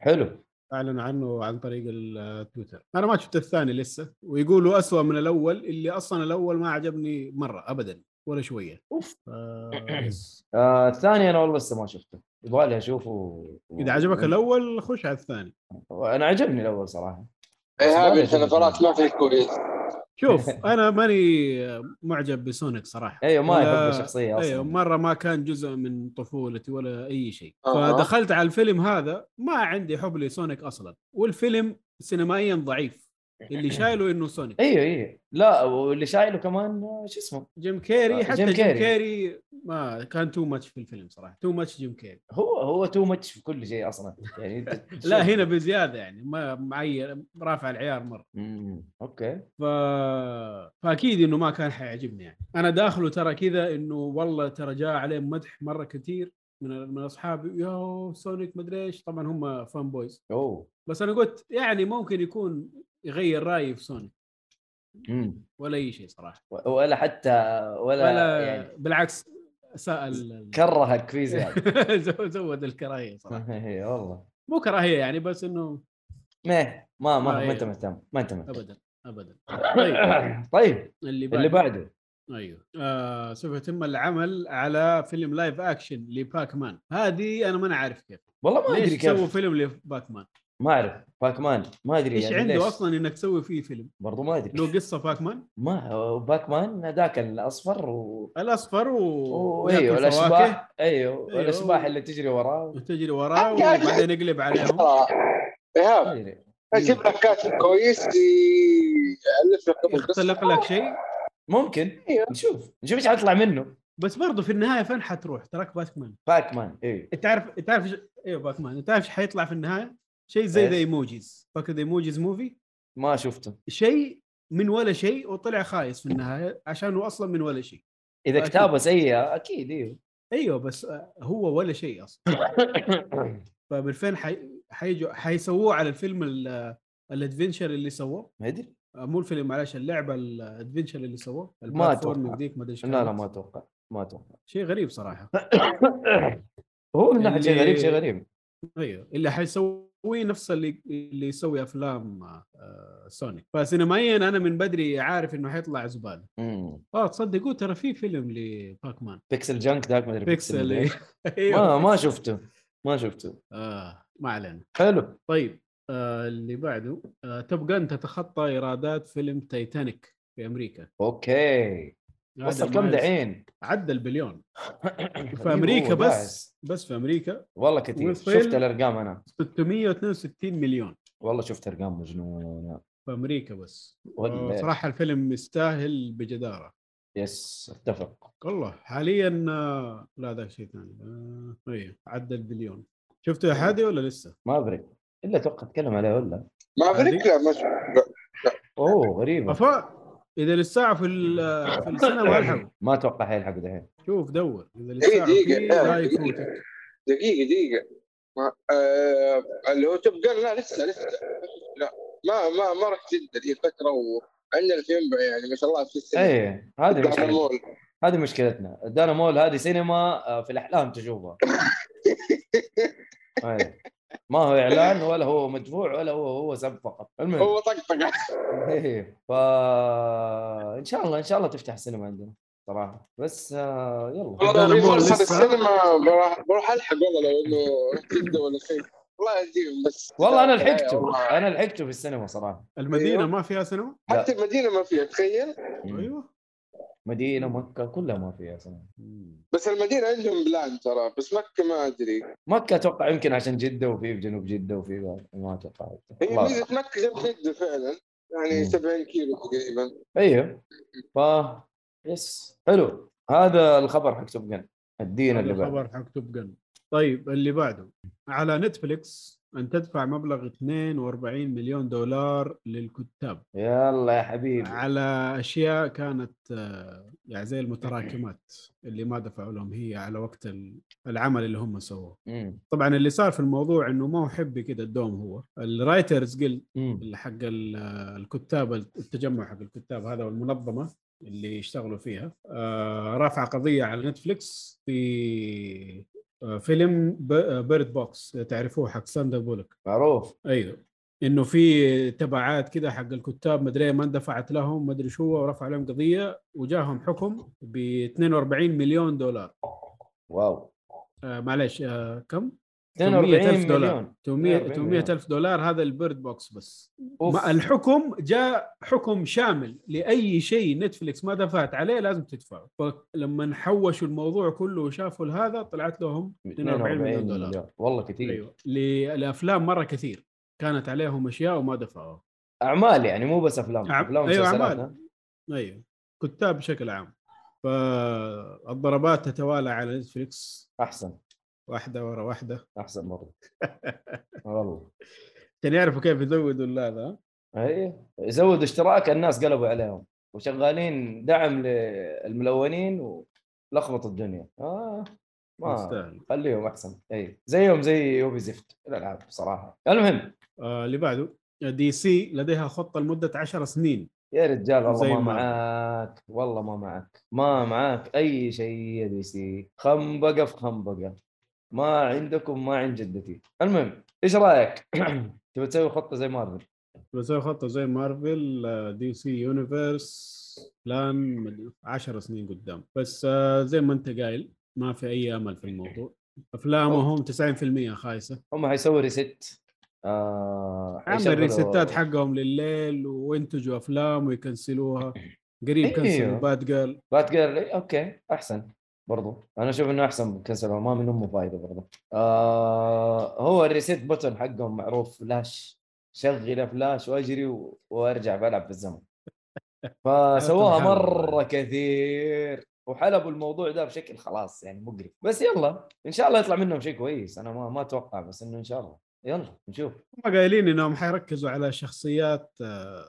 حلو. اعلنوا عنه عن طريق التويتر. أنا ما شفت الثاني لسه ويقولوا أسوأ من الأول اللي أصلا الأول ما عجبني مرة ابدا ولا شوية. أوف. آه. آه الثاني أنا والله لسه ما شفته. يبغى لي أشوفه و... إذا عجبك الأول خش على الثاني. أنا عجبني الأول صراحة. إيه لي أشوف نظرات ما في كويس. شوف أنا ماني معجب بسونيك صراحة. أيوه ما يحب الشخصيه أصلا أيوه مرة ما كان جزء من طفولتي ولا أي شيء. أها. فدخلت على الفيلم هذا ما عندي حب لسونيك أصلا. والفيلم سينمائيا ضعيف. اللي شايله إنه سونيك أيوه أيوه لا واللي شايله كمان شو اسمه؟ جيم كيري آه، حتى جيم جيم كيري. كيري, ما كان too much في الفيلم صراحة. too much جيم كيري. هو هو too much في كل شيء أصلا. يعني لا. هنا بزيادة يعني ما معي رافع العيار مرة. مم. okay. ف... فأكيد إنه ما كان حيعجبني يعني. أنا داخله ترى كذا إنه والله ترى جاء عليه مدح مرة كثير من من أصحابي. يا سونيك مدري إيش. طبعا هم fanboys أوه. بس أنا قلت يعني ممكن يكون يغير رأيي في سونيك مم. ولا أي شيء صراحة. ولا حتى ولا, ولا يعني بالعكس زاد كرهك في زيادة. زود- الكراهية صراحة. اي والله. مو كراهية يعني بس إنه ما ما, ما إيه. انت مهتم ما أنت مهتم. ابدا ابدا. طيب. طيب اللي اللي بعده. بعده. أيوه. آه سوف يتم العمل على فيلم live action لباك مان هذه أنا ما أنا عارف كيف. والله ما أدري ليش سووا كيف فيلم لباك مان ما أعرف باك مان ما أدري إيش يعني عنده ليش. أصلا إنك تسوي فيه فيلم؟ برضو ما أدري. له قصة باك مان ما هو باك مان ذاك الأصفر و... الأصفر و... و... وياكل أيوه الأشباح. أيوه أيوه. الأشباح اللي تجري وراه. وتجري وراه وبعدين يقلب عليهم. ما ايهاب أدري. أجيب لك كاتب كويس يألف لك يختلق لك شيء؟ ممكن. أيوه. نشوف نشوف إيش حيطلع منه. بس برضه في النهاية فين حتروح؟ ترى باك مان باك مان أيوه انت عارف انت عارف إيش- إيوه باك مان انت عارف إيش حيطلع في النهاية؟ شيء زي؟ The Emojis. فاكر The Emojis Movie ما شفته. شيء من ولا شيء وطلع خايس في النهاية عشان هو أصلا من ولا شيء. إذا. كتابه سيئه أكيد إيوه. أيوه بس هو ولا شيء أصلا. فبالفين حي... حيجوا حيسووه على الفيلم ال- ال adventure اللي سووه. ما أدري. آه، مو الفيلم معلش اللعبة ال adventure اللي سووه. ما. ذيك ما أدري لا لا. ما أتوقع. ما أتوقع. شيء غريب صراحة. هو من ناحية شيء غريب شيء غريب. أيوه اللي حيسويه نفس اللي اللي يسوي أفلام آه، سوني فسينمائيا أنا من بدري عارف إنه حيطلع زبالة. آه تصدقوا ترى في فيلم لباك مان Pixels جانك ذاك ما أدري Pixels. أيوه. ما ما شفته ما شفته. آه ما علينا. حلو. طيب آه اللي بعده آه Top Gun تتخطى إيرادات فيلم تايتانيك في أمريكا. okay. وصل كم دحين عدى البليون. في أمريكا بس بس في أمريكا. والله كثير. شفت الأرقام أنا. 662 مليون. والله شفت ارقام مجنونة. في أمريكا بس. ولا صراحة الفيلم يستاهل بجدارة. يس أتفق. والله حاليا آه، لا ذاك شيء ثاني. آه، أيوه عدى البليون شفته يا حادي ولا لسه؟ ما ادري إلا أتوقع اتكلم عليه ولا؟ ما هذه؟ افريق لا. ما. أوه غريبة. إذا للساعة في ال- في السينما الحق ما أتوقع حيلحق دحين شوف دور. إذا للساعة فيه دقيقة لا يفوتك. دقيقة دقيقة. ما آه اللي هو توب جن لا لسه لسه. لا ما ما ما رحت جدة لي فترة وعندنا الفيلم يعني ما شاء الله في السينما إيه هذه مشكلة. المول هذه مشكلتنا. دانا مول هذه سينما آه، في الأحلام تشوفها. أيه. ما هو إعلان ولا هو مدفوع ولا هو هو سب فقط. المهم. هو طقطقة إيه ف إن شاء الله إن شاء الله تفتح السينما عندنا صراحة. بس آه يلا. والله لسه. السينما بروح ألحق والله لو إنه رحت جدة ولا شيء. الله يهديهم بس. والله أنا لحقته. أنا لحقته في السينما صراحة. المدينة أيوه. ما فيها سينما؟ حتى المدينة ما فيها تخيل. أيوه. مدينة مكة كلها ما فيها سينما بس المدينة عندهم plan ترى بس مكة ما أدري. مكة أتوقع يمكن عشان جدة وفي في جنوب جدة وفي. ما أتوقع. هي ميزة مكة جنب جدة فعلا يعني مم. 70 كيلو تقريبا. أيوه. ف yes. حلو. هذا الخبر حق Top Gun. ادينا هذا اللي بعد خبر حق Top Gun. طيب اللي بعده. على نتفليكس أن تدفع مبلغ 42 مليون دولار للكتاب يلا يا حبيبي على أشياء كانت آه، يعني زي المتراكمات اللي ما دفعوا لهم هي على وقت ال- العمل اللي هم سووه. طبعا اللي صار في الموضوع إنه ما هو حبي كده الدوم هو ال Writers Guild. اللي حق ال- الكتاب التجمع حق الكتاب هذا والمنظمة اللي يشتغلوا فيها آه، رافعة قضية على نتفليكس في آه، فيلم Bird Box تعرفوه حق ساندرا بولوك معروف. أيوه. إنه في تبعات كده حق الكتاب مدري ما اندفعت لهم مدري شو ورفع لهم قضية وجاهم حكم ب 42 مليون دولار. wow. آه معلش آه كم؟ 42 800,000 دولار. مليون. 800 42 800 ألف دولار هذا ال Bird Box بس. أوف. ما الحكم جاء حكم شامل لأي شيء نتفليكس ما دفعت عليه لازم تدفع فلما حوشوا الموضوع كله وشافوا هذا طلعت لهم 42 مليون دولار. والله كثير. أيوه. لأفلام مرة كثير كانت عليهم أشياء وما دفعوها. أعمال يعني مو بس أفلام. أع- أفلام أيوة، أعمال. ها؟ أيوه. كتاب بشكل عام. فالضربات تتوالى على نتفليكس. أحسن. واحدة ورا واحدة. أحسن مرة. والله. عشان يعرفوا كيف يزودوا هذا اي زودوا اشتراك الناس قلبوا عليهم. وشغالين دعم للملونين ولخبطوا الدنيا. آه. ما يستاهل خليهم أحسن. اي زيهم زي يوبي زفت الألعاب بصراحه المهم. آه اللي بعده. دي سي لديها خطة لمدة 10 سنين. يا رجال والله ما ما- معاك. والله ما معاك. ما معاك أي شيء يا دي سي خنبقة في خنبقة. ما عندكم ما عند جدتي. المهم إيش رأيك؟ تبي تسوي خطة زي مارفل؟ بسوي خطة زي مارفل دي سي Universe plan 10 سنين قدام. بس آه، زي ما أنت قايل ما في أي أمل في الموضوع. أفلامهم 90% خايسة. هم حيسووا reset آه عمل ال resets حقهم لليل وينتجوا أفلام ويكنسلوها. قريب أيوه. كنسلوا بات جيرل. بات جيرل أوكي أحسن. برضو. أنا أشوف إنه أحسن من كسر ما من امه فايده برضو. آه هو ال reset button حقهم معروف فلاش شغل فلاش وأجري و... وأرجع بلعب في الزمن. فسووها. مرة كثير وحلبوا الموضوع ده بشكل خلاص يعني مقرف بس يلا إن شاء الله يطلع منهم شيء كويس. أنا ما ما أتوقع بس إنه إن شاء الله. يلا نشوف. هم قايلين إنهم حيركزوا على شخصيات آه،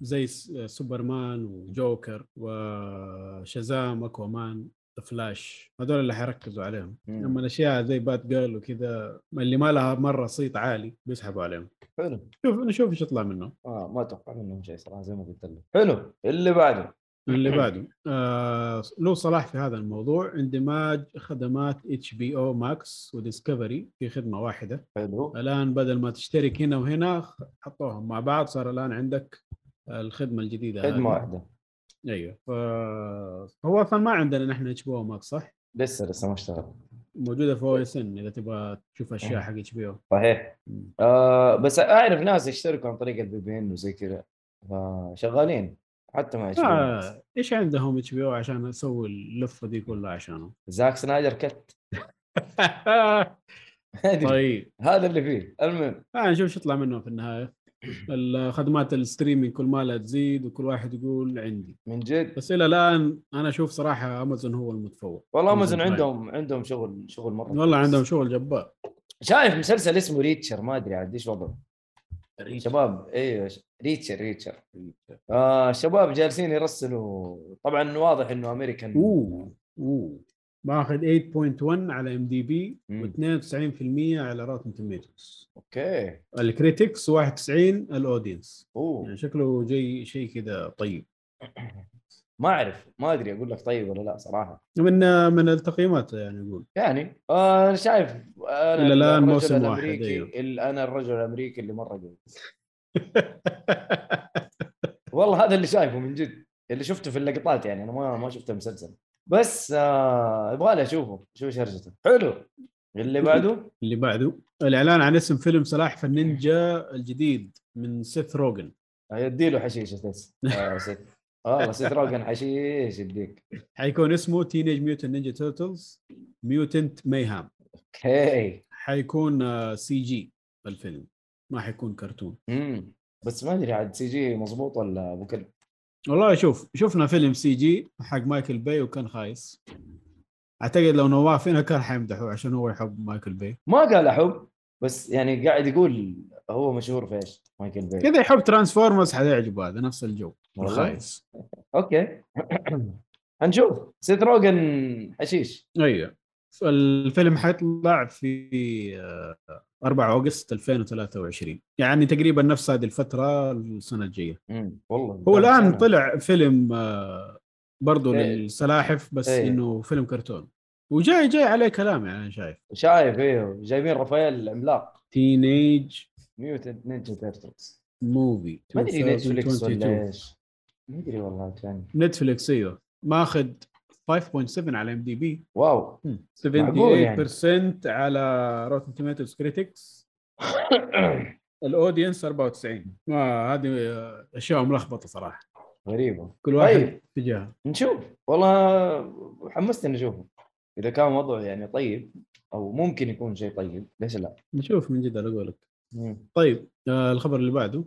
زي سوبرمان وجوكر وشازام أكوامان. فلاش هذول اللي حيركزوا عليهم. مم. اما الأشياء زي بات جيرل وكذا اللي ما لها مرة صيت عالي بيسحبوا عليهم. حلو. شوف نشوف إيش يطلع منهم. آه ما أتوقع منهم شيء صراحة زي ما قلت لك. حلو. اللي بعده. اللي بعده. آه له صلاح في هذا الموضوع. اندماج خدمات HBO Max وديسكفري في خدمة واحدة. حلو. الآن بدل ما تشترك هنا وهنا حطوهم مع بعض. صار الآن عندك الخدمة الجديدة خدمة هذه. واحدة. أيوه. هو أصلا ما عندنا نحن HBO Max صح؟ لسه لسه ما اشتغل موجودة في OSN إذا تبغى تشوف. أشياء حق HBO صحيح آه بس أعرف ناس يشتركوا عن طريق ال VPN وزي كذا فشغالين حتى مع HBO. آه إيش عندهم HBO عشان أسوي اللفة دي كلها عشانهم؟ زاك سنايدر cut. طيب هذا اللي فيه المهم آه نشوف إيش يطلع منهم في النهاية الخدمات ال streaming كل ما لا تزيد وكل واحد يقول عندي. من جد؟ بس إلى الآن أنا أشوف صراحة امازون هو المتفوق. والله امازون. عندهم عندهم شغل شغل مرة والله. عندهم شغل جبار. شايف مسلسل اسمه ريتشر ما أدري عاد إيش وضعه. شباب إيوه ريتشر ريتشر آه الشباب جالسين يرسلوا. طبعا واضح إنه امريكان أوه أوه. ماخذ 8.1 على IMDb مم. و92% على Rotten Tomatoes okay. ال critics 91 ال audience أوه. يعني شكله جاي شيء كذا طيب. ما أعرف ما أدري أقول لك طيب ولا لا صراحة. من من التقييمات يعني يقول. يعني آه أنا شايف أنا الآن الرجل موسم واحد، أيوه. أنا الرجل الأمريكي اللي مرة قوي والله هذا اللي شايفه من جد اللي شفته في اللقطات يعني أنا ما ما شفت المسلسل بس آه يبغى لي أشوفه شوف إيش هرجته حلو. اللي بعده؟ اللي بعده. الإعلان عن اسم فيلم سلاحف النينجا الجديد من سيث روجن يدي له حشيشه بس آه والله سيث روجن حشيش يديك. حيكون اسمه Teenage Mutant Ninja Turtles Mutant Mayhem okay. حيكون آه، CG الفيلم ما حيكون كرتون. امم بس ما أدري عاد CG مضبوط ولا ابو كلب والله شوف شفنا فيلم CG حق مايكل باي وكان خايس. أعتقد لو نواف هنا كان حيمدحه عشان هو يحب مايكل باي. ما قال أحب بس يعني قاعد يقول هو مشهور في إيش؟ مايكل باي. كذا يحب Transformers حيعجبه هذا نفس الجو؟ الخايس okay. هنشوف. سيث روجن حشيش. أيوه. الفيلم حيطلع في آه، 4 August 2023 يعني تقريبا نفس هذه الفترة السنة الجاية. والله هو الآن سنة. طلع فيلم آه، برضو إيه. للسلاحف بس إيه. إنه فيلم كرتون. وجاي جاي عليه كلام يعني أنا شايف. شايف أيوه جايبين رافائيل العملاق. Teenage Mutant Ninja Turtles movie ما أدري نتفلكس 2022. ولا إيش. ما أدري والله كان. نتفليكس إيوه. ماخذ 5.7 على IMDb wow. 78% يعني. على Rotten Tomatoes critics ال audience 94 ما هذه أشياء ملخبطة صراحة. غريبة. كل واحد طيب. في جهه نشوف. والله حمستني أشوفه. إذا كان وضعه يعني طيب أو ممكن يكون شيء طيب ليش لا؟ نشوف من جد أقول لك. طيب آه الخبر اللي بعده.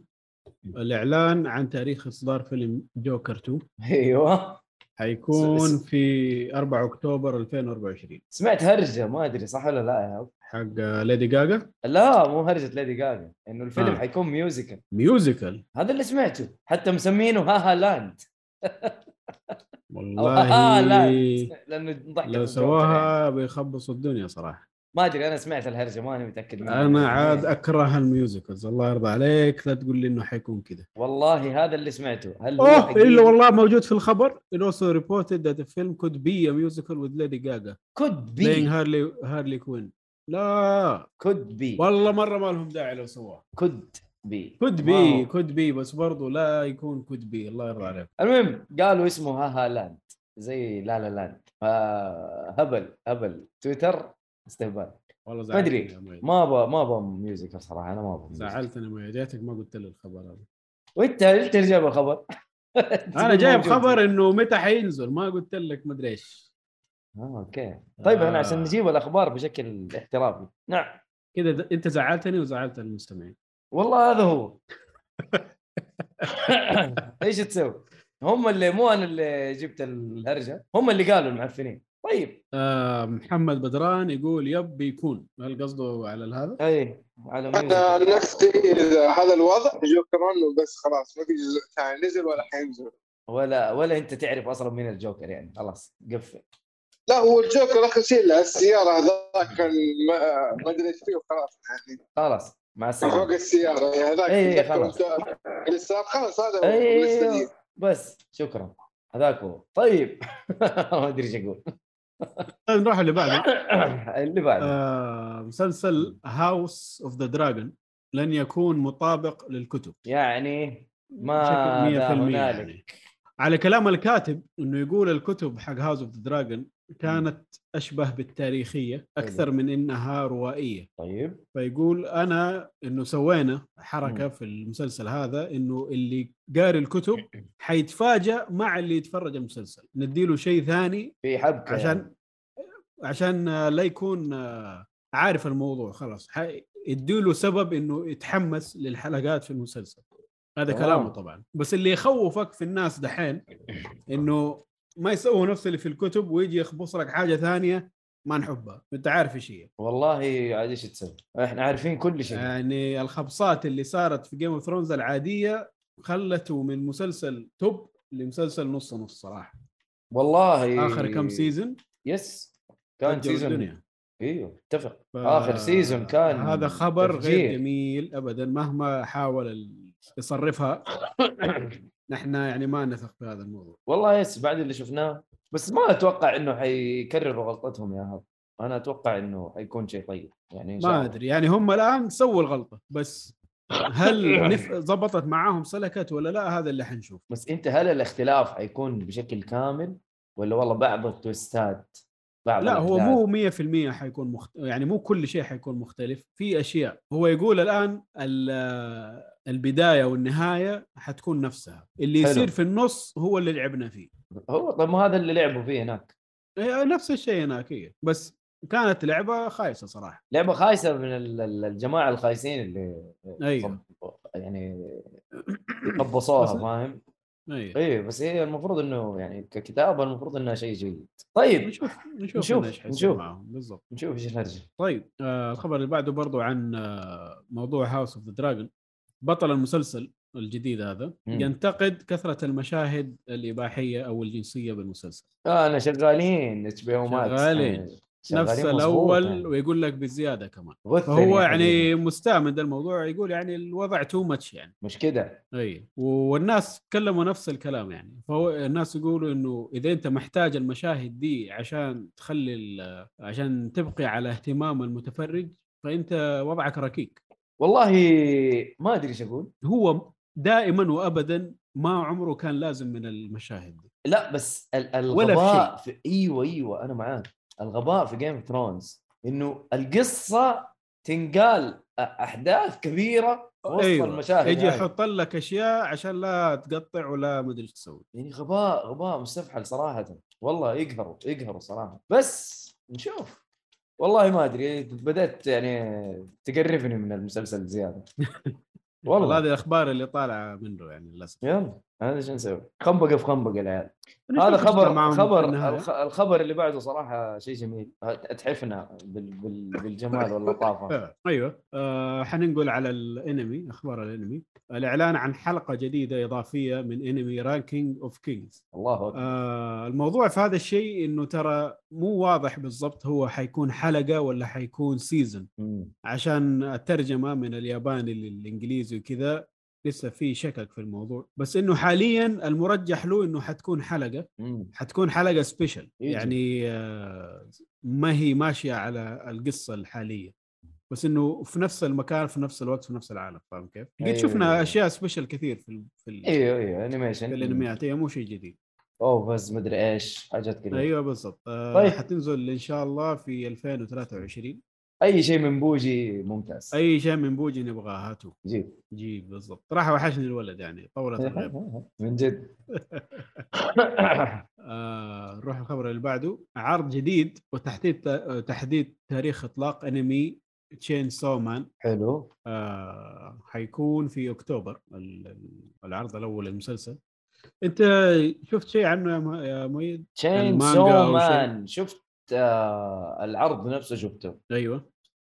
الإعلان عن تاريخ إصدار فيلم جوكر 2 أيوه. حيكون في 4 أكتوبر 2024 سمعت هرجة ما أدري صح ولا لا يا هب. حق ليدي جاجا؟ لا مو هرجة ليدي جاجا إنه الفيلم آه. حيكون musical. musical؟ هذا اللي سمعته حتى مسمينه Ha Ha Land. أو ها ها والله لاند لأنه لو. سواها بيخبصوا الدنيا صراحة. ما أدري أنا سمعت الهرجة ماني متأكد منها. أنا عاد أكره الميوزيكلز الله يرضى عليك لا تقول لي إنه حيكون كذا. والله هذا اللي سمعته. هل أوه؟ إلا والله موجود في الخبر it also reported that the film could be a musical with Lady Gaga. كود playing بي Harley Harley Quinn. لا. كود بي والله مرة ما لهم داعي لو سواه. كود بي كود بي. كود بي بس برضو لا يكون كود بي الله يرضى عليك. المهم قالوا اسمه ها ها لاند زي لا لا Land. آه، هبل هبل. تويتر استهبال. والله ما أدري. ما أبغى ما أبغى music بصراحة أنا ما أبغى. زعلتني ريتك ما قلت لي الخبر هذا. وانت أنت اللي جايب الخبر؟ أنا جايب. خبر إنه متى حينزل. ما قلت لك ما أدري إيش. آه okay. طيب أنا عشان آه. نجيب الأخبار بشكل احترافي. نعم. كذا د- أنت زعلتني وزعلت المستمعين. والله هذا هو. إيش تسوي؟ هم اللي مو أنا اللي جبت الهرجة هم اللي قالوا المعفنين. طيب. آه محمد بدران يقول يب بيكون هل قصده على هذا؟ اي على أنا ميوزك عن نفسي إذا هذا الوضع جوكرون وبس خلاص ما في جزء ثاني نزل ولا حينزل. ولا ولا أنت تعرف أصلا مين الجوكر يعني خلاص قفل. لا هو الجوكر اخر شيء السيارة هذاك كان ما ما أدري إيش فيه وخلاص يعني. خلاص مع السلامة. فوق السيارة يعني هذاك إيه، تذكر خلاص. أنت اللي صار خلاص هذا هو أيوه جديد. بس شكرا. هذاك هو. طيب. ما أدري إيش أقول. نروح اللي بعده. اللي بعده. آه مسلسل House of the Dragon لن يكون مطابق للكتب. يعني ما بشكل 100% هنالك. يعني. على كلام الكاتب إنه يقول الكتب حق House of the Dragon كانت أشبه بالتاريخية أكثر من إنها روائية. طيب. فيقول أنا إنه سوينا حركة في المسلسل هذا إنه اللي قاري الكتب حيتفاجأ مع اللي يتفرج المسلسل. نديله شيء ثاني في حبكة يعني. عشان عشان لا يكون آه، عارف الموضوع خلاص. يديله سبب إنه يتحمس للحلقات في المسلسل. هذا. كلامه طبعا. بس اللي يخوفك في الناس دحين إنه ما يسووا نفس اللي في الكتب ويجي يخبص لك حاجة ثانية ما نحبها. أنت عارف إيش هي. والله عاد إيش تسوي؟ إحنا عارفين كل شيء. يعني الخبصات اللي صارت في Game of Thrones العادية خلته من مسلسل top لمسلسل نص نص صراحة. والله. آخر كم season بس كان season الدنيا. إيوه اتفق. ف- آخر season كان هذا خبر تفجير. غير جميل ابدا مهما حاول يصرفها. نحن يعني ما نثق في هذا الموضوع والله بس بعد اللي شفناه بس ما أتوقع إنه حيكرروا غلطتهم يا هذا أنا أتوقع إنه حيكون شيء طيب يعني ما. أدري يعني هم الآن سووا الغلطة بس هل نف... ضبطت معاهم سلكت ولا لا هذا اللي حنشوف بس أنت هل الاختلاف حيكون بشكل كامل ولا والله بعض التويستات بعض لا هو الأحداث؟ مو 100% حيكون مخت... يعني مو كل شيء حيكون مختلف في أشياء هو يقول الآن ال- البداية والنهاية حتكون نفسها. اللي حلو. يصير في النص هو اللي لعبنا فيه. هو طيب ما هذا اللي لعبوا فيه هناك؟ إيه، نفس الشيء هناك هي بس كانت لعبة خايسة صراحة. لعبة خايسة من ال- ال- الجماعة الخايسين اللي خب- يعني خبصوها فاهم؟ أيوه. إيه بس هي المفروض إنه يعني ككتابه المفروض إنها شيء جيد. طيب نشوف نشوف نشوف- نشوف. معاهم بالضبط. نشوف إيش الهرجه طيب آه الخبر اللي بعده برضو عن آه موضوع House of the Dragon بطل المسلسل الجديد هذا مم. ينتقد كثرة المشاهد الإباحية أو الجنسية بالمسلسل. آه أنا شغالين HBO شغالين. نفس الأول ويقول لك بزيادة كمان. فهو يعني مستاء من الموضوع يقول يعني الوضع تو ماتش يعني. مش كده؟ إي. والناس تكلموا نفس الكلام يعني. فهو الناس يقولوا إنه إذا أنت محتاج المشاهد دي عشان تخلي عشان تبقي على اهتمام المتفرج فأنت وضعك ركيك. والله ما أدري إيش أقول. هو دائما وابدا ما عمره كان لازم من المشاهد دي. لا بس ال- ولا في الغباء في أيوه أيوه أنا معاك. الغباء في Game of Thrones إنه القصة تنقال أحداث كبيرة وسط أيوه المشاهد يجي. يحط لك أشياء عشان لا تقطع ولا مدري إيش تسوي. يعني غباء غباء مستفحل صراحة. والله يقهروا يقهروا صراحة. بس نشوف. والله ما أدري بدأت يعني تقرفني من المسلسل زيادة. والله. هذه الأخبار اللي طالعة منه يعني للأسف. يلا. هذا إيش نسوي؟ خنبقة في خنبقة العيال. هذا خبر خبر الخبر اللي بعده صراحة شيء جميل. اتحفنا بال بال بالجمال واللطافة. أيوه. آه حننقل على الانمي أخبار الانمي. الإعلان عن حلقة جديدة إضافية من انمي Ranking of Kings الله أكبر. آه الموضوع في هذا الشيء إنه ترى مو واضح بالضبط هو حيكون حلقة ولا حيكون season. عشان الترجمة من الياباني للإنجليزي وكذا لسه في شكك في الموضوع بس إنه حاليا المرجح له إنه حتكون حلقة مم. حتكون حلقة special. يعني آه، ما هي ماشية على القصة الحالية بس إنه في نفس المكان في نفس الوقت في نفس العالم فاهم كيف؟ قد أيوة. شفنا أشياء special كثير في ال في, ال أيوه أيوه في animation الأنميات هي مو شيء جديد OVAs مدري إيش حاجات كذا أيوه بالضبط آه طيب. حتنزل إن شاء الله في 2023 أي شيء من بوجي ممتاز. أي شيء من بوجي نبغاه هاتوا جيب جيب بالضبط. راح وحشني الولد يعني طولت الغيب من جد. آه نروح الخبر اللي بعده. عرض جديد وتحديد تحديد تاريخ إطلاق أنمي Chainsaw Man حلو. آه حيكون في أكتوبر ال- ال- العرض الأول للمسلسل. أنت شفت شيء عنه يا مؤيد؟ Chain المانجا saw أو شيء. Man شفت آه العرض نفسه شفته. أيوه.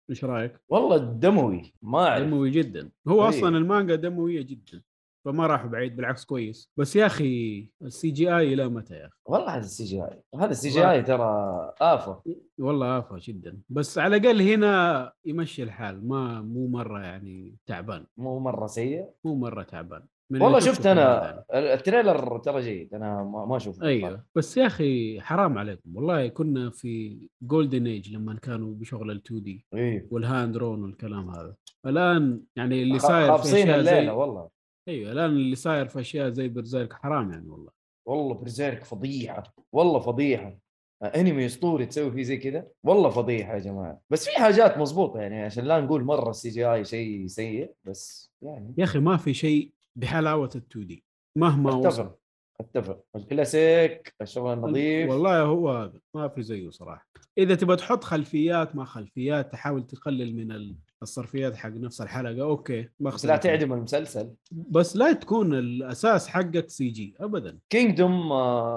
إيش رأيك؟ والله دموي ما أعرف. دموي جدا. هو إيه. أصلا المانجا دموية جدا فما راحوا بعيد بالعكس كويس. بس يا أخي ال CGI إلى متى يا أخي؟ والله هذا السي جي اي هذا السي جي اي ترى آفة. والله آفة جدا. بس على الأقل هنا يمشي الحال ما مو مرة يعني تعبان. مو مرة سيء. مو مرة تعبان. والله شفت أنا البداية. ال trailer ترى جيد أنا ما أشوفه أيوه. بس يا أخي حرام عليكم. والله كنا في golden age لما كانوا بشغل ال 2D أيوه وال hand drawn والكلام هذا. الآن يعني اللي صاير في خابصين أشياء الليلة زي والله. أيوه. الآن اللي صاير في أشياء زي Berserk حرام يعني والله. والله Berserk فضيحه والله فضيحه أنمي أسطوري تسوي فيه زي كذا. والله فضيحه يا جماعة. بس في حاجات مضبوطة يعني عشان لا نقول مرة ال CGI شيء سيء بس يعني. يا أخي ما في شيء بحلاوه ال 2D مهما وصل. أتفق. اتفق الكلاسيك الشغل النظيف. والله هو هذا ما في زيه صراحة. إذا تبغى تحط خلفيات ما خلفيات تحاول تقلل من ال- الصرفيات حق نفس الحلقة okay بس لا. تعدم المسلسل. بس لا تكون الأساس حقك CG ابدا. Kingdom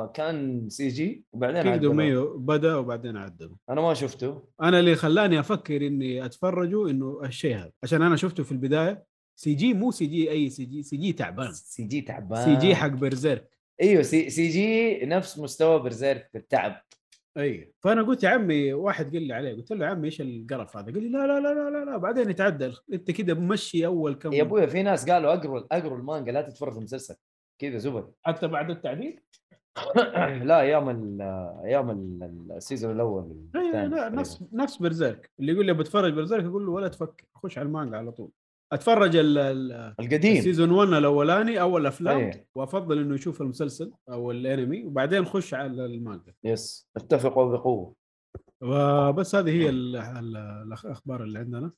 كان CG وبعدين Kingdom. إيوه بدأ وبعدين عدلوا أنا ما شفته. أنا اللي خلاني أفكر إني أتفرجه إنه الشيء هذا عشان أنا شفته في البداية. سي جي مو سي جي أي سي جي سي جي تعبان. سي جي تعبان. سي جي حق برزيرك. أيوه سي, سي جي نفس مستوى Berserk في التعب. أي فأنا قلت يا عمي واحد قال لي عليه قلت له يا عمي إيش القرف هذا؟ قال لي لا لا لا لا لا, لا. بعدين يتعدل أنت كده ممشي أول كم يا أبويا في ناس قالوا أقروا أقروا المانجا لا تتفرج في المسلسل كذا زبد. حتى بعد التعديل؟ لا أيام ال أيام ال- ال season الأول لا. نفس نفس Berserk. اللي يقول لي بتفرج Berserk أقول له ولا تفكر خش على المانجا على طول. أتفرج ال- ال- القديم. ال season 1 الأولاني أول أفلام أيه. وأفضل إنه يشوف المسلسل أو الأنمي وبعدين خش على المانجا. yes اتفقوا بقوه وبس هذه هي ال- ال- الأخبار اللي عندنا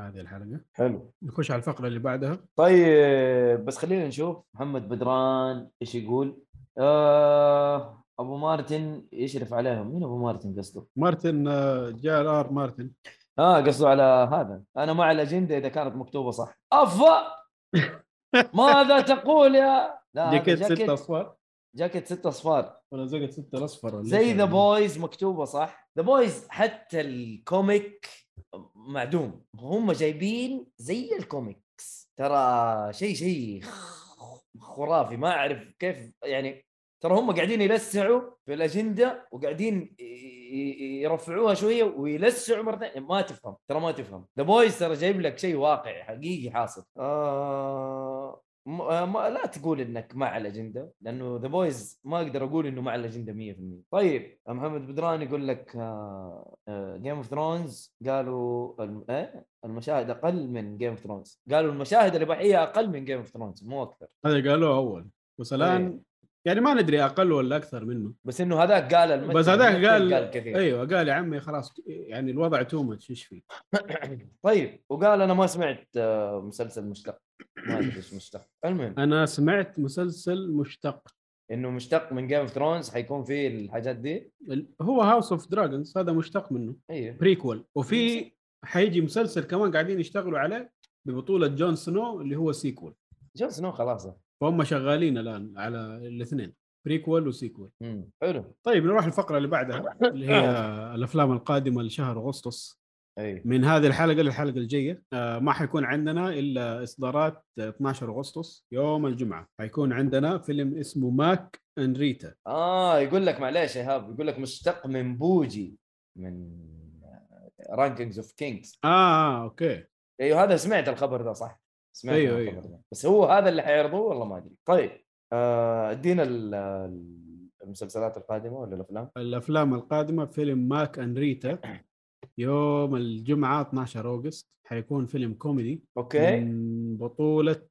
هذه الحلقة. حلو. نخش على الفقرة اللي بعدها. طيب بس خلينا نشوف. محمد بدران إيش يقول؟ آه أبو مارتن يشرف عليهم. مين أبو مارتن قصده؟ مارتن آه، G R Martin. آه قصده على هذا. أنا مع الأجندة إذا كانت مكتوبة صح. افا ماذا تقول يا لا جاكيت ستة أصفار. جاكيت ست أصفار. ولا جاكيت الأصفر ولا زي ذا؟ Boys مكتوبة صح. The Boys حتى ال comic معدوم. هم جايبين زي الكوميكس. ترى شيء شيء خرافي. ما أعرف كيف يعني ترى هم قاعدين يلسعوا في الأجندة وقاعدين يرفعوها شوية ويلسعوا مرة ثانية. ما تفهم ترى ما تفهم. The Boys ترى جايب لك شيء واقعي حقيقي حاصل. آه آه، ما لا تقول إنك مع الأجندة لأنه The Boys ما أقدر أقول إنه مع الأجندة 100% طيب محمد بدران يقول لك Game of Thrones قالوا إيه؟ المشاهد أقل من Game of Thrones قالوا المشاهد الإباحية أقل من Game of Thrones مو أكثر. هذا قالوه أول. بس الان يعني ما ندري أقل ولا أكثر منه. بس إنه هذاك قال بس هذاك قال, قال كثير. أيوه قال يا عمي خلاص يعني الوضع too much إيش فيه؟ طيب وقال أنا ما سمعت آه، مسلسل مشتق. ما أدري إيش مشتق. المهم. أنا سمعت مسلسل مشتق. إنه مشتق من Game of Thrones حيكون فيه الحاجات دي؟ هو House of Dragons هذا مشتق منه. أيوه. prequel وفي حيجي مسلسل كمان قاعدين يشتغلوا عليه ببطولة جون سنو اللي هو sequel جون سنو خلاص. فهم شغالين الآن على الاثنين prequel و sequel حلو. طيب نروح الفقرة اللي بعدها اللي هي الأفلام القادمة لشهر أغسطس. أي. من هذه الحلقة للحلقة الجاية آه، ما حيكون عندنا إلا إصدارات آه، 12 أغسطس يوم الجمعة. حيكون عندنا فيلم اسمه Mack and Rita. آه يقول لك معليش ايهاب يقول لك مشتق من Bojji من Rankings of Kings آه okay. أيوه هذا سمعت الخبر ده صح؟ سمعت أيوه، أيوه. الخبر ده. بس هو هذا اللي حيعرضوه والله ما أدري. طيب آه، ادينا ال- المسلسلات القادمة ولا الأفلام؟ الأفلام القادمة فيلم Mack and Rita. يوم الجمعة 12 August حيكون فيلم كوميدي okay. من بطولة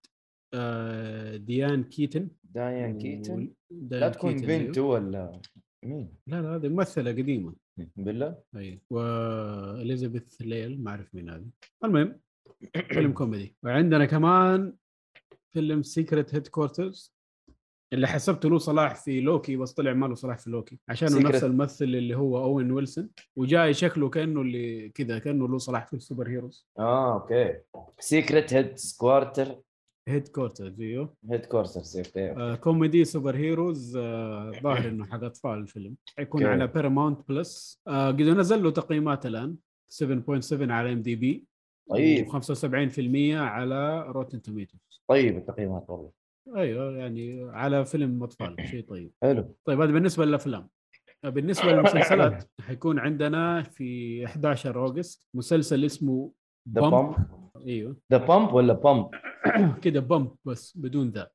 آه، ديان كيتن. دايان كيتن؟ ديان لا تكون كيتن، أيوه. بنته ولا مين؟ لا لا هذه ممثلة قديمة. بالله؟ اي واليزابيث ليل ما أعرف مين هذه. المهم فيلم كوميدي. وعندنا كمان فيلم Secret Headquarters اللي حسبته له صلة في لوكي بس طلع ما له صلة في Loki Secret- نفس الممثل اللي هو اوين ويلسون وجاي شكله كأنه اللي كذا كأنه له صلة في ال superheroes. آه Okay. Secret Headsquarter Headquarters أيوه. Headquarter okay آه كوميدي superheroes آه ظاهر إنه حق أطفال الفيلم. حيكون. على Paramount Plus آه قد نزل له تقييمات الآن 7.7 على IMDb طيب. و75% على Rotten Tomatoes طيب التقييمات والله. أيوه يعني على فيلم أطفال شيء طيب. حلو. طيب هذا بالنسبة للأفلام. بالنسبة للمسلسلات حيكون عندنا في 11 August مسلسل اسمه The Bump أيوه. The Bump ولا Bump كده Bump بس بدون The.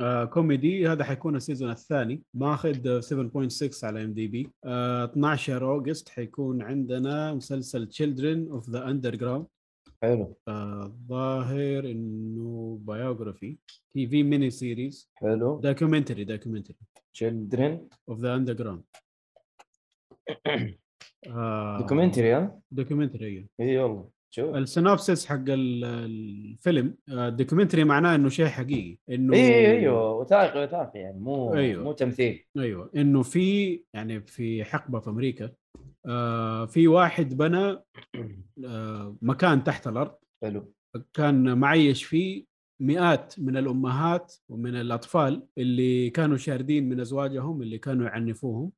آه كوميدي هذا حيكون ال season الثاني. ماخذ 7.6 على IMDb 12 August حيكون عندنا مسلسل Children of the Under حلو. الظاهر إنه biography TV mini series حلو. documentary documentary Children of the Underground documentary ها؟ documentary أيوه. اي والله شوف. ال synopsis حق ال- الفيلم آه، ال documentary معناه إنه شيء حقيقي إنه اي أيوه وثائقي وثائقي يعني مو أيوه. مو تمثيل. أيوه إنه في يعني في حقبة في أمريكا آه في واحد بنى آه مكان تحت الأرض. حلو. كان معيش فيه مئات من الأمهات ومن الأطفال اللي كانوا شاردين من أزواجهم اللي كانوا يعنفوهم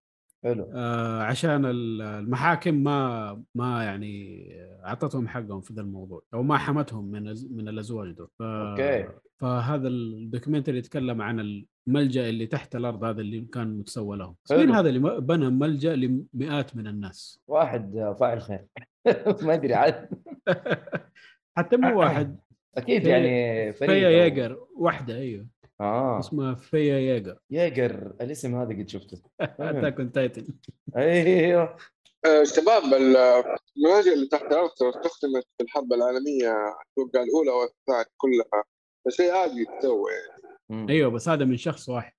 حلو. آه عشان ال- المحاكم ما ما يعني أعطتهم حقهم في ذا الموضوع أو ما حمتهم من من الأزواج دول. ف... Okay. فهذا ال documentary يتكلم عن الملجا اللي تحت الأرض هذا اللي كان متسوى لهم. مين هذا اللي بنى ملجأ لمئات من الناس؟ واحد فاعل خير ما أدري عاد. حتى مو واحد. أكيد في- يعني فريق فيا ياجر. واحدة أيوه. آه. اسمها فيا ياجر. ياجر. الاسم هذا قد شفته. Attack on Titan أيوه. آه، شباب ال- التكنولوجيا اللي تحت الأرض ترى استخدمت في الحرب العالمية أتوقع الأولى والثانية كلها. فشيء عادي يتسوى يعني. أيوه بس هذا من شخص واحد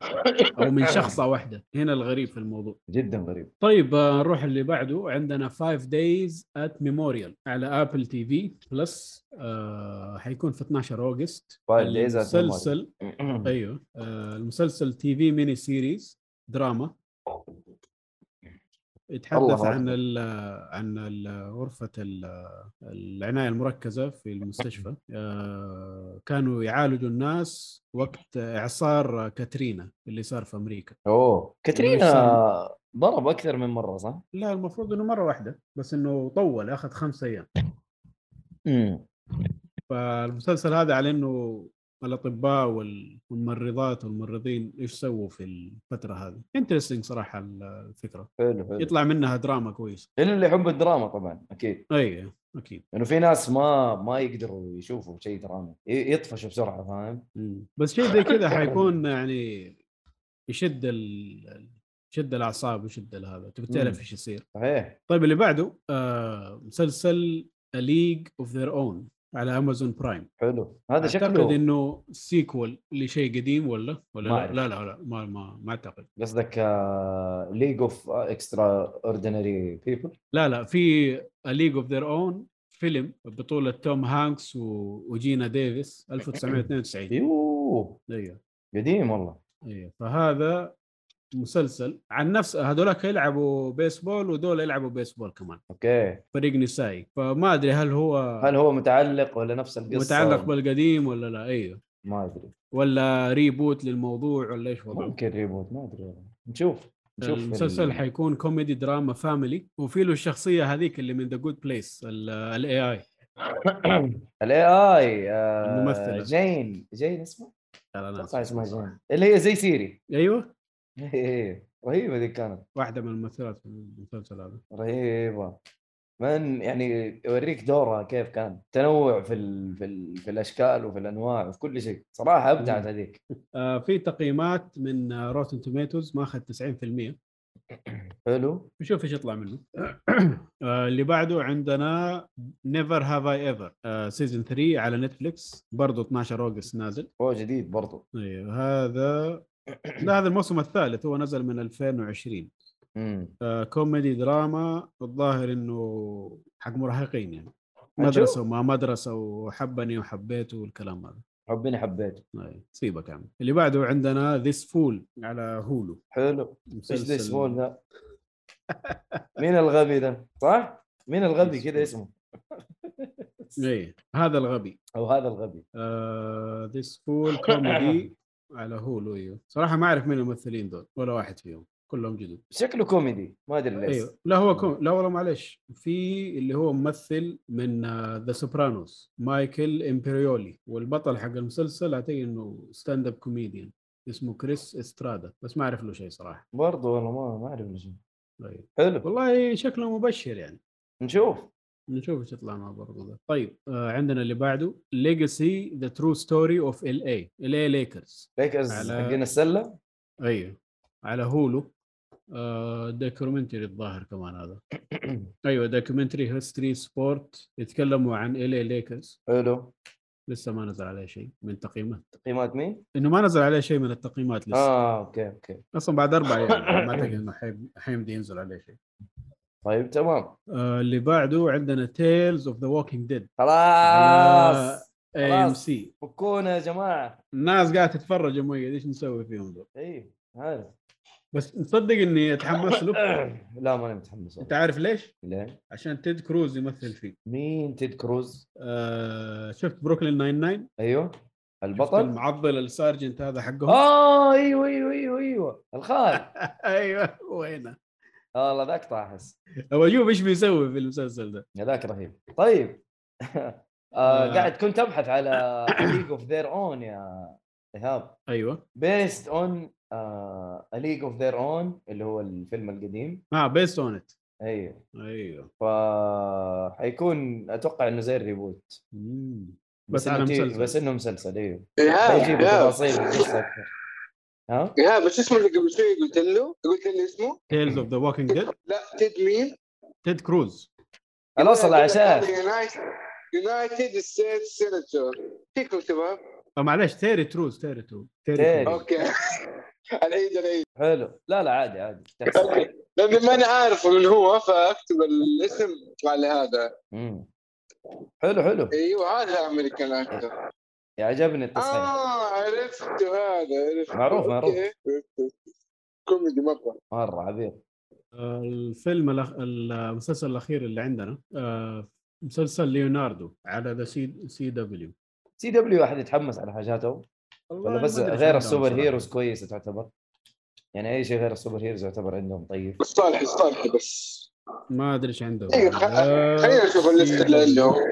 أو من شخصة واحدة. هنا الغريب في الموضوع. جدا غريب. طيب آه، نروح اللي بعده. عندنا 5 Days at Memorial على Apple TV Plus آه حيكون في 12 August. 5 days at المسلسل أيوه آه المسلسل TV mini series دراما يتحدث عن. ال عن ال غرفة ال- العناية المركزة في المستشفى. آه، كانوا يعالجوا الناس وقت إعصار كاترينا اللي صار في أمريكا. أوه. كاترينا ضرب أكثر من مرة صح؟ لا المفروض إنه مرة واحدة بس إنه طول أخذ خمسة أيام. امم فالمسلسل هذا على إنه الأطباء وال- والممرضات والممرضين إيش سووا في الفترة هذه؟ interesting صراحة الفكرة. حلو حلو. يطلع منها دراما كويس. إلا اللي يحب الدراما طبعا أكيد. أي أكيد. لأنه في ناس ما ما يقدروا يشوفوا شيء دراما يطفشوا بسرعة فاهم؟ بس شيء زي كذا حيكون يعني يشد ال... يشد الأعصاب ويشد هذا. تبي تعرف. إيش يصير؟ صحيح. طيب اللي بعده آه مسلسل League of Their Own على Amazon Prime حلو. هذا أعتقد شكله إنه sequel لشيء قديم ولا؟ ولا ما لا. لا لا, لا ما ما, ما أعتقد. قصدك League of Extraordinary People لا لا في League of Their Own فيلم بطولة توم هانكس و... وجينا ديفيس 1992 يوه. أيوه. قديم والله. أيوه. فهذا مسلسل عن نفس هذولاك يلعبوا بيسبول ودول يلعبوا بيسبول كمان. okay. فريق نسائي. فما أدري هل هو هل هو متعلق ولا نفس القصة؟ متعلق بالقديم ولا لا؟ أيوه. ما أدري. ولا reboot للموضوع ولا إيش وضعه؟ ممكن reboot ما أدري. نشوف. نشوف المسلسل ال- حيكون كوميدي دراما family وفي له الشخصية هذيك اللي من The Good Place ال AI ال AI الممثلة. جين جين اسمه؟ لا لا اسمها جين اللي هي زي Siri أيوه. إيه، رهيبة ذي كانت. واحدة من الممثلات في المسلسل هذا. رهيبة. من يعني يوريك دورها كيف كان. تنوع في ال... في, ال... في الأشكال وفي الأنواع وفي كل شيء. صراحة ابدعت مم. هذيك آه في تقييمات من Rotten Tomatoes ماخذ 90% حلو. نشوف إيش يطلع منه. آه اللي بعده عندنا Never Have I Ever season 3 على Netflix برضه 12 August نازل. هو جديد برضو. أيوه هذا لا هذا الموسم الثالث هو نزل من 2020 امم آه كوميدي دراما الظاهر إنه حق مراهقين يعني. مدرسة وما مدرسة وحبني وحبيته والكلام هذا. حبني حبيته. أي، سيبك يعني. اللي بعده عندنا This Fool على Hulu حلو. إيش This Fool ذا مين الغبي ده؟ صح؟ مين الغبي كذا اسمه؟ إيه هذا الغبي. أو هذا الغبي. This Fool كوميدي. على Hulu أيوه. صراحة ما أعرف مين الممثلين دول ولا واحد فيهم كلهم جدد. شكله كوميدي ما أدري ليش. أيوه. لا هو كوم... لا والله معلش. في اللي هو ممثل من The Sopranos مايكل إمبريولي والبطل حق المسلسل أعتقد إنه stand up comedian اسمه كريس إسترادا. بس ما أعرف له شيء صراحة. برضه والله ما ما أعرف ليش طيب. حلو. والله شكله مبشر يعني. نشوف. نشوف إيش يطلع مع برضه ده. طيب آه عندنا اللي بعده Legacy The True Story of LA LA Lakers Lakers حقين السلة؟ أيوه على Hulu آه documentary الظاهر كمان هذا. أيوه documentary history sport يتكلموا عن LA Lakers حلو. لسه ما نزل عليه شيء من تقييمات. تقييمات مين؟ إنه ما نزل عليه شيء من التقييمات لسه. آه okay okay. أصلا بعد أربع أيام ما أعتقد إنه حيمدي ينزل عليه شيء. طيب تمام. آه اللي بعده عندنا Tales of the Walking Dead خلاص AMC فكونا يا جماعة. الناس قاعدة تتفرج يا مؤيد إيش نسوي فيهم دول اي عارف بس تصدق إني أتحمس له؟ لا ماني متحمس. أنت عارف ليش؟ ليه؟ عشان تيد كروز يمثل فيه. مين تيد كروز؟ آه شفت بروكلين 99 أيوه. البطل؟ المعضل ال sergeant هذا حقهم؟ آه أيوه أيوه أيوه أيوه. الخال. أيوه وينه؟ والله ذاك طاحس أبغى أشوف إيش بيسوي في المسلسل ده. هذاك رهيب. طيب. آه آه. قاعد كنت أبحث على League of Their Own يا إيهاب. أيوه. based on League of Their Own اللي هو الفيلم القديم. آه based on it أيوه. أيوه. ف حيكون أتوقع إنه زي ال reboot. مم. بس, بس تي- مسلسل. بس إنه مسلسل أيوه. إيهاب. تفاصيل القصة أكثر ها؟ ايهاب بس اسمه اللي قبل شوي قلت له قلت لي اسمه؟ Tales of the Walking Dead لا تيد مين؟ تيد كروز الاصل يا شيخ. United States Senator. فيكم شباب؟ معلش تيري كروز تيري كروز تيري. okay. العيد العيد. حلو. لا لا عادي عادي. لأني ماني عارف من هو فأكتب الاسم على هذا. مم. حلو حلو. أيوه هذا أمريكان أكتر. يعجبني التصحيح. آه عرفته هذا عرفته معروف- معروف. كوميدي مرة. مرة عبيط آه الفيلم الأخ... المسلسل الأخير اللي عندنا آه مسلسل ليوناردو على ذا سي سي دبليو. سي دبليو احد يتحمس على حاجاته؟ ولا بس غير ال superheroes كويسه تعتبر؟ يعني أي شيء غير ال superheroes يعتبر عندهم طيب. الصالح الصالح بس. ما أدري إيش عندهم. أيوه خلينا نشوف ال list اللي عندهم. آه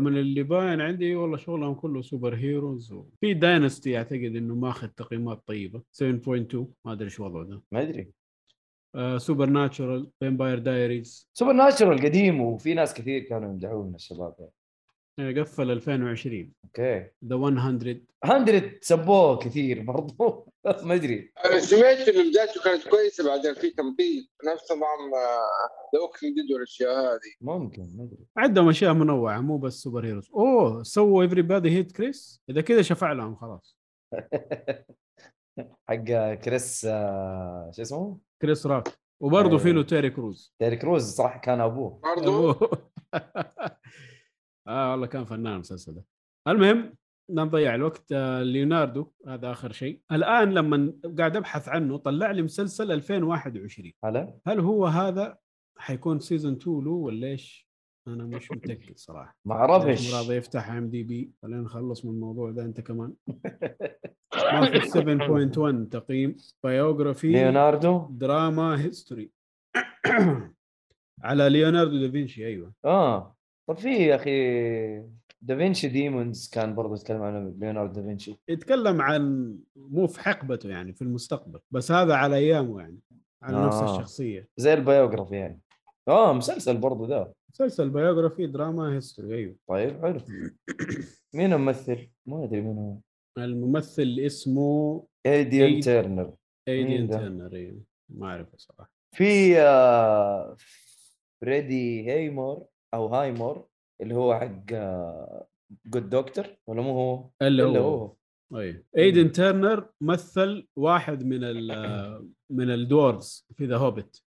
من اللي باين عندي والله شغلهم كله superheroes. في Dynasty أعتقد إنه ماخذ تقييمات طيبة 7.2 ما أدري إيش وضعه ده ما أدري آه Supernatural Vampire Diaries Supernatural قديم وفي ناس كثير كانوا يمدحوه من الشباب يعني. آه قفل 2020 okay. The 100 100 سبوه كثير برضو. ما أدري. أنا سمعت انه بدايته كانت كويسة بعدين في تنبيذ نفس نظام The Walking Dead والأشياء هذه. ممكن ما أدري. عندهم أشياء منوعة مو بس superheroes. أوه سووا Everybody Hates Chris إذا كذا شفع لهم خلاص. حق كريس آه، شو اسمه؟ كريس راك. وبرضه في له أيوه. تيري كروز. تيري كروز صراحة كان أبوه. برضو أوه. آه والله كان فنان المسلسل ده. المهم لا نضيع الوقت آه، ليوناردو هذا آخر شيء. الآن لما قاعد أبحث عنه طلع لي مسلسل 2021 هلا هل هو هذا؟ حيكون season 2 له ولا إيش؟ أنا مش متأكد صراحة. ما أعرفش. راضي يفتح IMDb خلينا نخلص من الموضوع ده أنت كمان. ماخذ 7.1 تقييم. biography ليوناردو؟ drama history على ليوناردو دافنشي أيوه. آه. طب في يا أخي Da Vinci's Demons كان برضه يتكلم عن ليوناردو دافنشي يتكلم عن مو في حقبته يعني في المستقبل بس هذا على أيامه يعني على نفس آه. الشخصية. زي ال biography يعني. آه مسلسل برضو ذا مسلسل biography drama history أيوه. طيب حلو. مين الممثل؟ ما أدري مين هو الممثل اسمه إيدان تيرنر. إيدان ده؟ تيرنر أيوه. ما أعرفه صراحة. في آه، فريدي هيمور. أو هايمور اللي هو حق Good Doctor ولا مو هو؟ الا هو, هو أيوه. ايدن تيرنر مثل واحد من ال من ال dwarves في The Hobbit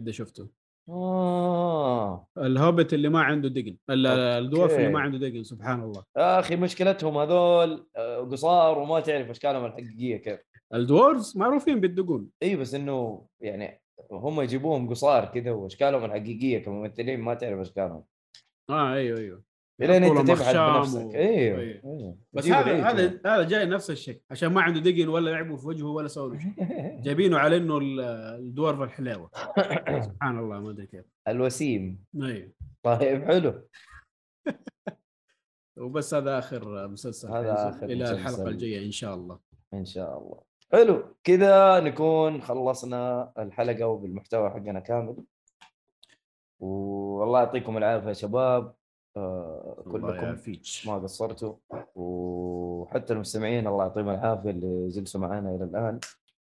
إذا شفته. آه. الهوبت اللي ما عنده دقن. ال- dwarf اللي ما. عنده دقن سبحان الله. يا أخي مشكلتهم هذول آه، قصار وما تعرف اشكالهم الحقيقيه كيف. ال dwarves معروفين بالدقون اي بس إنه يعني هم يجيبوهم قصار كذا وأشكالهم الحقيقية كممثلين ما تعرف أشكالهم. آه أيوه أيوه. الين أنت تبحث بنفسك. و- أيوه أيوه. أيوه. بس جيبوا هذا العيد هذا هذا جاي نفس الشيء عشان ما عنده دقن ولا لعبوا في وجهه ولا سووا شيء. جايبينه على إنه ال- الدورف الحلاوة. سبحان الله ما أدري كيف. الوسيم. أيوه. طيب حلو. وبس هذا آخر مسلسل هذا آخر إلى مسلسل. الحلقة الجاية إن شاء الله. إن شاء الله. حلو. كذا نكون خلصنا الحلقة وبالمحتوى حقنا كامل. والله يعطيكم العافية يا شباب. آه كلكم ما قصرتوا. وحتى المستمعين الله يعطيهم العافية اللي جلسوا معنا إلى الآن.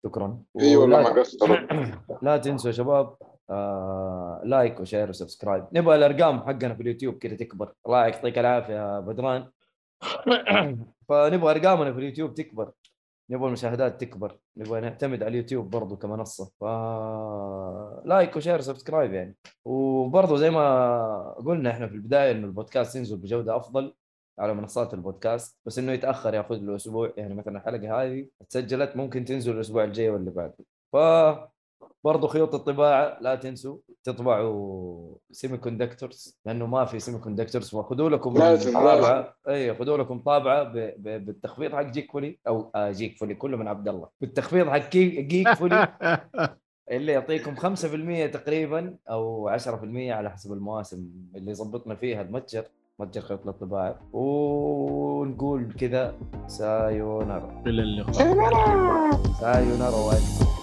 شكرا. إي والله ما قصروا. لا تنسوا يا شباب آه like و share و subscribe. نبغى الأرقام حقنا في اليوتيوب كذا تكبر. الله يعطيك العافية يا بدران. فنبغى أرقامنا في اليوتيوب تكبر. نبغى المشاهدات تكبر نبغى نعتمد على اليوتيوب برضو كمنصة. ف like و share و subscribe يعني. وبرضو زي ما قلنا إحنا في البداية انه البودكاست ينزل بجودة أفضل على منصات البودكاست. بس إنه يتأخر ياخذ له أسبوع يعني مثلا الحلقة هذه تسجلت ممكن تنزل الأسبوع الجاي واللي بعده. ف برضو خيوط الطباعة لا تنسوا تطبعوا semiconductors لأنه ما في semiconductors فخذوا لكم لازم، طابعة اي خذوا لكم طابعة ب... ب... بالتخفيض حق جيك فولي أو آه جيك فولي كله من عبد الله. بالتخفيض حق جيك فولي اللي يعطيكم 5% تقريبا أو 10% على حسب المواسم اللي ظبطنا فيها المتجر متجر خيط الطباعة. ونقول كذا سايونارا إلى اللقاء. سايونارا واجب